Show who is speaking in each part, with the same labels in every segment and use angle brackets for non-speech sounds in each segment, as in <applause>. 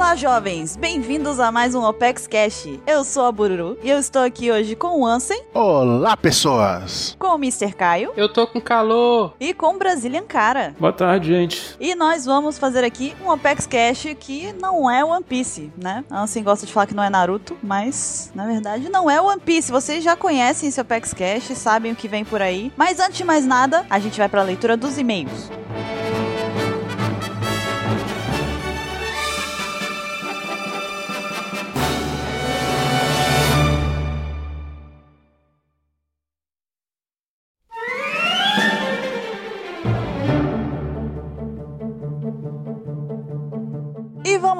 Speaker 1: Olá, jovens! Bem-vindos a mais um OPEX Cash. Eu sou a Bururu e eu estou aqui hoje com o Ansem.
Speaker 2: Olá, pessoas!
Speaker 1: Com o Mr. Caio.
Speaker 3: Eu tô com calor.
Speaker 1: E com o Brazilian Cara.
Speaker 4: Boa tarde, gente.
Speaker 1: E nós vamos fazer aqui um OPEX Cash que não é One Piece, né? Ansem gosta de falar que não é Naruto, mas na verdade não é One Piece. Vocês já conhecem esse OPEX Cash, sabem o que vem por aí. Mas antes de mais nada, a gente vai para a leitura dos e-mails.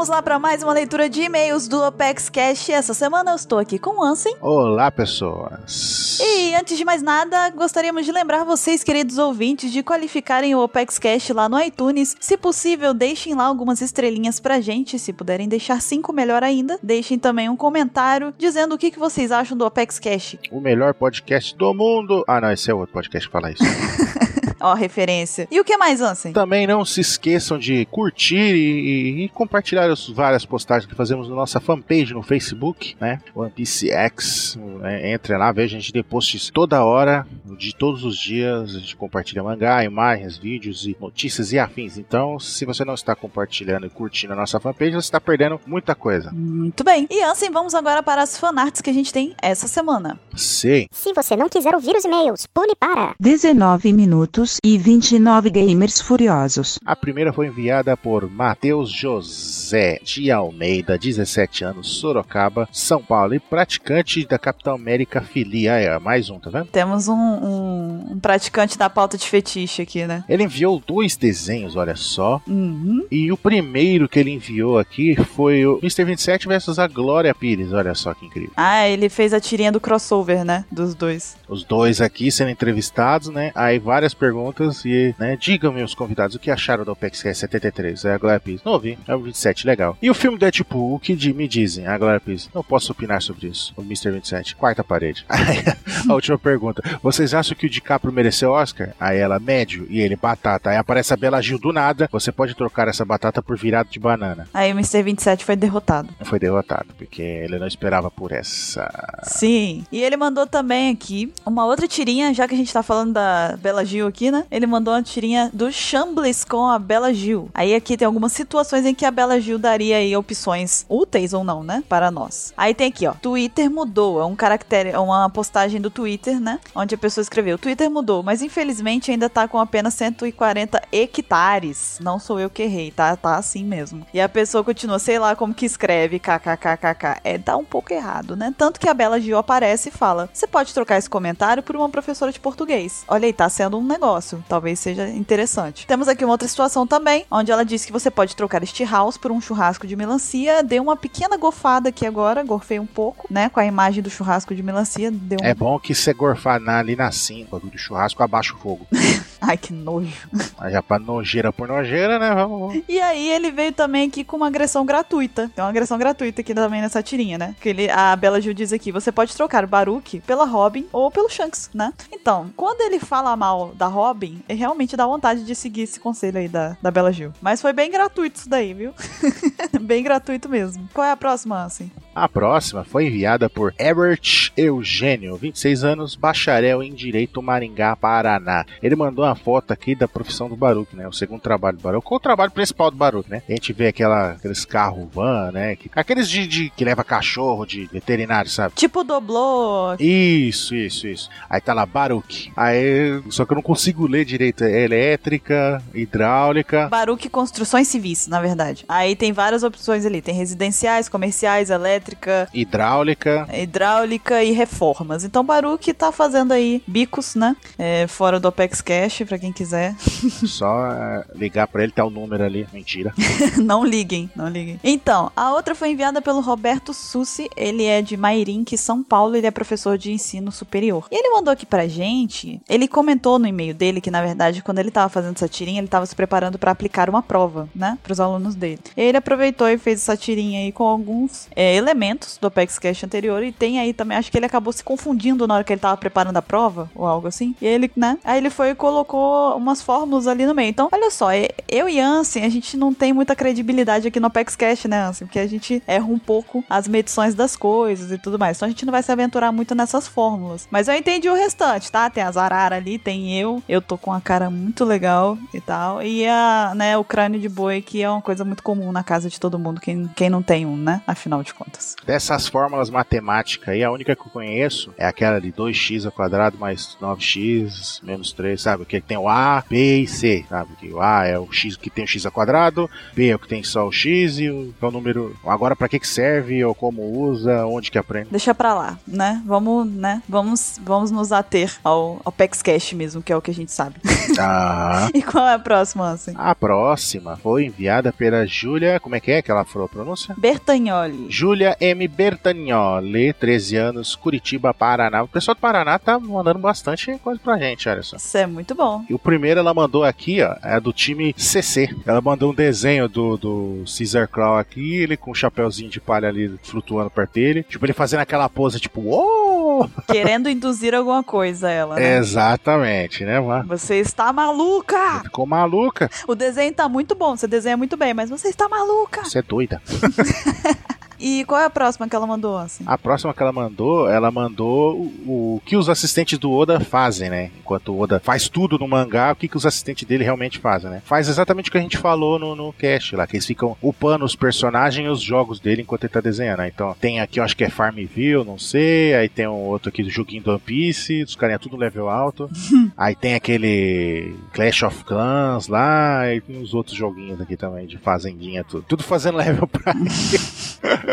Speaker 1: Vamos lá para mais uma leitura de e-mails do Apex Cash. Essa semana eu estou aqui com o Ansem.
Speaker 2: Olá, pessoas.
Speaker 1: E antes de mais nada, gostaríamos de lembrar vocês, queridos ouvintes, de qualificarem o Apex Cash lá no iTunes. Se possível, deixem lá algumas estrelinhas pra gente. Se puderem deixar cinco, melhor ainda. Deixem também um comentário dizendo o que, que vocês acham do Apex Cash.
Speaker 2: O melhor podcast do mundo. Ah, não, esse é outro podcast que fala isso. <laughs>
Speaker 1: Ó, referência. E o que mais, Ansem?
Speaker 2: Também não se esqueçam de curtir e, e, e compartilhar as várias postagens que fazemos na nossa fanpage no Facebook, né? One Piece X. Né? Entre lá, veja, a gente tem posts toda hora, de todos os dias. A gente compartilha mangá, imagens, vídeos e notícias e afins. Então, se você não está compartilhando e curtindo a nossa fanpage, você está perdendo muita coisa.
Speaker 1: Muito bem. E Ansem, vamos agora para as fanarts que a gente tem essa semana.
Speaker 2: Sim.
Speaker 5: Se você não quiser ouvir os e-mails, pule para
Speaker 6: 19 minutos e 29 gamers furiosos.
Speaker 2: A primeira foi enviada por Matheus José de Almeida, 17 anos, Sorocaba, São Paulo, e praticante da Capitão América Filia. É, mais um, tá vendo?
Speaker 1: Temos um, um, um, praticante da pauta de fetiche aqui, né?
Speaker 2: Ele enviou dois desenhos, olha só.
Speaker 1: Uhum.
Speaker 2: E o primeiro que ele enviou aqui foi o Mr. 27 versus a Glória Pires. Olha só que incrível.
Speaker 1: Ah, ele fez a tirinha do crossover, né? Dos dois.
Speaker 2: Os dois aqui sendo entrevistados, né? Aí várias perguntas perguntas e, né, digam meus convidados o que acharam do Apex 73. É a Glória Pires. Não ouvi, é o 27, legal. E o filme Deadpool, o que me dizem? A Glória Pires. Não posso opinar sobre isso. O Mr. 27, quarta parede. <laughs> a última pergunta. Vocês acham que o DiCaprio mereceu Oscar? Aí ela, médio, e ele, batata. Aí aparece a Bela Gil do nada. Você pode trocar essa batata por virado de banana.
Speaker 1: Aí o Mr. 27 foi derrotado.
Speaker 2: Foi derrotado, porque ele não esperava por essa.
Speaker 1: Sim. E ele mandou também aqui uma outra tirinha, já que a gente tá falando da Bela Gil aqui, Ele mandou uma tirinha do Shambles com a Bela Gil. Aí aqui tem algumas situações em que a Bela Gil daria aí opções úteis ou não, né? Para nós. Aí tem aqui, ó. Twitter mudou. É um caractere, é uma postagem do Twitter, né? Onde a pessoa escreveu: Twitter mudou, mas infelizmente ainda tá com apenas 140 hectares. Não sou eu que errei, tá? Tá assim mesmo. E a pessoa continua, sei lá como que escreve, kkkk. É, tá um pouco errado, né? Tanto que a Bela Gil aparece e fala: Você pode trocar esse comentário por uma professora de português. Olha aí, tá sendo um negócio negócio. Talvez seja interessante. Temos aqui uma outra situação também, onde ela diz que você pode trocar este house por um churrasco de melancia. Deu uma pequena gorfada aqui agora, gorfei um pouco, né? Com a imagem do churrasco de melancia. Deu um...
Speaker 2: É bom que você gorfar ali na cinta do churrasco, abaixa o fogo. <laughs>
Speaker 1: Ai, que nojo.
Speaker 2: Aí já pra nojeira por nojeira, né? Vamos, vamos.
Speaker 1: E aí ele veio também aqui com uma agressão gratuita. Tem uma agressão gratuita aqui também nessa tirinha, né? Que ele, a Bela Gil diz aqui: você pode trocar Baruch pela Robin ou pelo Shanks, né? Então, quando ele fala mal da Robin, realmente dá vontade de seguir esse conselho aí da, da Bela Gil. Mas foi bem gratuito isso daí, viu? <laughs> bem gratuito mesmo. Qual é a próxima, assim?
Speaker 2: A próxima foi enviada por Herbert Eugênio, 26 anos, bacharel em Direito Maringá, Paraná. Ele mandou uma foto aqui da profissão do Baruch, né? O segundo trabalho do Baruch. Qual o trabalho principal do Baruch, né? A gente vê aquela, aqueles carros van, né? Que, aqueles de, de, que leva cachorro de veterinário, sabe?
Speaker 1: Tipo doblô.
Speaker 2: Isso, isso, isso. Aí tá lá Baruch. Aí, só que eu não consigo ler direito. É elétrica, hidráulica.
Speaker 1: Baruch Construções Civis, na verdade. Aí tem várias opções ali. Tem residenciais, comerciais, elétrica.
Speaker 2: Hidráulica.
Speaker 1: Hidráulica e reformas. Então Baruch tá fazendo aí bicos, né? É, fora do Apex Cash, pra quem quiser. <laughs>
Speaker 2: Só é, ligar pra ele, tá o número ali. Mentira. <laughs>
Speaker 1: não liguem, não liguem. Então, a outra foi enviada pelo Roberto Sussi. Ele é de Mairink, São Paulo. Ele é professor de ensino superior. E ele mandou aqui pra gente. Ele comentou no e-mail dele que, na verdade, quando ele tava fazendo essa tirinha, ele tava se preparando para aplicar uma prova, né? Pros alunos dele. Ele aproveitou e fez essa tirinha aí com alguns é, elementos do Apex Cash anterior e tem aí também, acho que ele acabou se confundindo na hora que ele tava preparando a prova ou algo assim. E ele, né? Aí ele foi e colocou umas fórmulas ali no meio. Então, olha só, e- eu e Ansem, a gente não tem muita credibilidade aqui no Apex Cash, né, Ansem? Porque a gente erra um pouco as medições das coisas e tudo mais. Então a gente não vai se aventurar muito nessas fórmulas. Mas eu entendi o restante, tá? Tem a Zarara ali, tem eu. Eu tô com a cara muito legal e tal. E a, né, o crânio de boi, que é uma coisa muito comum na casa de todo mundo, quem, quem não tem um, né? Afinal de contas.
Speaker 2: Dessas fórmulas matemáticas aí, a única que eu conheço é aquela de 2x ao quadrado mais 9x menos 3, sabe? Que tem o A, B e C, sabe? Que o A é o x que tem o x ao quadrado, B é o que tem só o x e o, é o número. Agora, pra que que serve, ou como usa, onde que aprende.
Speaker 1: Deixa pra lá, né? Vamos, né? Vamos, vamos nos ater ao, ao Pex Cash mesmo, que é o que a gente sabe.
Speaker 2: Ah. <laughs>
Speaker 1: e qual é a próxima, assim?
Speaker 2: A próxima foi enviada pela Júlia. Como é que é que ela falou a pronúncia?
Speaker 1: Bertagnoli.
Speaker 2: Júlia M. Bertagnoli, 13 anos, Curitiba, Paraná. O pessoal do Paraná tá mandando bastante coisa pra gente, olha só.
Speaker 1: Isso é muito bom.
Speaker 2: E o primeiro ela mandou aqui, ó, é do time CC. Ela mandou um desenho do, do Caesar Claw aqui, ele com um chapéuzinho de palha ali flutuando perto dele. Tipo, ele fazendo aquela pose, tipo, uou! <laughs>
Speaker 1: Querendo induzir alguma coisa, ela. Né?
Speaker 2: Exatamente, né, mano?
Speaker 1: Você está maluca!
Speaker 2: Ficou maluca.
Speaker 1: O desenho tá muito bom, você desenha muito bem, mas você está maluca!
Speaker 2: Você é doida. <laughs>
Speaker 1: E qual é a próxima que ela mandou, assim?
Speaker 2: A próxima que ela mandou, ela mandou o, o que os assistentes do Oda fazem, né? Enquanto o Oda faz tudo no mangá, o que, que os assistentes dele realmente fazem, né? Faz exatamente o que a gente falou no, no cast lá, que eles ficam upando os personagens e os jogos dele enquanto ele tá desenhando. né? Então, tem aqui, eu acho que é Farmville, não sei. Aí tem um outro aqui do joguinho do One Piece, os carinha tudo level alto. <laughs> aí tem aquele Clash of Clans lá, e tem uns outros joguinhos aqui também de fazendinha, tudo. Tudo fazendo level pra <laughs>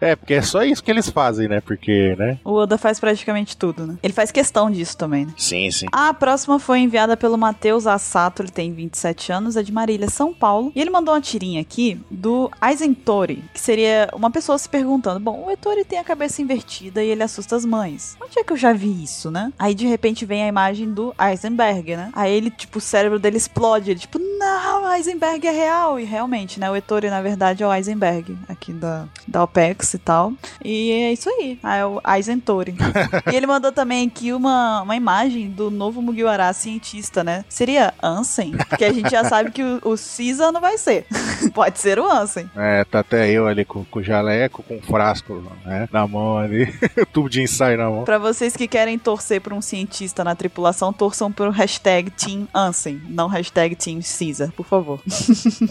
Speaker 2: É, porque é só isso que eles fazem, né? Porque, né?
Speaker 1: O Oda faz praticamente tudo, né? Ele faz questão disso também, né?
Speaker 2: Sim, sim.
Speaker 1: A próxima foi enviada pelo Matheus Assato, ele tem 27 anos, é de Marília, São Paulo. E ele mandou uma tirinha aqui do Aizentori, que seria uma pessoa se perguntando: Bom, o Etori tem a cabeça invertida e ele assusta as mães. Onde é que eu já vi isso, né? Aí de repente vem a imagem do Eisenberg, né? Aí ele, tipo, o cérebro dele explode. Ele, tipo, não, Eisenberg é real. E realmente, né? O Etori, na verdade, é o Eisenberg, aqui da, da OPEX e tal. E é isso aí. O Aizentori. <laughs> e ele mandou também aqui uma, uma imagem do novo Mugiwara cientista, né? Seria Ansem? Que a gente já <laughs> sabe que o, o Caesar não vai ser. <laughs> Pode ser o Ansem.
Speaker 2: É, tá até eu ali com, com o jaleco, com o frasco né, na mão ali, tubo de ensaio na mão.
Speaker 1: Pra vocês que querem torcer por um cientista na tripulação, torçam pro hashtag Team Ansem, não hashtag Team Caesar, por favor.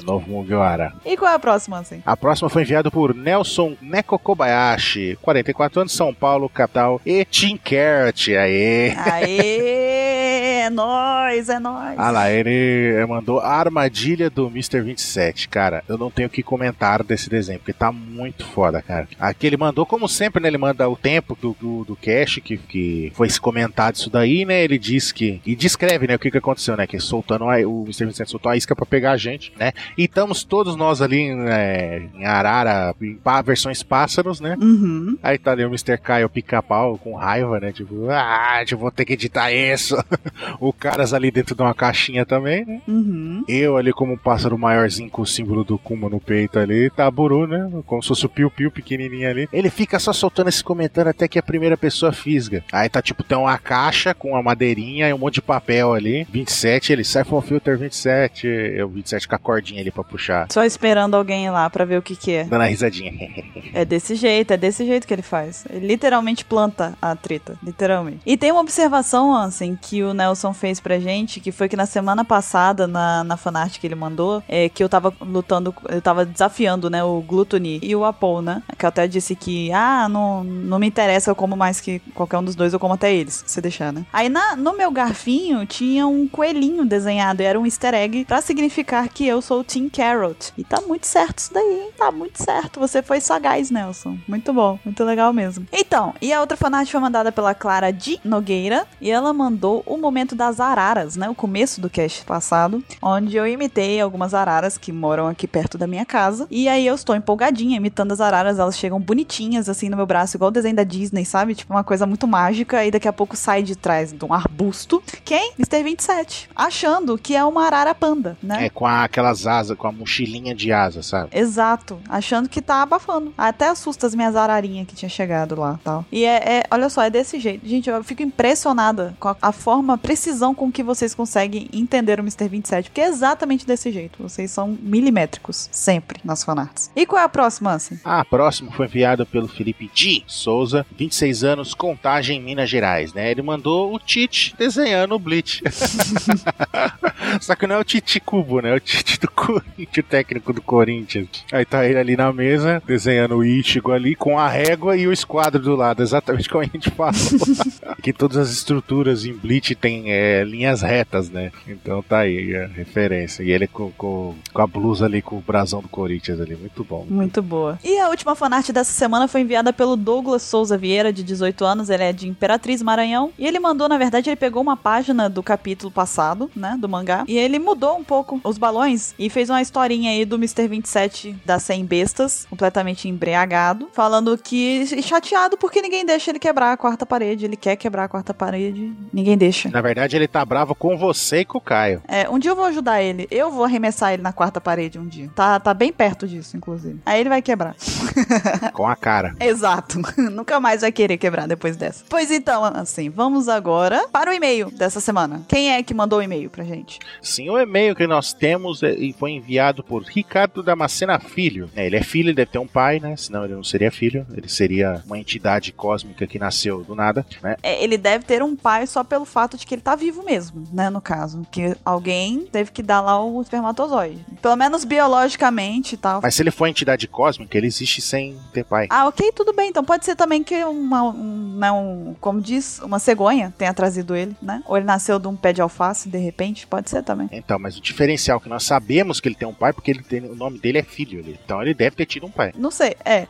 Speaker 2: Novo Mugiwara.
Speaker 1: E qual é a próxima, Ansem?
Speaker 2: A próxima foi enviada por Nelson Neko Kobayashi, 44 anos, São Paulo, capital, e Team Carrot. Aê!
Speaker 1: Aê! É nóis, é nóis.
Speaker 2: Ah lá, ele mandou a armadilha do Mr. 27. Cara, eu não tenho o que comentar desse desenho, porque tá muito foda, cara. Aqui ele mandou, como sempre, né? Ele manda o tempo do, do, do cache que, que foi se comentado isso daí, né? Ele diz que. E descreve, né? O que, que aconteceu, né? Que soltando a, o Mr. 27 soltou a isca pra pegar a gente, né? E estamos todos nós ali né, em Arara, em pá- versões pássaros, né?
Speaker 1: Uhum.
Speaker 2: Aí tá ali o Mr. Kyle pica-pau com raiva, né? Tipo, ah, eu vou ter que editar isso. <laughs> o Caras ali dentro de uma caixinha também, né?
Speaker 1: Uhum.
Speaker 2: Eu ali como um pássaro maiorzinho com o símbolo do Kuma no peito ali, tá Buru, né? Como se fosse o Piu Piu pequenininho ali. Ele fica só soltando esse comentário até que a primeira pessoa fisga. Aí tá tipo, tem uma caixa com uma madeirinha e um monte de papel ali. 27, ele sai from filter 27. Eu 27 com a cordinha ali pra puxar.
Speaker 1: Só esperando alguém ir lá pra ver o que que é.
Speaker 2: Dando a risadinha. <laughs>
Speaker 1: É desse jeito, é desse jeito que ele faz. Ele literalmente planta a treta, literalmente. E tem uma observação, Ansem, que o Nelson fez pra gente, que foi que na semana passada, na, na fanart que ele mandou, é que eu tava lutando, eu tava desafiando, né, o Gluttony e o Apol, né? Que eu até disse que, ah, não, não me interessa, eu como mais que qualquer um dos dois, eu como até eles, se deixar, né? Aí na, no meu garfinho tinha um coelhinho desenhado, e era um easter egg pra significar que eu sou o Team Carrot. E tá muito certo isso daí, hein? Tá muito certo. Você foi sagaz, Nelson. Muito bom, muito legal mesmo. Então, e a outra fanart foi mandada pela Clara de Nogueira, e ela mandou o momento das araras, né? O começo do cast passado, onde eu imitei algumas araras que moram aqui perto da minha casa. E aí eu estou empolgadinha imitando as araras, elas chegam bonitinhas assim no meu braço, igual o desenho da Disney, sabe? Tipo uma coisa muito mágica e daqui a pouco sai de trás de um arbusto. Quem? Mr. 27. Achando que é uma arara panda, né?
Speaker 2: É, com a- aquelas asas, com a mochilinha de asa, sabe?
Speaker 1: Exato, achando que tá abafando. Até assusta as minhas ararinhas que tinha chegado lá tal. E é, é- olha só, é desse jeito. Gente, eu fico impressionada com a, a forma, a precisão com que vocês conseguem entender o Mr. 27, porque é exatamente desse jeito. Vocês são milimétricos, sempre, nas fanarts. E qual é a próxima, assim?
Speaker 2: A próxima foi enviada pelo Felipe D. Souza, 26 anos, Contagem, Minas Gerais, né? Ele mandou o Tite desenhando o Bleach. <laughs> Só que não é o Tite Cubo, né? É o Tite do Corinthians, o técnico do Corinthians. Aí tá ele ali na mesa, desenhando o Ichigo ali, com a régua e o esquadro do lado, exatamente como a gente falou. <laughs> que todas as estruturas em Bleach tem é, linhas retas, né? Então tá aí a referência. E ele com, com, com a blusa ali, com o brasão do Corinthians ali, muito bom.
Speaker 1: Muito boa. E a última fanart dessa semana foi enviada pelo Douglas Souza Vieira, de 18 anos. Ele é de Imperatriz Maranhão. E ele mandou, na verdade, ele pegou uma página do capítulo passado, né, do mangá. E ele mudou um pouco os balões e fez uma historinha aí do Mr. 27 das 100 bestas, completamente embriagado, falando que chateado porque ninguém deixa ele quebrar a quarta parede. Ele quer quebrar a quarta parede, ninguém deixa.
Speaker 2: Na verdade, ele tá bravo com você e com o Caio.
Speaker 1: É, um dia eu vou ajudar ele. Eu vou arremessar ele na quarta parede um dia. Tá, tá bem perto disso, inclusive. Aí ele vai quebrar. <laughs>
Speaker 2: Com a cara.
Speaker 1: Exato. <laughs> Nunca mais vai querer quebrar depois dessa. Pois então, assim, vamos agora para o e-mail dessa semana. Quem é que mandou o e-mail pra gente?
Speaker 2: Sim, o e-mail que nós temos é- e foi enviado por Ricardo Damascena Filho. É, ele é filho, ele deve ter um pai, né? Senão ele não seria filho. Ele seria uma entidade cósmica que nasceu do nada, né?
Speaker 1: É, ele deve ter um pai só pelo fato de que ele tá vivo mesmo, né? No caso. Que alguém teve que dar lá o espermatozoide. Pelo menos biologicamente e tal.
Speaker 2: Mas se ele for entidade cósmica, ele existe sem ter pai.
Speaker 1: Ah, ok, tudo bem. Então pode ser também que uma, um, né, um, como diz, uma cegonha tenha trazido ele, né? Ou ele nasceu de um pé de alface, de repente, pode ser também.
Speaker 2: Então, mas o diferencial é que nós sabemos que ele tem um pai porque ele tem, o nome dele é filho. Ele, então ele deve ter tido um pai.
Speaker 1: Não sei, é.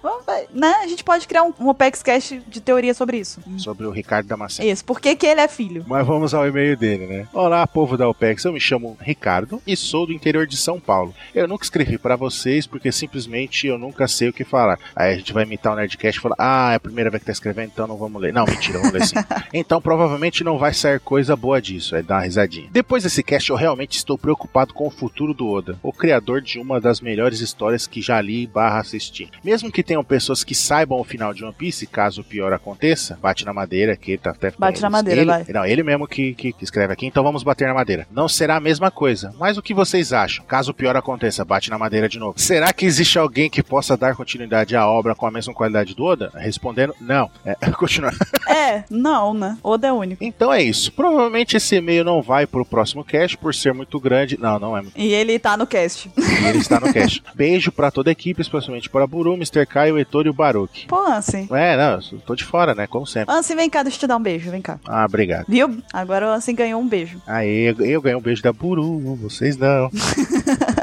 Speaker 1: Né? A gente pode criar um, um Opex Cash de teoria sobre isso.
Speaker 2: Sobre o Ricardo Damascena.
Speaker 1: Isso, por que, que ele é filho?
Speaker 2: Mas vamos ao e-mail dele, né? Olá, povo da OPEX. Eu me chamo Ricardo e sou do interior de São Paulo. Eu nunca escrevi pra vocês porque simplesmente eu nunca sei o que falar. Aí a gente vai imitar o Nerdcast e falar: Ah, é a primeira vez que tá escrevendo, então não vamos ler. Não, mentira, vamos ler sim. <laughs> então provavelmente não vai sair coisa boa disso. Aí dá uma risadinha. Depois desse cast, eu realmente estou preocupado com o futuro do Oda, o criador de uma das melhores histórias que já li barra assisti. Mesmo que tenham pessoas que saibam o final de One Piece, caso o pior aconteça, bate na madeira, que ele tá até
Speaker 1: Bate na madeira,
Speaker 2: ele,
Speaker 1: vai.
Speaker 2: Não, ele mesmo que, que, que escreve aqui, então vamos bater na madeira. Não será a mesma coisa. Mas o que vocês acham? Caso o pior aconteça, bate na madeira de novo. Será que existe alguém que possa dar continuidade à obra com a mesma qualidade do Oda? Respondendo, não. É, <laughs> continuar.
Speaker 1: É, não, né? Oda é único.
Speaker 2: Então é isso. Provavelmente esse e-mail não vai pro próximo cast por ser muito grande. Não, não é muito.
Speaker 1: E ele tá no cast.
Speaker 2: E ele está no cast. <laughs> Beijo pra toda a equipe, especialmente para Buru, Mr. Caio, Heitor e o Baruch.
Speaker 1: Pô, Ansem.
Speaker 2: É, não, tô de fora, né? Como sempre.
Speaker 1: Ansem, vem cá, deixa eu te dar um beijo, vem cá.
Speaker 2: Ah, obrigado.
Speaker 1: Viu? Agora o Ansem ganhou um beijo.
Speaker 2: Aí eu, eu ganhei um beijo da Buru, vocês não. <laughs>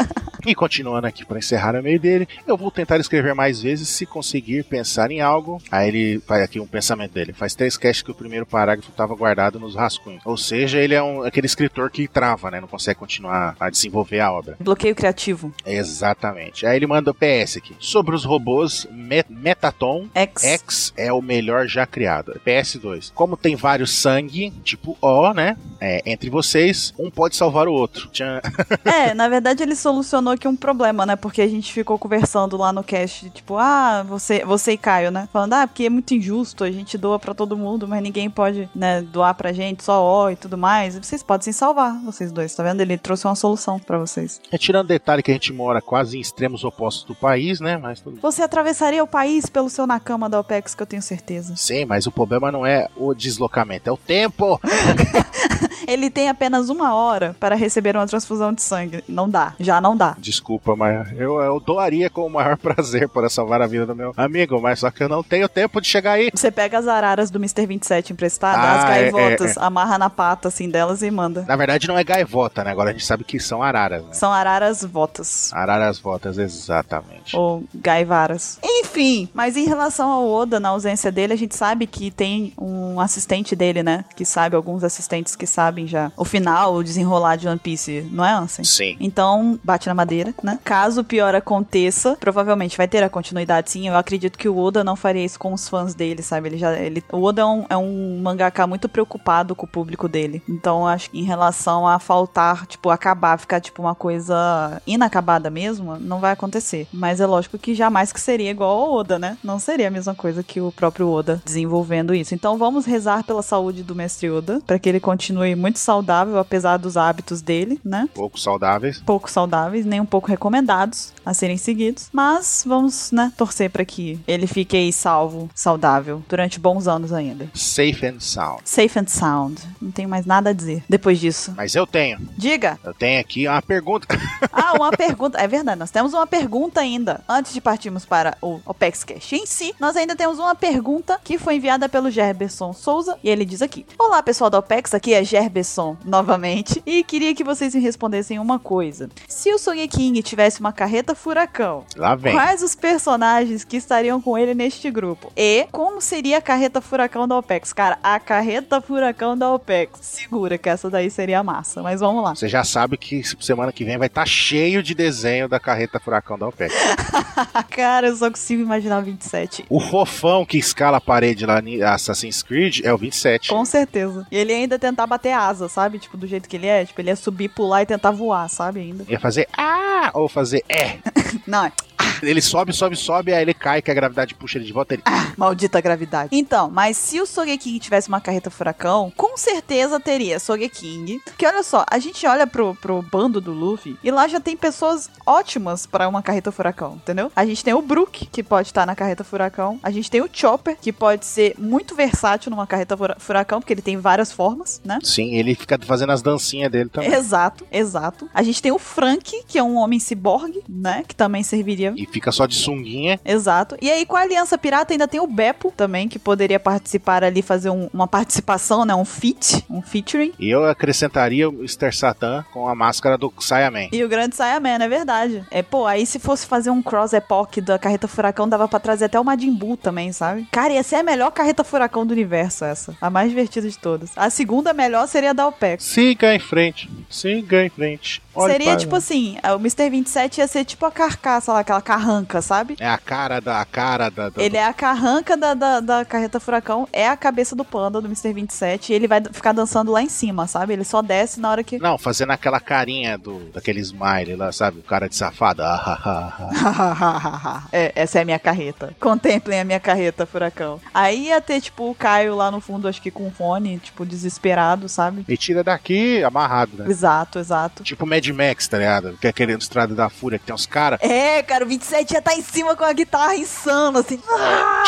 Speaker 2: E continuando aqui para encerrar o e-mail dele, eu vou tentar escrever mais vezes se conseguir pensar em algo. Aí ele faz aqui um pensamento dele. Faz três casts que o primeiro parágrafo estava guardado nos rascunhos. Ou seja, ele é um, aquele escritor que trava, né? Não consegue continuar a desenvolver a obra.
Speaker 1: Bloqueio criativo.
Speaker 2: Exatamente. Aí ele manda o PS aqui. Sobre os robôs Met Metaton
Speaker 1: X.
Speaker 2: X é o melhor já criado. PS2. Como tem vários sangue, tipo O, né? É, entre vocês, um pode salvar o outro. Tchan. <laughs>
Speaker 1: É, na verdade ele solucionou aqui um problema, né? Porque a gente ficou conversando lá no cast, tipo, ah, você, você e Caio, né? Falando, ah, porque é muito injusto, a gente doa pra todo mundo, mas ninguém pode, né, doar pra gente, só ó e tudo mais. Vocês podem se salvar, vocês dois, tá vendo? Ele trouxe uma solução pra vocês.
Speaker 2: É, tirando o detalhe que a gente mora quase em extremos opostos do país, né? Mas tudo.
Speaker 1: Você atravessaria o país pelo seu Nakama da OPEX, que eu tenho certeza.
Speaker 2: Sim, mas o problema não é o deslocamento, é o tempo. <laughs>
Speaker 1: Ele tem apenas uma hora para receber uma transfusão de sangue. Não dá, já não dá.
Speaker 2: Desculpa, mas eu, eu doaria com o maior <laughs> prazer para salvar a vida do meu amigo, mas só que eu não tenho tempo de chegar aí.
Speaker 1: Você pega as araras do Mr. 27 emprestadas,
Speaker 2: Ah,
Speaker 1: as
Speaker 2: é,
Speaker 1: gaivotas,
Speaker 2: é,
Speaker 1: amarra na pata assim delas e manda.
Speaker 2: Na verdade, não é gaivota, né? Agora a gente sabe que são araras, né?
Speaker 1: São araras votas.
Speaker 2: Araras votas, exatamente.
Speaker 1: Ou gaivaras. Enfim, mas em relação ao Oda, na ausência dele, a gente sabe que tem um assistente dele, né? Que sabe, alguns assistentes que sabem já o final, o desenrolar de One Piece, não é, Ansem?
Speaker 2: Sim.
Speaker 1: Então, bate na madeira, né? Caso o pior aconteça, provavelmente vai ter a continuidade sim. Eu acredito que o Oda não faria isso com os fãs dele, sabe? Ele já. Ele, o Oda é um, é um mangaka muito preocupado com o público dele. Então, acho que em relação a faltar, tipo, acabar, ficar, tipo, uma coisa inacabada mesmo, não vai acontecer. Mas é lógico que jamais que seria igual ao Oda, né? Não seria a mesma coisa que o próprio Oda desenvolvendo isso. Então, vamos rezar pela saúde do mestre Oda, para que ele continue muito saudável, apesar dos hábitos dele, né?
Speaker 2: Pouco saudáveis.
Speaker 1: pouco saudáveis, nem um pouco recomendados a serem seguidos. Mas vamos, né, torcer para que ele fique aí salvo, saudável, durante bons anos ainda.
Speaker 2: Safe and sound.
Speaker 1: Safe and sound. Não tenho mais nada a dizer depois disso.
Speaker 2: Mas eu tenho.
Speaker 1: Diga!
Speaker 2: Eu tenho aqui uma pergunta. <laughs>
Speaker 1: Ah, uma pergunta. É verdade, nós temos uma pergunta ainda. Antes de partirmos para o OPEX Cash em si, nós ainda temos uma pergunta que foi enviada pelo Gerberson Souza. E ele diz aqui: Olá, pessoal da OPEX, aqui é Gerberson novamente. E queria que vocês me respondessem uma coisa. Se o Sogeking tivesse uma carreta furacão,
Speaker 2: Lá vem.
Speaker 1: Quais os personagens que estariam com ele neste grupo? E como seria a carreta furacão da OPEX? Cara, a carreta furacão da OPEX. Segura que essa daí seria massa. Mas vamos lá.
Speaker 2: Você já sabe que semana que vem vai estar cheio de desenho da carreta furacão da OPEC. <laughs>
Speaker 1: Cara, eu só consigo imaginar o 27.
Speaker 2: O fofão que escala a parede lá em Assassin's Creed é o 27.
Speaker 1: Com certeza. E ele ainda tentar bater asa, sabe? Tipo, do jeito que ele é. Tipo, ele ia subir, pular e tentar voar, sabe? Ainda.
Speaker 2: Ia fazer ah ou fazer é. <laughs>
Speaker 1: Não, <laughs>
Speaker 2: Ele sobe, sobe, sobe, aí ele cai, que a gravidade puxa ele de volta. Ele...
Speaker 1: Maldita gravidade. Então, mas se o Sogeking tivesse uma carreta furacão, com certeza teria Sogeking. Que olha só, a gente olha pro, pro bando do Luffy e lá já tem pessoas ótimas pra uma carreta furacão, entendeu? A gente tem o Brook, que pode estar na carreta furacão. A gente tem o Chopper, que pode ser muito versátil numa carreta fura- furacão, porque ele tem várias formas, né?
Speaker 2: Sim, ele fica fazendo as dancinhas dele também.
Speaker 1: Exato, exato. A gente tem o Frank, que é um homem ciborgue, né? Que também serviria
Speaker 2: E fica só de sunguinha.
Speaker 1: Exato. E aí, com a Aliança Pirata, ainda tem o Beppo também, que poderia participar ali, fazer um- uma participação, né? Um feat, um featuring.
Speaker 2: E eu acrescentaria o Mr. Satan com a máscara do Saiyaman.
Speaker 1: E o Grande Saiyaman, é verdade. É, pô, aí se fosse fazer um cross-epoch da Carreta Furacão, dava pra trazer até o Majin Buu também, sabe? Cara, ia ser a melhor Carreta Furacão do universo, essa. A mais divertida de todas. A segunda melhor seria a da OPEX.
Speaker 2: Siga em frente, siga em frente. Olhe
Speaker 1: seria
Speaker 2: para-
Speaker 1: tipo assim, o Mr. 27 ia ser tipo a carcaça lá, aquela carranca, sabe?
Speaker 2: É a cara da a cara da. da-
Speaker 1: Ele é a carranca da, da, da carreta furacão, é a cabeça do panda do Mr. 27 e ele vai ficar dançando lá em cima, sabe? Ele só desce na hora que.
Speaker 2: Não, fazendo aquela carinha do daquele smile lá, sabe? O cara de safado. Ah, ah. <laughs>
Speaker 1: é, essa é a minha carreta. Contemplem a minha carreta, furacão. Aí ia ter, tipo, o Caio lá no fundo, acho que com fone, tipo, desesperado, sabe?
Speaker 2: Me tira daqui, amarrado, né?
Speaker 1: Exato, exato.
Speaker 2: Tipo Mad Max, tá ligado? Que é aquele Estrada da Fúria, que tem uns caras.
Speaker 1: É, cara, o 27 ia tá em cima com a guitarra insano, assim. ah,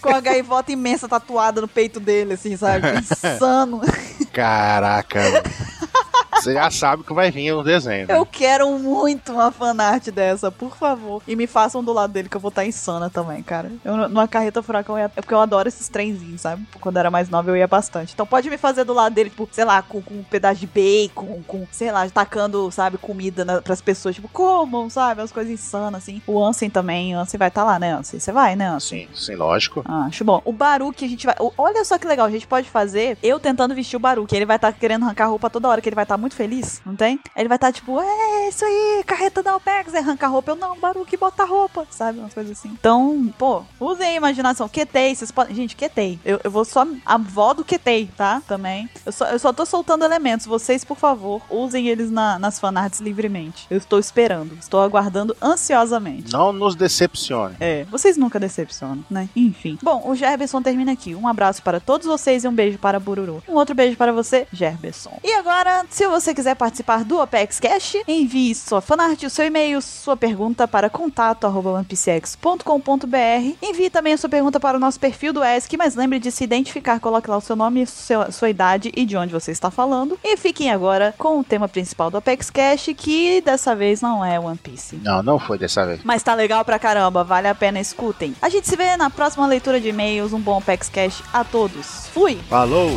Speaker 1: com a gaivota imensa tatuada no peito dele, assim, sabe? <laughs> Insano.
Speaker 2: Caraca. Você já sabe que vai vir o desenho. Né?
Speaker 1: Eu quero muito uma fanart dessa, por favor. E me façam do lado dele, que eu vou estar insana também, cara. Eu, numa carreta furacão, eu ia- é porque eu adoro esses trenzinhos, sabe? Quando eu era mais nova, eu ia bastante. Então pode me fazer do lado dele, tipo, sei lá, com, com um pedaço de bacon, com, sei lá, tacando, sabe, comida na, pras pessoas, tipo, comam, sabe? As coisas insanas, assim. O Ansem também, o Ansem vai estar lá, né, Ansem? Você vai, né, Ansem?
Speaker 2: Sim, sim, lógico.
Speaker 1: Ah, acho bom. O Baruque a gente vai. Olha só que legal, a gente pode fazer eu tentando vestir o Baruque. Ele vai estar querendo arrancar roupa toda hora, que ele vai estar muito feliz, não tem? Ele vai estar tipo, é isso aí, carreta da OPEX, é arrancar roupa. Eu não, Baruque, bota roupa, sabe? Umas coisas assim. Então, pô, usem a imaginação. Ketei, vocês podem. Gente, Ketei. Eu, eu vou só. A avó do Ketei, tá? Também. Eu só, eu só tô soltando elementos. Vocês, por favor, usem eles na- nas fanarts livremente. Eu estou esperando. Estou aguardando ansiosamente.
Speaker 2: Não nos decepcione.
Speaker 1: É, vocês nunca decepcionam, né? Enfim. Bom, o Gerberson termina aqui. Um abraço para todos vocês e um beijo para Bururu. Um outro beijo para você, Gerberson. E agora, se você quiser participar do Opex Cash, envie sua fanart, o seu e-mail, sua pergunta para contato@onepcx.com.br. Envie também a sua pergunta para o nosso perfil do ESC, mas lembre de se identificar, coloque lá o seu nome, seu- sua idade e de onde você está falando. E fiquem agora com o tema principal do Opex Cash, que dessa vez não é One Piece.
Speaker 2: Não, não foi dessa vez.
Speaker 1: Mas tá legal pra caramba, vale a pena, escutem. A gente se vê na próxima leitura de e-mails. Um bom Pex Cash a todos. Fui!
Speaker 2: Falou!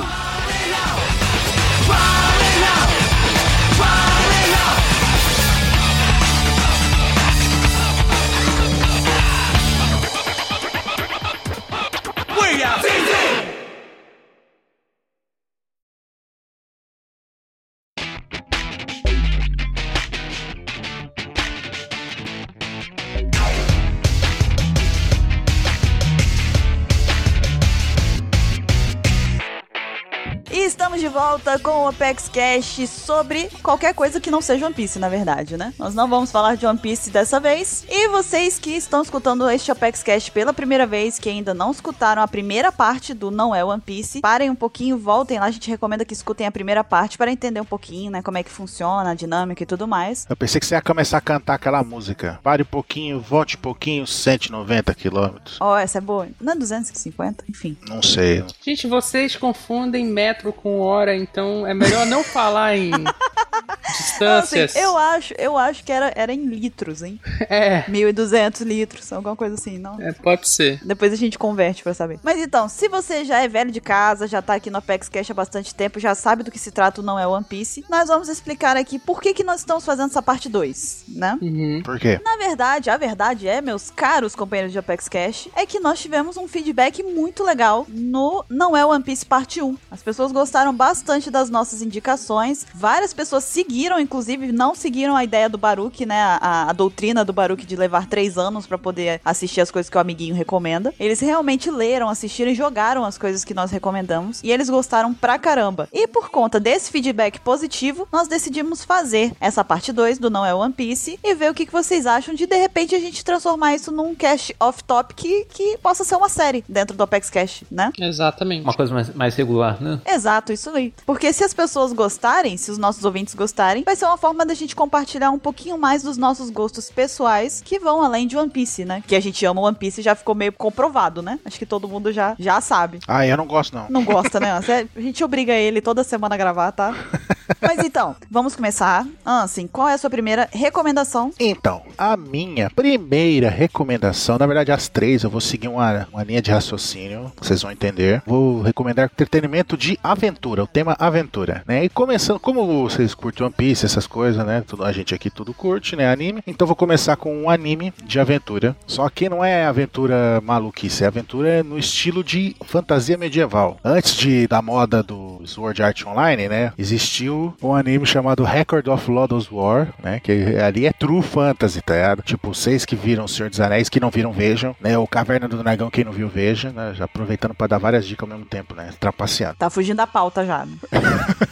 Speaker 1: Volta com o Apex Cash sobre qualquer coisa que não seja One Piece, na verdade, né? Nós não vamos falar de One Piece dessa vez. E vocês que estão escutando este Apex Cash pela primeira vez, que ainda não escutaram a primeira parte do Não é One Piece, parem um pouquinho, voltem lá. A gente recomenda que escutem a primeira parte para entender um pouquinho, né? Como é que funciona, a dinâmica e tudo mais.
Speaker 2: Eu pensei que você ia começar a cantar aquela música. Pare um pouquinho, volte um pouquinho, 190 quilômetros.
Speaker 1: Ó, oh, essa é boa. Não é 250? Enfim.
Speaker 2: Não sei.
Speaker 3: Gente, vocês confundem metro com hora, então é melhor não falar em <laughs> distâncias.
Speaker 1: Assim, eu acho, eu acho que era, era em litros, hein? <laughs>
Speaker 3: É.
Speaker 1: 1.200 litros, alguma coisa assim, não?
Speaker 3: É, pode ser.
Speaker 1: Depois a gente converte pra saber. Mas então, se você já é velho de casa, já tá aqui no Apex Cash há bastante tempo, já sabe do que se trata o Não é One Piece, nós vamos explicar aqui por que, que nós estamos fazendo essa parte 2, né?
Speaker 3: Uhum.
Speaker 2: Por quê?
Speaker 1: Na verdade, a verdade é, meus caros companheiros de Apex Cash, é que nós tivemos um feedback muito legal no Não é One Piece parte 1. As pessoas gostaram bastante das nossas indicações, várias pessoas seguiram, inclusive não seguiram a ideia do Baruch, né, a, a doutrina do Baruch de levar três anos para poder assistir as coisas que o amiguinho recomenda. Eles realmente leram, assistiram e jogaram as coisas que nós recomendamos, e eles gostaram pra caramba. E por conta desse feedback positivo, nós decidimos fazer essa parte 2 do Não é One Piece e ver o que, que vocês acham de de repente a gente transformar isso num cast off-top que, que possa ser uma série dentro do Apex Cash, né?
Speaker 3: Exatamente.
Speaker 4: Uma coisa mais, mais regular, né?
Speaker 1: Exato, isso aí. Porque se as pessoas gostarem, se os nossos ouvintes gostarem, vai ser uma forma da gente compartilhar um pouquinho mais dos nossos gostos pessoais que vão além de One Piece, né? Que a gente ama One Piece já ficou meio comprovado, né? Acho que todo mundo já, já sabe.
Speaker 2: Ah, eu não gosto não.
Speaker 1: Não <laughs> gosta, né? A gente obriga ele toda semana a gravar, tá? <laughs> Mas então, vamos começar. Ansem, qual é a sua primeira recomendação?
Speaker 2: Então, a minha primeira recomendação, na verdade as três, eu vou seguir uma, uma linha de raciocínio, vocês vão entender. Vou recomendar entretenimento de aventura, o tema aventura, né? E começando, como vocês curtem One Piece, essas coisas, né? Tudo, a gente aqui tudo curte, né? Anime. Então vou começar com um anime de aventura. Só que não é aventura maluquice, é aventura no estilo de fantasia medieval. Antes de da moda do Sword Art Online, né? Existiu um anime chamado Record of Lodoss War, né? Que ali é true fantasy, tá ligado? Tipo, vocês que viram Senhor dos Anéis, que não viram, vejam, né? O Caverna do Dragão, quem não viu, veja, né? Já aproveitando para dar várias dicas ao mesmo tempo, né? Trapaceando.
Speaker 1: Tá fugindo da pauta já.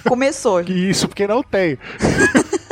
Speaker 1: Começou. <laughs>
Speaker 2: Que isso, porque não tem. <laughs>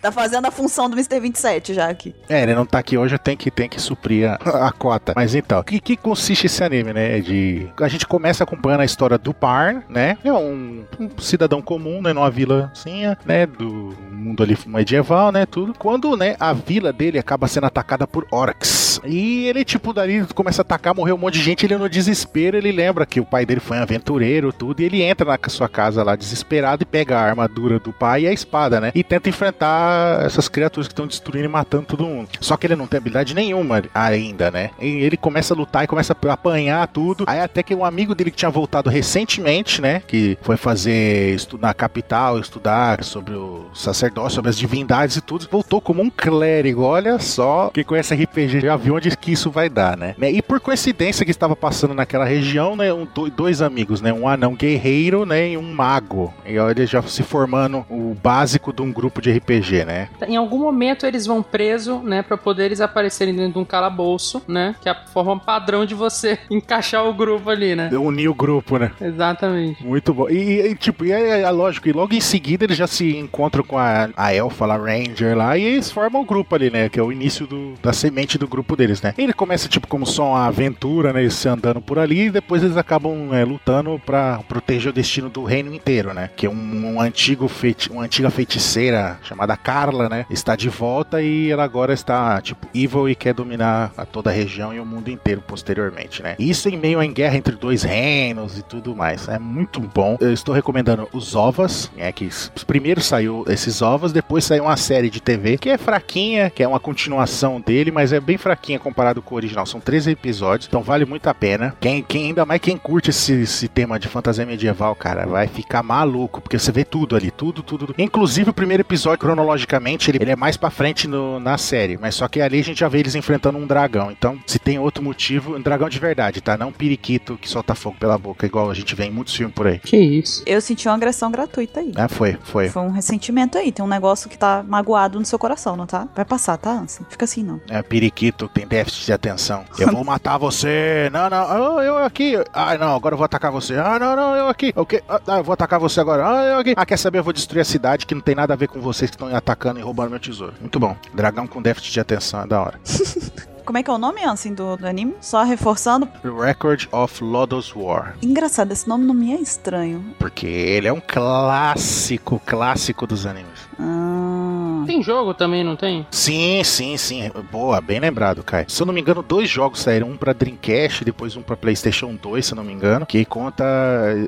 Speaker 1: tá fazendo a função do Mr. 27 já aqui.
Speaker 2: É, ele não tá aqui hoje, tem que, tem que suprir a, a cota. Mas então, o que, que consiste esse anime, né? De, a gente começa acompanhando a história do Par, né? É um, um cidadão comum, né? Numa vilazinha, né? Do mundo ali medieval, né? Tudo. Quando, né? A vila dele acaba sendo atacada por orcs. E ele, tipo, dali começa a atacar, morreu um monte de gente. Ele no desespero, ele lembra que o pai dele foi um aventureiro, tudo. E ele entra na sua casa lá desesperado e pega a armadura do pai e a espada, né? E tenta enfrentar essas criaturas que estão destruindo e matando todo mundo. Só que ele não tem habilidade nenhuma ainda, né? E ele começa a lutar e começa a apanhar tudo. Aí até que um amigo dele que tinha voltado recentemente, né? Que foi fazer na capital, estudar sobre o sacerdócio, sobre as divindades e tudo. Voltou como um clérigo. Olha só, quem conhece RPG já viu onde que isso vai dar, né? E por coincidência que estava passando naquela região, né? Um, dois amigos, né? Um anão guerreiro, né? E um mago. E olha, já se formando o básico de um grupo de RPG, né?
Speaker 3: Em algum momento eles vão preso, né? Pra poder eles aparecerem dentro de um calabouço, né? Que é a forma padrão de você <laughs> encaixar o grupo ali, né?
Speaker 2: Unir o grupo, né?
Speaker 3: Exatamente.
Speaker 2: Muito bom. E, e tipo, e é, é, lógico, e logo em seguida eles já se encontram com a, a Elfa, a Ranger lá, e eles formam o grupo ali, né? Que é o início do, da semente do grupo deles, né? Ele começa, tipo, como só uma aventura, né? Eles andando por ali, e depois eles acabam é, lutando pra proteger o destino do reino inteiro, né? Que é um, um antigo feiti uma antiga feiticeira chamada Carla, né? Está de volta e ela agora está, tipo, evil e quer dominar a toda a região e o mundo inteiro posteriormente, né? Isso em meio à guerra entre dois reinos e tudo mais. É muito bom. Eu estou recomendando os ovas, né? Que primeiro saiu esses ovas, depois saiu uma série de TV que é fraquinha, que é uma continuação dele, mas é bem fraquinha comparado com o original. São 13 episódios, então vale muito a pena. Quem, quem ainda mais quem curte esse, esse tema de fantasia medieval, cara, vai ficar maluco, porque você vê tudo ali, tudo, tudo. Inclusive o primeiro episódio, cronologicamente, ele, ele é mais pra frente no, na série, mas só que ali a gente já vê eles enfrentando um dragão. Então, se tem outro motivo, um dragão de verdade, tá? Não um periquito que solta fogo pela boca, igual a gente vê em muitos filmes por aí.
Speaker 3: Que isso.
Speaker 1: Eu senti uma agressão gratuita aí.
Speaker 2: Ah, foi, foi.
Speaker 1: Foi um ressentimento aí. tem um negócio que tá magoado no seu coração, não tá? Vai passar, tá, Ansem? Fica assim, não.
Speaker 2: É periquito que tem déficit de atenção. Eu vou matar você. Não, não, ah, eu aqui. Ah, não, agora eu vou atacar você. Ah, não, não, eu aqui. O quê? Ah, eu vou atacar você agora. Ah, eu aqui. Ah, quer saber? Eu vou destruir a cidade que não tem nada a ver com vocês que estão atacando e roubando meu tesouro. Muito bom. Dragão com déficit de atenção, é da hora. <laughs>
Speaker 1: Como é que é o nome, Ansem, do, do anime? Só reforçando.
Speaker 2: Record of Lodoss War.
Speaker 1: Engraçado, esse nome não me é estranho.
Speaker 2: Porque ele é um clássico, clássico dos animes.
Speaker 1: Ah.
Speaker 3: Tem jogo também, não tem?
Speaker 2: Sim, sim, sim. Boa, bem lembrado, Kai. Se eu não me engano, dois jogos saíram, um pra Dreamcast, depois um pra PlayStation 2, se eu não me engano, que conta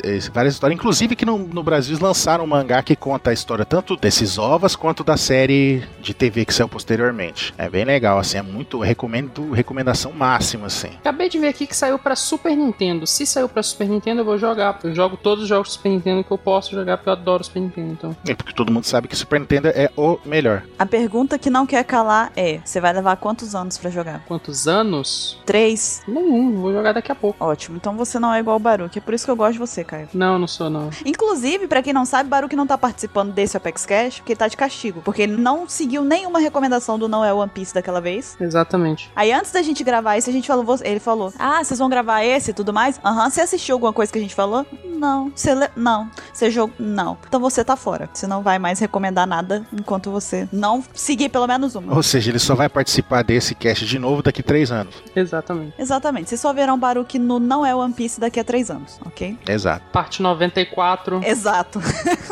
Speaker 2: eh, várias histórias. Inclusive que no, no Brasil eles lançaram um mangá que conta a história tanto desses ovos quanto da série de TV que saiu posteriormente. É bem legal, assim, é muito. Recomendo, recomendação máxima, assim.
Speaker 3: Acabei de ver aqui que saiu pra Super Nintendo. Se saiu pra Super Nintendo, eu vou jogar. Eu jogo todos os jogos do Super Nintendo que eu posso jogar, porque eu adoro Super Nintendo, então.
Speaker 2: É porque todo mundo sabe que Super Nintendo é o melhor.
Speaker 1: A pergunta que não quer calar é: você vai levar quantos anos pra jogar?
Speaker 3: Quantos anos?
Speaker 1: Três?
Speaker 3: Nenhum, vou jogar daqui a pouco.
Speaker 1: Ótimo, então você não é igual o Baruque, é por isso que eu gosto de você, Caio.
Speaker 3: Não, não sou não.
Speaker 1: Inclusive, pra quem não sabe, Baruque não tá participando desse Apex Cash porque ele tá de castigo, porque ele não seguiu nenhuma recomendação do Não é One Piece daquela vez.
Speaker 3: Exatamente.
Speaker 1: Aí antes da gente gravar esse, a gente falou, ele falou: "Ah, vocês vão gravar esse e tudo mais?" Aham, você assistiu alguma coisa que a gente falou? Não. Você le... não. Você jogou? Não. Então você tá fora. Você não vai mais recomendar nada enquanto você não seguir pelo menos uma.
Speaker 2: Ou seja, ele só vai participar desse cast de novo daqui três anos.
Speaker 3: Exatamente.
Speaker 1: Exatamente. Vocês só verão Baruque no Não é One Piece daqui a três anos, ok?
Speaker 2: Exato.
Speaker 3: Parte 94.
Speaker 1: Exato.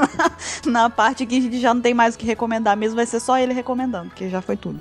Speaker 1: <laughs> Na parte que a gente já não tem mais o que recomendar mesmo, vai ser só ele recomendando, porque já foi tudo.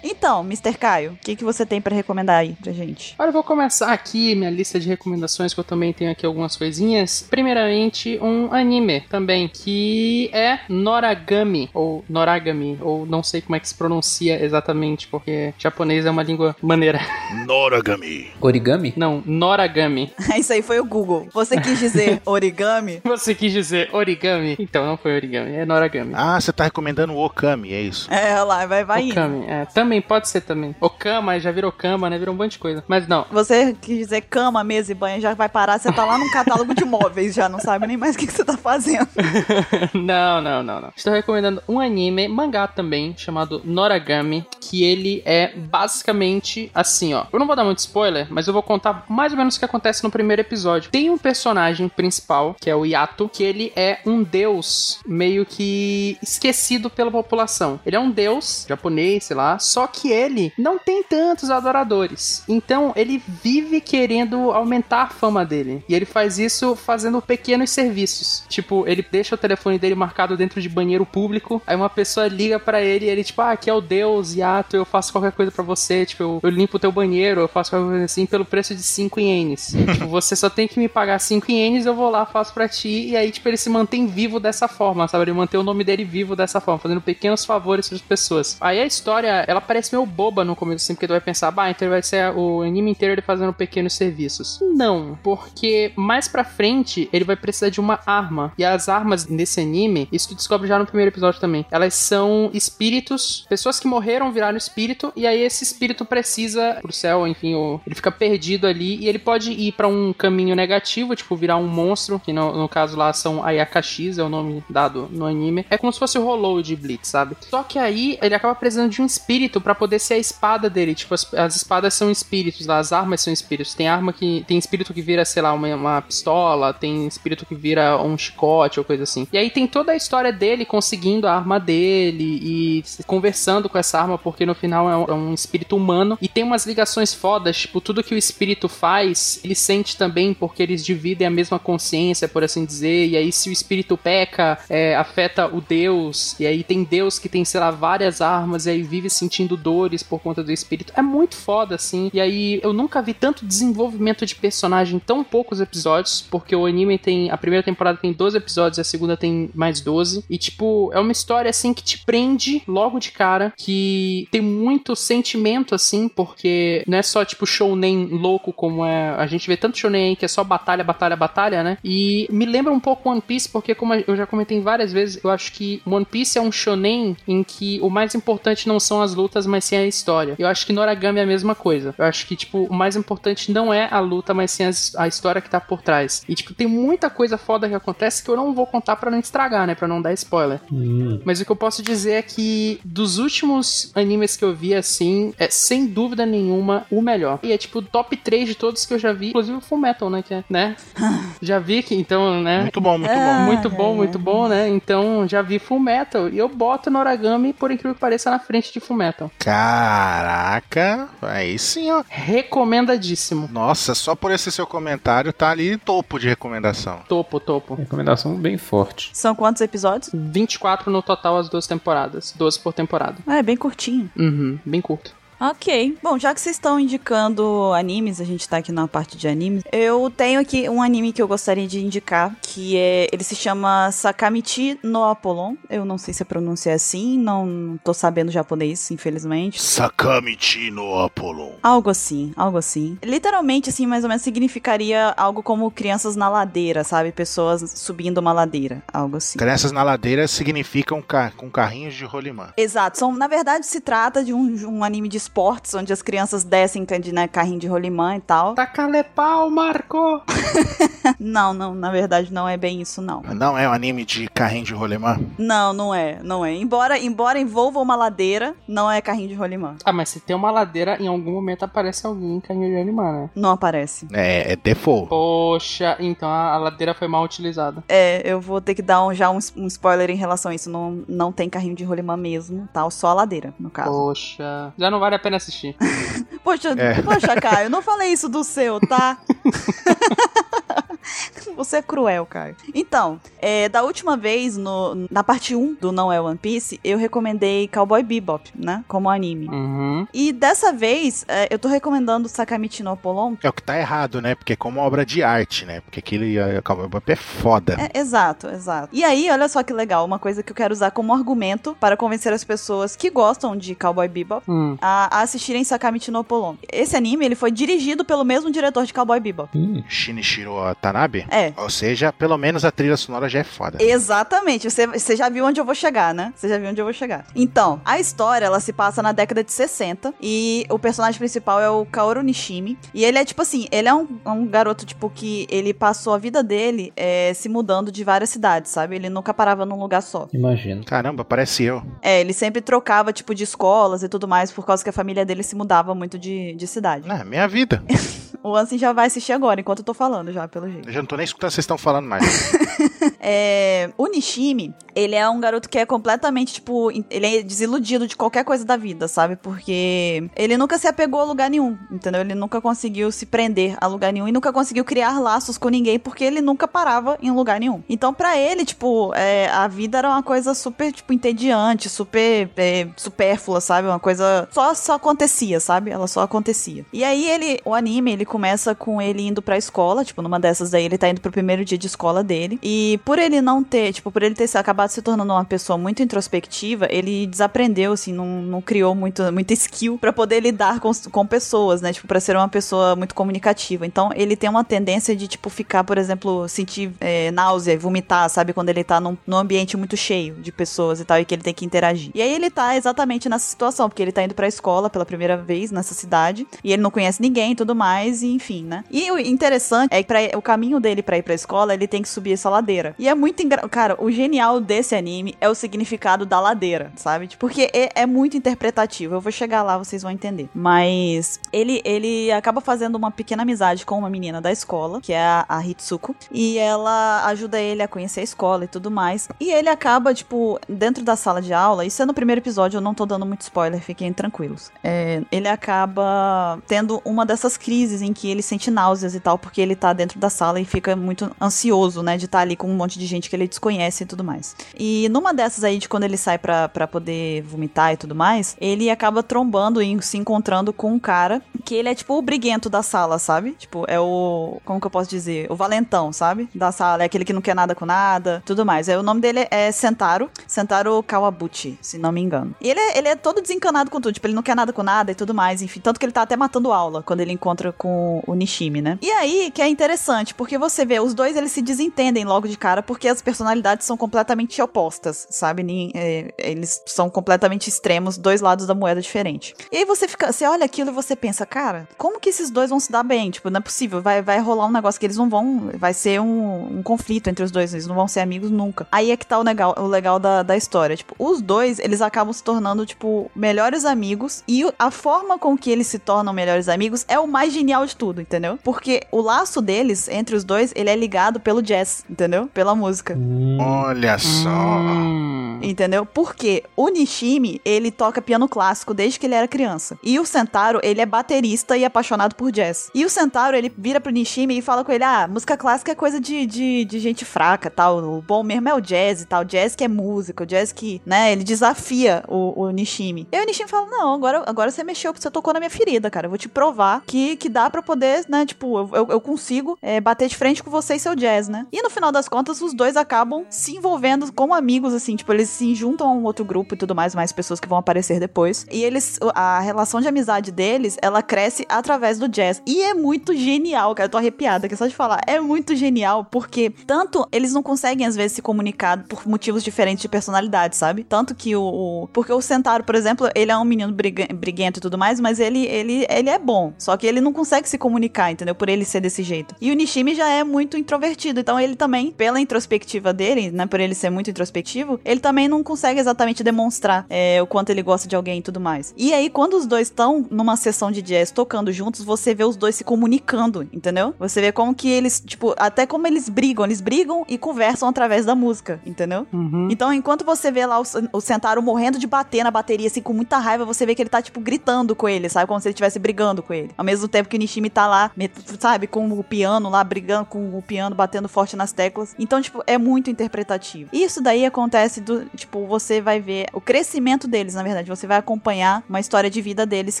Speaker 1: Então, Mr. Caio, o que, que você tem pra recomendar aí pra gente?
Speaker 3: Olha, eu vou começar aqui minha lista de recomendações, que eu também tenho aqui algumas coisinhas. Primeiramente, um anime também, que é Noragami, ou Noragami, ou não sei como é que se pronuncia exatamente, porque japonês é uma língua maneira. <laughs>
Speaker 2: Noragami.
Speaker 4: Origami?
Speaker 3: Não, Noragami. <laughs>
Speaker 1: Isso aí foi o Google. Você quis dizer <laughs> origami?
Speaker 3: Você quis dizer origami? Então não foi origami, é Noragami.
Speaker 2: Ah, você tá recomendando o Okami, é isso.
Speaker 1: É, olha lá, vai, vai indo.
Speaker 3: Okami, é, também pode ser também. Okama, já virou Kama, né? Virou um monte de coisa. Mas não,
Speaker 1: Você quis dizer cama, mesa e banho, já vai parar, você tá lá no catálogo de móveis, já não sabe nem mais o que, que você tá fazendo. <laughs>
Speaker 3: não, não, não, não. Estou recomendando um anime, mangá também, chamado Noragami, que ele é basicamente assim, ó. Eu não vou dar muito spoiler, mas eu vou contar mais ou menos o que acontece no primeiro episódio. Tem um personagem principal, que é o Yato, que ele é um deus meio que esquecido pela população. Ele é um deus japonês, sei lá, só que ele não tem tantos adoradores. Então ele vive querendo aumentar a fama dele. E ele faz isso fazendo pequenos serviços. Tipo, ele deixa o telefone dele marcado dentro de banheiro público. Aí uma pessoa liga pra ele e ele, tipo, ah, aqui é o Deus, Yato, eu faço qualquer coisa pra você. Tipo, eu, eu limpo o teu banheiro, eu faço qualquer coisa assim pelo preço de 5 ienes. <laughs> tipo, você só tem que me pagar 5 ienes, eu vou lá, faço pra ti. E aí, tipo, ele se mantém vivo dessa forma, sabe? Ele mantém o nome dele vivo dessa forma, fazendo pequenos favores para as pessoas. Aí a história, ela parece meio boba no começo, assim, porque tu vai pensar, bah, então vai ser o anime inteiro ele fazendo pequenos serviços. Não, porque mais pra frente ele vai precisar de uma arma. E as armas nesse anime, isso tu descobre já no primeiro episódio também, elas são espíritos, pessoas que morreram viraram espírito, e aí esse espírito precisa pro céu, enfim, o- ele fica perdido ali e ele pode ir pra um caminho negativo, tipo virar um monstro, que no, no caso lá são Ayakashis, é o nome dado no anime. É como se fosse o Hollow de Blitz, sabe? Só que aí ele acaba precisando de um espírito pra poder ser a espada dele. Tipo, as, as espadas são espíritos, lá, as armas são espíritos. Tem arma que. Tem espírito que vira, sei lá, uma, uma pistola, tem espírito que vira um chicote ou coisa assim. E aí tem toda a história dele conseguindo a arma dele e conversando com essa arma, porque no final é um, é um espírito humano. E tem umas ligações fodas, tipo, tudo que o espírito faz, ele sente também, porque eles dividem a mesma consciência, por assim dizer. E aí, se o espírito peca, é, afeta o Deus. E aí tem Deus que tem, sei lá, várias armas e aí vive sentindo dores por conta do espírito. É muito foda, assim. E aí eu nunca vi tanto desenvolvimento de personagem em tão poucos episódios, porque o anime tem. A primeira temporada tem 12 episódios, a segunda tem mais 12. E, tipo, é uma história assim que te prende logo de cara, que tem muito sentimento, assim, porque não é só, tipo, shounen louco como é. A gente vê tanto shounen aí que é só batalha, batalha, batalha, né? E me lembra um pouco One Piece, porque como eu já comentei várias vezes, eu acho que One Piece é um shonen em que o mais importante não são as lutas, lutas, mas sim a história. Eu acho que Noragami é a mesma coisa. Eu acho que, tipo, o mais importante não é a luta, mas sim as- a história que tá por trás. E, tipo, tem muita coisa foda que acontece que eu não vou contar pra não estragar, né? Pra não dar spoiler.
Speaker 4: Hum.
Speaker 3: Mas o que eu posso dizer é que dos últimos animes que eu vi, assim, é sem dúvida nenhuma o melhor. E é tipo o top 3 de todos que eu já vi, inclusive o Full Metal, né? Que é, né? <laughs> já vi que, então, né?
Speaker 2: Muito bom, muito
Speaker 1: Ah.
Speaker 2: bom.
Speaker 3: Muito bom, muito bom, né? Então já vi Full Metal. E eu boto Noragami, por incrível que pareça, na frente de Full Metal.
Speaker 2: Caraca, aí sim, ó.
Speaker 3: Recomendadíssimo.
Speaker 2: Nossa, só por esse seu comentário tá ali topo de recomendação.
Speaker 3: Topo, topo.
Speaker 4: Recomendação bem forte.
Speaker 1: São quantos episódios?
Speaker 3: 24 no total as duas temporadas. 12 por temporada.
Speaker 1: Ah, é bem curtinho.
Speaker 3: Uhum, bem curto.
Speaker 1: Ok. Bom, já que vocês estão indicando animes, a gente tá aqui na parte de animes, eu tenho aqui um anime que eu gostaria de indicar, que é. Ele se chama Sakamichi no Apollon. Eu não sei se a pronúncia é assim, não, tô sabendo japonês, infelizmente.
Speaker 2: Sakamichi no Apollon.
Speaker 1: Algo assim, algo assim. Literalmente, assim, mais ou menos significaria algo como crianças na ladeira, sabe? Pessoas subindo uma ladeira, algo assim.
Speaker 2: Crianças na ladeira significam ca com carrinhos de rolimã.
Speaker 1: Exato, são, na verdade se trata de um, de um anime de esportes, onde as crianças descem de né, carrinho de rolimã e tal.
Speaker 3: Tacale pau, Marco! <laughs>
Speaker 1: Não, não, na verdade não é bem isso, não.
Speaker 2: Não é um anime de carrinho de rolimã?
Speaker 1: Não, não é, não é. Embora, embora envolva uma ladeira, não é carrinho de rolimã.
Speaker 3: Ah, mas se tem uma ladeira, em algum momento aparece alguém em caminho de animar, né?
Speaker 1: Não aparece.
Speaker 2: É, é default.
Speaker 3: Poxa, então a, a ladeira foi mal utilizada.
Speaker 1: É, eu vou ter que dar um- já um, um spoiler em relação a isso. Não, não tem carrinho de rolimã mesmo, tá? Só a ladeira, no caso.
Speaker 3: Poxa, já não vale a pena assistir. <laughs>
Speaker 1: Poxa,
Speaker 2: É.
Speaker 1: poxa, Caio, eu não falei isso do seu, tá? <laughs> <laughs> Você é cruel, Caio. Então, é, da última vez, no, na parte 1 do Não É One Piece, eu recomendei Cowboy Bebop, né? Como anime.
Speaker 3: Uhum.
Speaker 1: E dessa vez, é, eu tô recomendando Sakamichi no Apollon.
Speaker 2: É o que tá errado, né? Porque é como obra de arte, né? Porque aquele uh, Cowboy Bebop é foda.
Speaker 1: É, exato, exato. E aí, olha só que legal, uma coisa que eu quero usar como argumento para convencer as pessoas que gostam de Cowboy Bebop
Speaker 3: Hum.
Speaker 1: a, a assistirem Sakamichi no Apollon. Esse anime, ele foi dirigido pelo mesmo diretor de Cowboy Bebop.
Speaker 4: Hum.
Speaker 2: Shinichiro Tanabe?
Speaker 1: É,
Speaker 2: Ou seja, pelo menos a trilha sonora já é foda.
Speaker 1: Exatamente. Você, você já viu onde eu vou chegar, né? Você já viu onde eu vou chegar. Então, a história, ela se passa na década de 60 e o personagem principal é o Kaoru Nishimi. E ele é, tipo assim, ele é um, um garoto, tipo, que ele passou a vida dele é, se mudando de várias cidades, sabe? Ele nunca parava num lugar só.
Speaker 4: Imagino.
Speaker 2: Caramba, parece eu.
Speaker 1: É, ele sempre trocava, tipo, de escolas e tudo mais, por causa que a família dele se mudava muito de, de cidade.
Speaker 2: É, minha vida. <laughs>
Speaker 1: O Ansem já vai assistir agora, enquanto eu tô falando já, pelo jeito.
Speaker 2: Já não tô nem escutando vocês estão falando mais. <laughs> <laughs>
Speaker 1: É, o Nishimi, ele é um garoto que é completamente, tipo, ele é desiludido de qualquer coisa da vida, sabe? Porque ele nunca se apegou a lugar nenhum, entendeu? Ele nunca conseguiu se prender a lugar nenhum e nunca conseguiu criar laços com ninguém porque ele nunca parava em lugar nenhum. Então, pra ele, tipo, é, a vida era uma coisa super, tipo, entediante, super é, supérflua, sabe? Uma coisa só, só acontecia, sabe? Ela só acontecia. E aí ele, o anime, ele começa com ele indo pra escola, tipo, numa dessas daí ele tá indo pro primeiro dia de escola dele. E por ele não ter, tipo, por ele ter acabado se tornando uma pessoa muito introspectiva, ele desaprendeu, assim, não, não criou muito, muita skill pra poder lidar com, com pessoas, né? Tipo, pra ser uma pessoa muito comunicativa. Então, ele tem uma tendência de, tipo, ficar, por exemplo, sentir é, náusea vomitar, sabe? Quando ele tá num, num ambiente muito cheio de pessoas e tal, e que ele tem que interagir. E aí ele tá exatamente nessa situação, porque ele tá indo pra escola pela primeira vez nessa cidade, e ele não conhece ninguém e tudo mais, e enfim, né? E o interessante é que pra, o caminho dele pra ir pra escola, ele tem que subir essa ladeira. E é muito engraçado. Cara, o genial desse anime é o significado da ladeira, sabe? Tipo, Porque é, é muito interpretativo. Eu vou chegar lá, vocês vão entender. Mas ele, ele acaba fazendo uma pequena amizade com uma menina da escola, que é a, a Hitsuko. E ela ajuda ele a conhecer a escola e tudo mais. E ele acaba, tipo, dentro da sala de aula. Isso é no primeiro episódio, eu não tô dando muito spoiler, fiquem tranquilos. É, ele acaba tendo uma dessas crises em que ele sente náuseas e tal, porque ele tá dentro da sala e fica muito ansioso, né, de estar ali com um monte de gente que ele desconhece e tudo mais. E numa dessas aí, de quando ele sai pra, poder vomitar e tudo mais, ele acaba trombando e se encontrando com um cara que ele é tipo o briguento da sala, sabe? Tipo, é o. Como que eu posso dizer? O valentão, sabe? Da sala. É aquele que não quer nada com nada, tudo mais. É, o nome dele é Sentaro. Sentaro Kawabuchi, se não me engano. E ele é, ele é todo desencanado com tudo. Tipo, ele não quer nada com nada e tudo mais. Enfim, tanto que ele tá até matando aula quando ele encontra com o Nishimi, né? E aí, que é interessante, porque você vê, os dois eles se desentendem logo logo de cara porque as personalidades são completamente opostas, sabe? É, eles são completamente extremos, dois lados da moeda diferente. E aí você fica, você olha aquilo e você pensa, cara, como que esses dois vão se dar bem? Tipo, não é possível, vai, vai rolar um negócio que eles não vão, vai ser um, um conflito entre os dois, eles não vão ser amigos nunca. Aí é que tá o legal, o legal da, da história. Tipo, os dois, eles acabam se tornando, tipo, melhores amigos e a forma com que eles se tornam melhores amigos é o mais genial de tudo, entendeu? Porque o laço deles, entre os dois, ele é ligado pelo jazz, entendeu? Pela música.
Speaker 2: Olha só.
Speaker 3: Hum.
Speaker 1: Entendeu? Porque o Nishimi, ele toca piano clássico desde que ele era criança. E o Sentaro, ele é baterista e apaixonado por jazz. E o Sentaro, ele vira pro Nishimi e fala com ele: Ah, música clássica é coisa de, de, de gente fraca, tal. O bom mesmo é o jazz e tal. Jazz que é música, o jazz que, né, ele desafia o, o Nishimi. E aí o Nishimi fala: Não, agora, agora você mexeu, você tocou na minha ferida, cara. Eu vou te provar que, que dá pra poder, né, tipo, eu, eu, eu consigo é, bater de frente com você e seu jazz, né? E no final das contas, os dois acabam se envolvendo como amigos, assim, tipo, eles se juntam a um outro grupo e tudo mais, mais pessoas que vão aparecer depois. E eles, a relação de amizade deles, ela cresce através do jazz. E é muito genial, cara. Eu tô arrepiada aqui só de falar. É muito genial, porque tanto eles não conseguem, às vezes, se comunicar por motivos diferentes de personalidade, sabe? Tanto que o. o- porque o Sentaro, por exemplo, ele é um menino briga- briguento e tudo mais, mas ele, ele, ele é bom. Só que ele não consegue se comunicar, entendeu? Por ele ser desse jeito. E o Nishimi já é muito introvertido, então ele também, pela introspectiva dele, né? Por ele ser muito introspectivo, ele também não consegue exatamente demonstrar é, o quanto ele gosta de alguém e tudo mais. E aí, quando os dois estão numa sessão de jazz tocando juntos, você vê os dois se comunicando, entendeu? Você vê como que eles, tipo, até como eles brigam, eles brigam e conversam através da música, entendeu?
Speaker 3: Uhum.
Speaker 1: Então, enquanto você vê lá o, o Sentaro morrendo de bater na bateria, assim, com muita raiva, você vê que ele tá, tipo, gritando com ele, sabe? Como se ele estivesse brigando com ele. Ao mesmo tempo que o Nishimi tá lá, sabe, com o piano lá, brigando com o piano, batendo forte nas teclas. Então, tipo, é muito interpretativo. Isso daí acontece do, tipo, você vai ver o crescimento deles, na verdade. Você vai acompanhar uma história de vida deles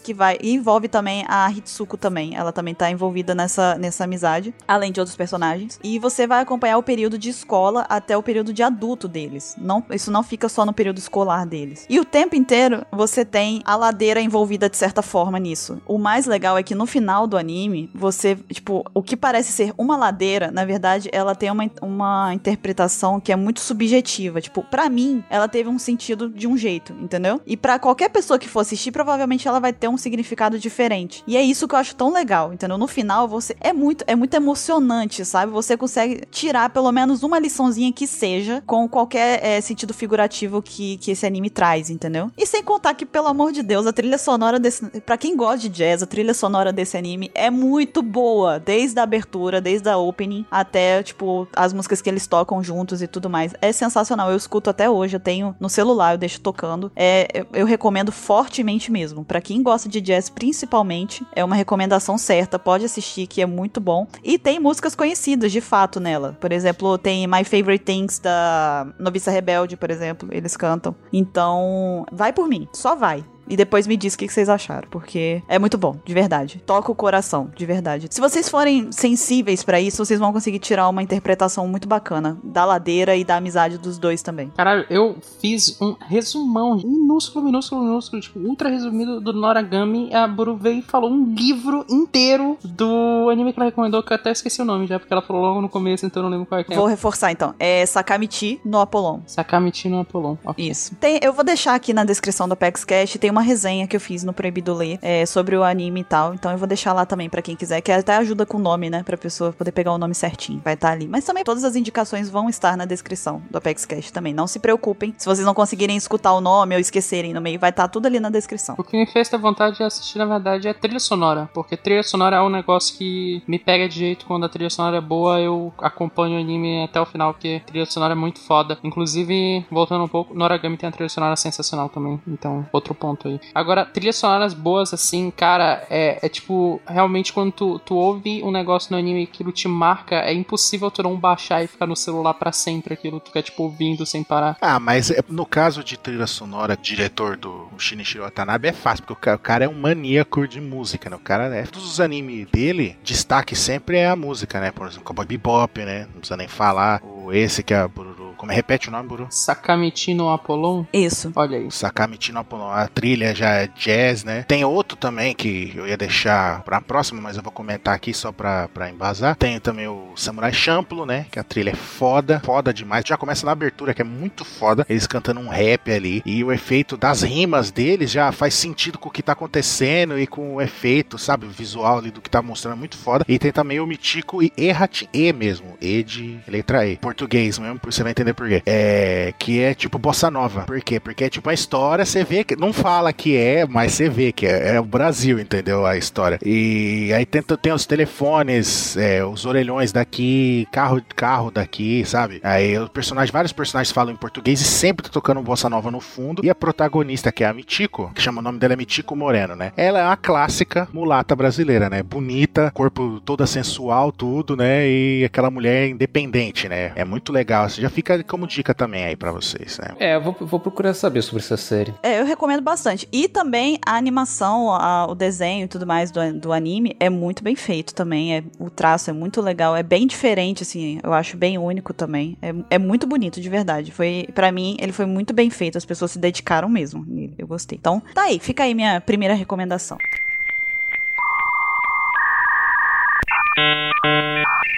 Speaker 1: que vai. Envolve também a Hitsuko também. Ela também tá envolvida nessa, nessa amizade, além de outros personagens. E você vai acompanhar o período de escola até o período de adulto deles. Não, isso não fica só no período escolar deles. E o tempo inteiro você tem a ladeira envolvida de certa forma nisso. O mais legal é que no final do anime, você, tipo, o que parece ser uma ladeira, na verdade, ela tem uma, uma interpretação que é muito subjetiva. Tipo, pra mim, ela teve um sentido de um jeito, entendeu? E pra qualquer pessoa que for assistir, provavelmente ela vai ter um significado diferente. E é isso que eu acho tão legal, entendeu? No final, você é muito, é muito emocionante, sabe? Você consegue tirar pelo menos uma liçãozinha que seja com qualquer é, sentido figurativo que, que esse anime traz, entendeu? E sem contar que, pelo amor de Deus, a trilha sonora desse. Pra quem gosta de jazz, a trilha sonora desse anime é muito boa. Desde a abertura, desde a opening, até, tipo, as músicas que eles tocam juntos e tudo mais. É sensacional. Eu escuto até hoje, eu tenho no celular, eu deixo tocando. É, eu, eu recomendo fortemente mesmo. Pra quem gosta de jazz, principalmente, é uma recomendação certa. Pode assistir, que é muito bom. E tem músicas conhecidas, de fato, nela. Por exemplo, tem My Favorite Things da Noviça Rebelde, por exemplo. Eles cantam. Então, vai por mim. Só vai. E depois me diz o que vocês acharam, porque é muito bom, de verdade. Toca o coração, de verdade. Se vocês forem sensíveis pra isso, vocês vão conseguir tirar uma interpretação muito bacana da ladeira e da amizade dos dois também.
Speaker 3: Caralho, eu fiz um resumão minúsculo, minúsculo, minúsculo, tipo, ultra resumido do Noragami. A Buru veio e falou um livro inteiro do anime que ela recomendou, que eu até esqueci o nome já, porque ela falou logo no começo, então eu não lembro qual é que é.
Speaker 1: Vou reforçar então. É Sakamichi no Apollon.
Speaker 3: Sakamichi no Apollon. Ok.
Speaker 1: Isso. Tem, eu vou deixar aqui na descrição do Apex Cash, tem uma resenha que eu fiz no Proibido Ler é, sobre o anime e tal. Então eu vou deixar lá também pra quem quiser, que até ajuda com o nome, né? Pra pessoa poder pegar o nome certinho. Vai estar ali. Mas também todas as indicações vão estar na descrição do Apex Cash também. Não se preocupem. Se vocês não conseguirem escutar o nome ou esquecerem no meio, vai estar tudo ali na descrição.
Speaker 3: O que me fez ter vontade de assistir, na verdade, é trilha sonora. Porque trilha sonora é um negócio que me pega de jeito. Quando a trilha sonora é boa, eu acompanho o anime até o final, porque a trilha sonora é muito foda. Inclusive, voltando um pouco, Noragami tem uma trilha sonora sensacional também. Então, outro ponto aí. Agora, trilhas sonoras boas, assim, cara, é, é tipo, realmente quando tu, tu ouve um negócio no anime e aquilo te marca, é impossível tu não baixar e ficar no celular pra sempre aquilo. Tu fica, tipo, ouvindo sem parar.
Speaker 2: Ah, mas é- no caso de trilha sonora, diretor do Shinichiro Watanabe é fácil, porque o ca- o cara é um maníaco de música, né? O cara é. Todos os animes dele, destaque sempre é a música, né? Por exemplo, Cowboy Bebop, né? Não precisa nem falar. O esse que a Bururu Como é? Repete o nome, Buru?
Speaker 3: Sakamichi no Apollon?
Speaker 1: Isso.
Speaker 3: Olha aí.
Speaker 2: Sakamichi no Apollon. A trilha já é jazz, né? Tem outro também que eu ia deixar pra próxima, mas eu vou comentar aqui só pra, pra embasar. Tem também o Samurai Champloo, né? Que a trilha é foda, foda demais. Já começa na abertura, que é muito foda. Eles cantando um rap ali. E o efeito das rimas deles já faz sentido com o que tá acontecendo e com o efeito, sabe? O visual ali do que tá mostrando é muito foda. E tem também o Mitico e Errat E mesmo. E de letra E. Português mesmo, você vai entender por quê. É. Que é tipo bossa nova. Por quê? Porque é tipo a história, você vê que. Não fala que é, mas você vê que é, é o Brasil, entendeu? A história. E aí tem, tem os telefones, é, os orelhões daqui, carro carro daqui, sabe? Aí o personagem, vários personagens falam em português e sempre tá tocando bossa nova no fundo. E a protagonista, que é a Mitico, que chama o nome dela é Mitico Moreno, né? Ela é uma clássica mulata brasileira, né? Bonita, corpo toda sensual, tudo, né? E aquela mulher independente, né? É muito legal. Isso já fica como dica também aí pra vocês, né?
Speaker 4: É, eu vou, vou procurar saber sobre essa série.
Speaker 1: É, eu recomendo bastante. E também a animação, a- o desenho e tudo mais do, do anime é muito bem feito também. É, o traço é muito legal, é bem diferente, assim. Eu acho bem único também. É, é muito bonito, de verdade. Foi, para mim, ele foi muito bem feito. As pessoas se dedicaram mesmo. Eu gostei. Então, tá aí, fica aí minha primeira recomendação.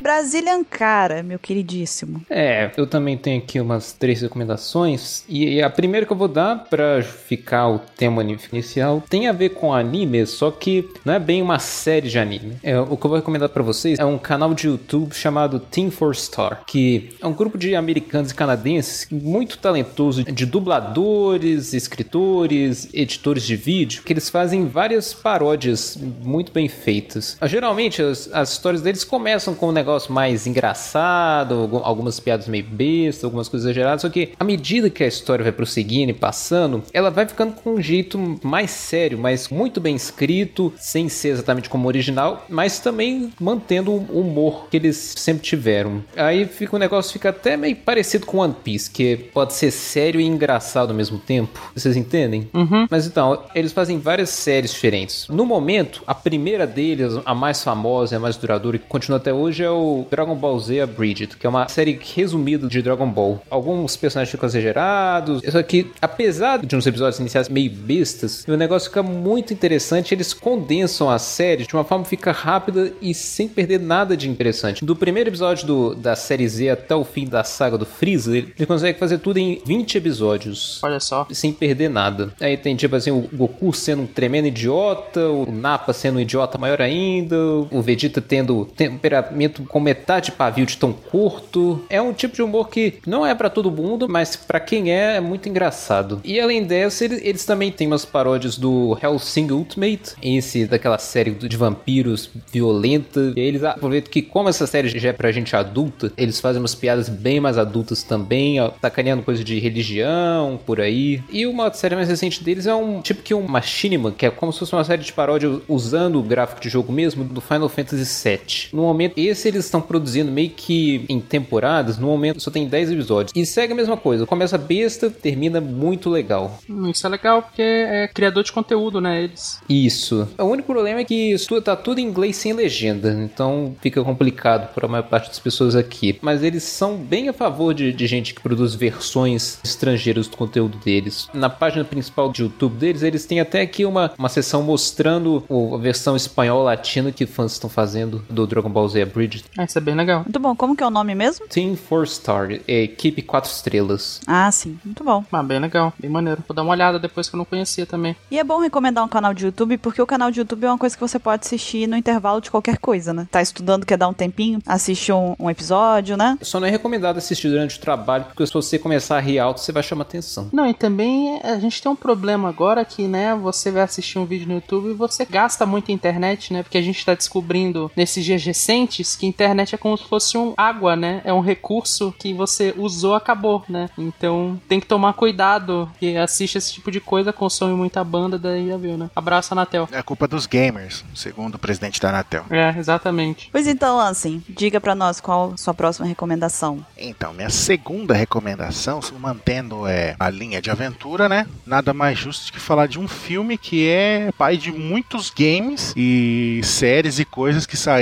Speaker 1: Brazilian Cara, meu queridíssimo.
Speaker 4: É, eu também tenho aqui umas três recomendações. E a primeira que eu vou dar pra ficar o tema inicial tem a ver com anime, só que não é bem uma série de anime. É, o que eu vou recomendar pra vocês é um canal de YouTube chamado Team for Star, que é um grupo de americanos e canadenses muito talentoso de dubladores, escritores, editores de vídeo, que eles fazem várias paródias muito bem feitas. Geralmente as, as histórias deles começam com um negócio mais engraçado, algum- algumas piadas meio bestas, algumas coisas exageradas, só que à medida que a história vai prosseguindo e passando, ela vai ficando com um jeito mais sério, mas muito bem escrito, sem ser exatamente como o original, mas também mantendo o humor que eles sempre tiveram. Aí fica o negócio fica até meio parecido com One Piece, que pode ser sério e engraçado ao mesmo tempo. Vocês entendem? Mas então, eles fazem várias séries diferentes. No momento, a primeira deles, a mais famosa e a mais duradoura, que continua até hoje, é o Dragon Ball Z Abridged, que é uma série resumida de Dragon Ball. Alguns personagens ficam exagerados, só que, apesar de uns episódios iniciais meio bestas, o negócio fica muito interessante. Eles condensam a série de uma forma que fica rápida e sem perder nada de interessante. Do primeiro episódio do- da série Z até o fim da saga do Freeza, ele, ele consegue fazer tudo em 20 episódios
Speaker 3: Olha só.
Speaker 4: sem perder nada. Aí tem tipo assim, o Goku sendo um tremendo idiota, o Nappa sendo um idiota maior ainda, o Vegeta tendo temperamento com metade de pavio de tão curto. É um tipo de humor que não é pra todo mundo, mas pra quem é, é muito engraçado. E além dessa, eles, eles também têm umas paródias do Hellsing Ultimate, esse daquela série de vampiros violenta. E eles aproveitam que como essa série já é pra gente adulta, eles fazem umas piadas bem mais adultas também, ó, sacaneando coisa de religião, por aí. E uma série mais recente deles é um tipo que um Machinima, que é como se fosse uma série de paródia usando o gráfico de jogo mesmo do Final Fantasy VII. No momento, esse eles estão produzindo meio que em temporadas, no momento só tem 10 episódios. E segue a mesma coisa, começa besta, termina muito legal.
Speaker 3: Hum, Isso é legal porque é criador de conteúdo, né? Eles.
Speaker 4: Isso. O único problema é que isso tá tudo em inglês sem legenda, então fica complicado para a maior parte das pessoas aqui. Mas eles são bem a favor de, de gente que produz versões estrangeiras do conteúdo deles. Na página principal do YouTube deles, eles têm até aqui uma, uma seção mostrando a versão espanhol latina que fãs estão fazendo do Dragon Ball Z Abridged.
Speaker 3: Ah, isso é bem legal.
Speaker 1: Muito bom. Como que é o nome mesmo?
Speaker 4: Team 4 Star, é equipe 4 estrelas.
Speaker 1: Ah, sim. Muito bom.
Speaker 3: Ah, bem legal, bem maneiro. Vou dar uma olhada depois que eu não conhecia também.
Speaker 1: E é bom recomendar um canal de YouTube, porque o canal de YouTube é uma coisa que você pode assistir no intervalo de qualquer coisa, né? Tá estudando, quer dar um tempinho, assiste um, um episódio, né?
Speaker 4: Só não é recomendado assistir durante o trabalho, porque se você começar a rir alto, você vai chamar atenção.
Speaker 3: Não, e também a gente tem um problema agora que, né, você vai assistir um vídeo no YouTube e você gasta muito internet, né? Porque a gente tá descobrindo nesses dias recentes que internet é como se fosse um água, né? É um recurso que você usou, acabou, né? Então tem que tomar cuidado que assiste esse tipo de coisa, consome muita banda, daí já viu, né? Abraço, Anatel.
Speaker 2: É culpa dos gamers, segundo o presidente da Anatel.
Speaker 3: É, exatamente.
Speaker 1: Pois então, Ansem, diga pra nós qual a sua próxima recomendação.
Speaker 2: Então, minha segunda recomendação, se mantendo é, a linha de aventura, né? Nada mais justo que falar de um filme que é pai de muitos games e séries e coisas que saíram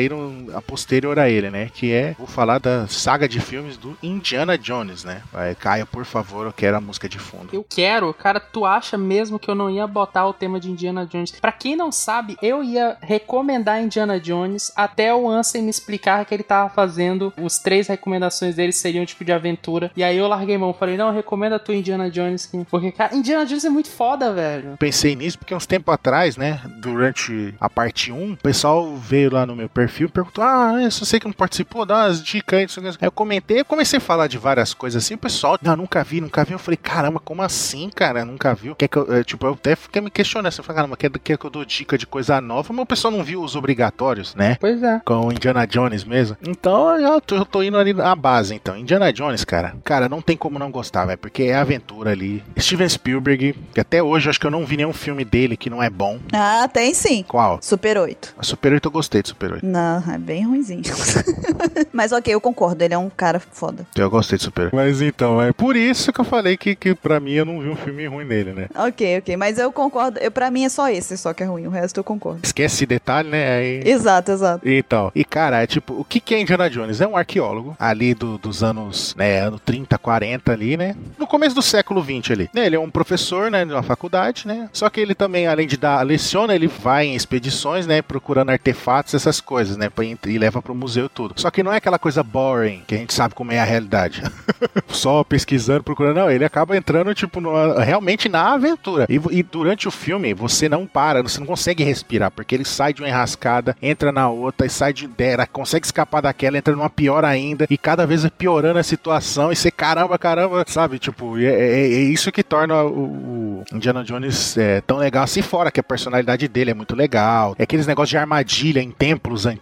Speaker 2: a posterior a ele, né? Que é, vou falar da saga de filmes do Indiana Jones, né? Vai, Caio, por favor, eu quero a música de fundo.
Speaker 3: Eu quero, cara, tu acha mesmo que eu não ia botar o tema de Indiana Jones? Pra quem não sabe, eu ia recomendar Indiana Jones até o Ansem me explicar que ele tava fazendo. Os três recomendações dele seriam tipo de aventura. E aí eu larguei mão, falei, não, recomenda tu Indiana Jones. Porque, cara, Indiana Jones é muito foda, velho.
Speaker 2: Pensei nisso porque uns tempo atrás, né? Durante a parte 1, o pessoal veio lá no meu perfil e perguntou: Ah, eu só sei que não participou, dá umas dicas aí. não sei o que. Aí eu comentei, eu comecei a falar de várias coisas assim. O pessoal, não, nunca vi, nunca vi. Eu falei, caramba, como assim, cara? Nunca viu? Quer que eu, é, tipo, eu até fiquei me questionando. Assim, eu falei, caramba, quer, quer que eu dou dica de coisa nova? Mas o pessoal não viu os obrigatórios, né?
Speaker 3: Pois é.
Speaker 2: Com o Indiana Jones mesmo. Então eu tô, eu tô indo ali na base, então. Indiana Jones, cara. Cara, não tem como não gostar, velho. Porque é aventura ali. Steven Spielberg, que até hoje eu acho que eu não vi nenhum filme dele que não é bom.
Speaker 1: Ah, tem sim.
Speaker 2: Qual?
Speaker 1: Super 8.
Speaker 2: A Super 8 eu gostei de Super 8.
Speaker 1: Não, é bem ruimzinho. <laughs> Mas ok, eu concordo, ele é um cara foda.
Speaker 2: Eu gostei de Super 8. Mas então, é por isso que eu falei que, que pra mim eu não vi um filme ruim nele, né?
Speaker 1: Ok, ok, mas eu concordo, eu, pra mim é só esse só que é ruim, o resto eu concordo.
Speaker 2: Esquece esse detalhe, né? Aí...
Speaker 1: Exato, exato.
Speaker 2: Então, e cara, é tipo, o que que é Indiana Jones? É um arqueólogo ali do- dos anos, né, ano 30, 40 ali, né? No começo do século 20 ali. Né, Ele é um professor, né, de uma faculdade, né? Só que ele também, além de dar leciona, ele vai em expedições, né, procurando artefatos, essas coisas, né, pra- e leva pro museu tudo. Só que não é aquela coisa boring, que a gente sabe como é a realidade. <laughs> Só pesquisando, procurando, não, ele acaba entrando, tipo, numa- realmente na aventura. E, e durante o filme, você não para, você não consegue respirar, porque ele sai de uma enrascada, entra na outra, e sai de dera, consegue escapar daquela, entra numa pior ainda, e cada vez é piorando a situação, e você, caramba, caramba, sabe? Tipo, é, é- é isso que torna o, o Indiana Jones é, tão legal assim fora, que a personalidade dele é muito legal. É aqueles negócios de armadilha em templos antigos,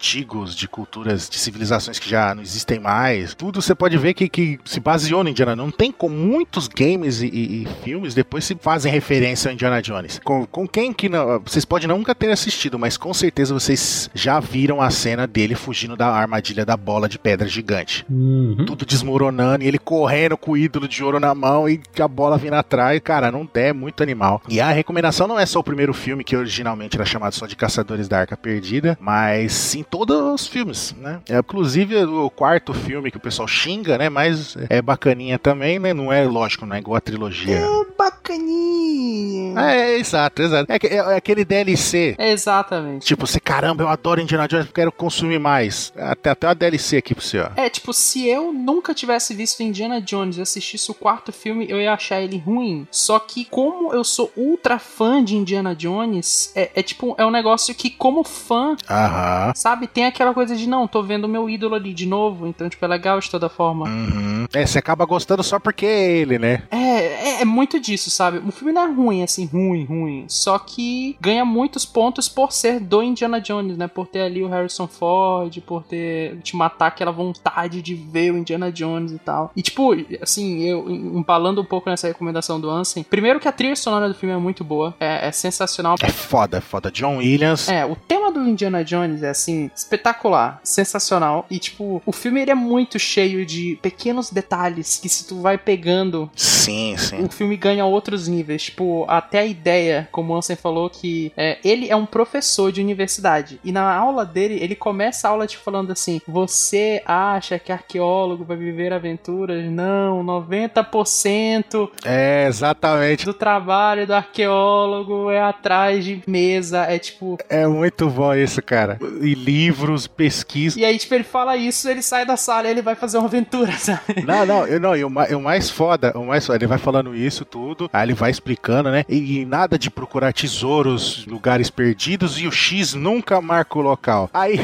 Speaker 2: de culturas, de civilizações que já não existem mais. Tudo você pode ver que, que se baseou no Indiana Não tem como muitos games e, e- e filmes depois se fazem referência ao Indiana Jones. Com, com quem que não. Vocês podem nunca ter assistido, mas com certeza vocês já viram a cena dele fugindo da armadilha da bola de pedra gigante
Speaker 4: Uhum.
Speaker 2: tudo desmoronando e ele correndo com o ídolo de ouro na mão e a bola vindo atrás. Cara, não é muito animal. E a recomendação não é só o primeiro filme, que originalmente era chamado só de Caçadores da Arca Perdida, mas sim todos os filmes, né? É, inclusive o quarto filme que o pessoal xinga, né? Mas é bacaninha também, né? Não é lógico, não é igual a trilogia.
Speaker 3: Bacaninha.
Speaker 2: É, exato, exato. É, é- é aquele DLC.
Speaker 3: É exatamente.
Speaker 2: Tipo, você, caramba, eu adoro Indiana Jones, quero consumir mais. Até, até uma DLC aqui pra você, ó.
Speaker 3: É, tipo, se eu nunca tivesse visto Indiana Jones e assistisse o quarto filme, eu ia achar ele ruim. Só que, como eu sou ultra fã de Indiana Jones, é, é tipo, é um negócio que, como fã,
Speaker 2: Aham.
Speaker 3: Sabe, tem aquela coisa de não, tô vendo o meu ídolo ali de novo, então, tipo, é legal de toda forma.
Speaker 2: Uhum. É, você acaba gostando só porque é ele, né?
Speaker 3: É, é, é muito disso, sabe? O filme não é ruim, assim, ruim, ruim. Só que ganha muitos pontos por ser do Indiana Jones, né? Por ter ali o Harrison Ford, por ter te matar aquela vontade de ver o Indiana Jones e tal. E, tipo, assim, eu empalando um pouco nessa recomendação do Ansem. Primeiro que a trilha sonora do filme é muito boa, é, é sensacional.
Speaker 2: É foda, é foda. John Williams.
Speaker 3: É, o tema do Indiana Jones é assim, espetacular, sensacional. E, tipo, o filme ele é muito cheio de pequenos detalhes que se tu vai pegando
Speaker 2: Sim, sim.
Speaker 3: o filme ganha outros níveis. Tipo, até a ideia, como o Ansem falou, que é, ele é um professor de universidade. E na aula dele, ele começa a aula tipo, falando assim: Você acha que arqueólogo vai viver aventuras? Não, 90%
Speaker 2: É, exatamente.
Speaker 3: do trabalho do arqueólogo é atrás de mesa. É tipo.
Speaker 2: É muito bom isso, cara. E livros, pesquisa.
Speaker 3: E aí, tipo, ele fala isso, ele sai da sala e ele vai fazer uma aventura, <laughs> sabe?
Speaker 2: Não, não, eu não, e o, ma- e o mais foda, o mais foda, ele vai falando isso tudo, aí ele vai explicando, né? E, e nada de procurar tesouros, lugares perdidos, e o X nunca marca o local. Aí,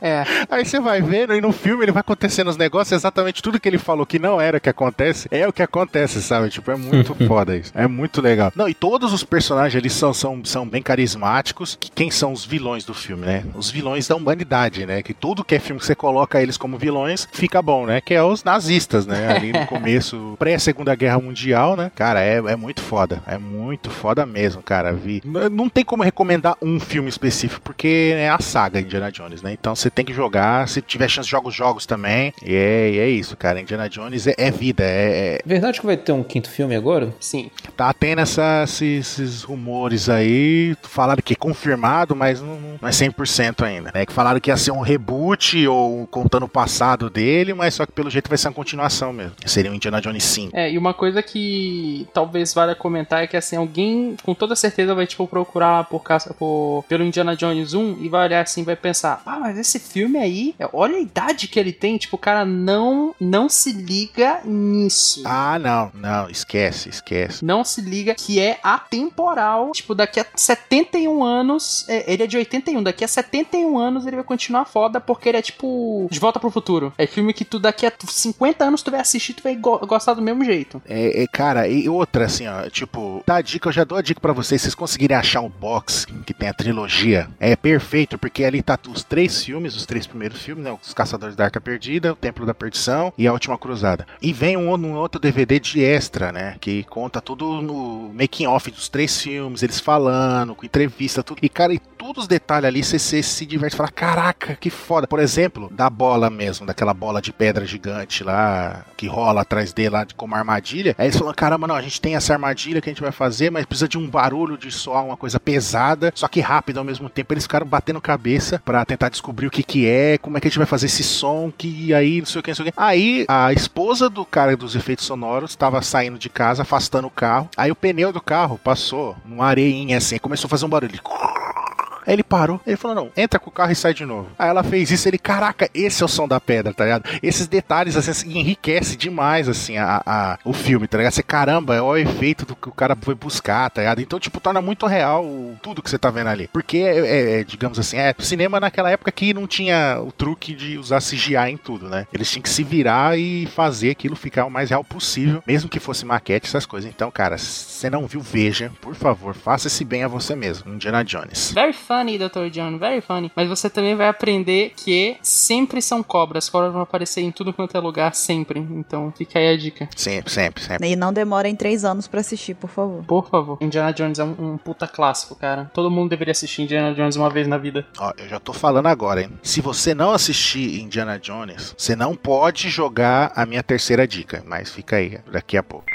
Speaker 3: É. <laughs>
Speaker 2: aí você vai vendo, e no filme ele vai acontecendo os negócios, exatamente tudo que ele falou que não era o que acontece, é o que acontece, sabe? Tipo, é muito <laughs> foda isso. É muito legal. Não, e todos os personagens ali são, são, são bem carismáticos. Que, quem são os vilões do filme, né? Os vilões da humanidade, né? Que tudo que é filme que você coloca eles como vilões, fica bom, né? Que é os nazistas, né? Ali no <laughs> começo, pré-segunda guerra mundial, né? Cara, é, é muito foda. É muito foda mesmo, cara. Vi. Não tem como recomendar um filme específico, porque é a saga Indiana Jones, né? Então você tem que jogar. Se tiver chance, joga os jogos também. E é, e é isso, cara. Indiana Jones é, é vida. É, é-
Speaker 4: Verdade que vai ter um quinto filme agora?
Speaker 3: Sim.
Speaker 2: tá tendo essa, esses, esses rumores aí. Falaram que é confirmado, mas não, não é 100% ainda. Né? Que falaram que ia ser um reboot ou contando o passado dele, mas só que pelo jeito vai ser uma continuação mesmo. Seria o Indiana Jones 5.
Speaker 3: É, e uma coisa que talvez valha comentar é que assim, alguém com toda certeza vai tipo procurar por, caça- por pelo Indiana Jones 1 e vai olhar assim, vai pensar: "Ah, mas esse filme aí, olha a idade que ele tem, tipo, o cara não não se liga nisso".
Speaker 2: Ah, não, não, esquece, esquece.
Speaker 3: Não se liga que é atemporal. Tipo, daqui a 71 anos. é, ele é de 81. Daqui a 71 anos ele vai continuar foda porque ele é tipo. De volta pro futuro. É filme que tu daqui a 50 anos tu vai assistir tu vai go- gostar do mesmo jeito.
Speaker 2: É, é, cara, e outra assim, ó, tipo, dá a dica, eu já dou a dica pra vocês, vocês conseguirem achar um box que tem a trilogia, é perfeito, porque ali tá os três filmes, os três primeiros filmes, né, os Caçadores da Arca Perdida, o Templo da Perdição e a Última Cruzada. E vem um, um outro DVD de extra, né, que conta tudo no making off dos três filmes, eles falando, com entrevista, tudo. E cara, e todos os detalhes ali, você se diverte, fala, caraca, que foda. Por exemplo, da bola mesmo, daquela bola de pedra gigante lá, que rola atrás dele lá como armadilha. Aí eles falam, caramba, não, a gente tem essa armadilha que a gente vai fazer, mas precisa de um barulho de soar uma coisa pesada, só que rápido ao mesmo tempo. Eles ficaram batendo cabeça pra tentar descobrir o que que é, como é que a gente vai fazer esse som, que aí não sei o que, não sei o que. Aí a esposa do cara dos efeitos sonoros estava saindo de casa, afastando o carro. Aí o pneu do carro passou numa areinha assim, começou a fazer um barulho. Aí ele parou, ele falou: não, entra com o carro e sai de novo. Aí ela fez isso, ele, caraca, esse é o som da pedra, tá ligado? Esses detalhes, assim, assim, enriquece demais, assim, a, a- o filme, tá ligado? Você, caramba, é o efeito do que o cara foi buscar, tá ligado? Então, tipo, torna muito real tudo que você tá vendo ali. Porque, é, é, é, digamos assim, é cinema naquela época que não tinha o truque de usar CGI em tudo, né? Eles tinham que se virar e fazer aquilo ficar o mais real possível, mesmo que fosse maquete, essas coisas. Então, cara, se você não viu, veja, por favor, faça esse bem a você mesmo, Indiana Jones.
Speaker 3: Very funny, Dr. John, very funny. Mas você também vai aprender que sempre são cobras. Cobras vão aparecer em tudo quanto é lugar, sempre. Então fica aí a dica.
Speaker 2: Sempre, sempre, sempre.
Speaker 1: E não demorem três anos pra assistir, por favor.
Speaker 3: Por favor. Indiana Jones é um, um puta clássico, cara. Todo mundo deveria assistir Indiana Jones uma vez na vida.
Speaker 2: Ó, eu já tô falando agora, hein? Se você não assistir Indiana Jones, você não pode jogar a minha terceira dica, mas fica aí, daqui a pouco.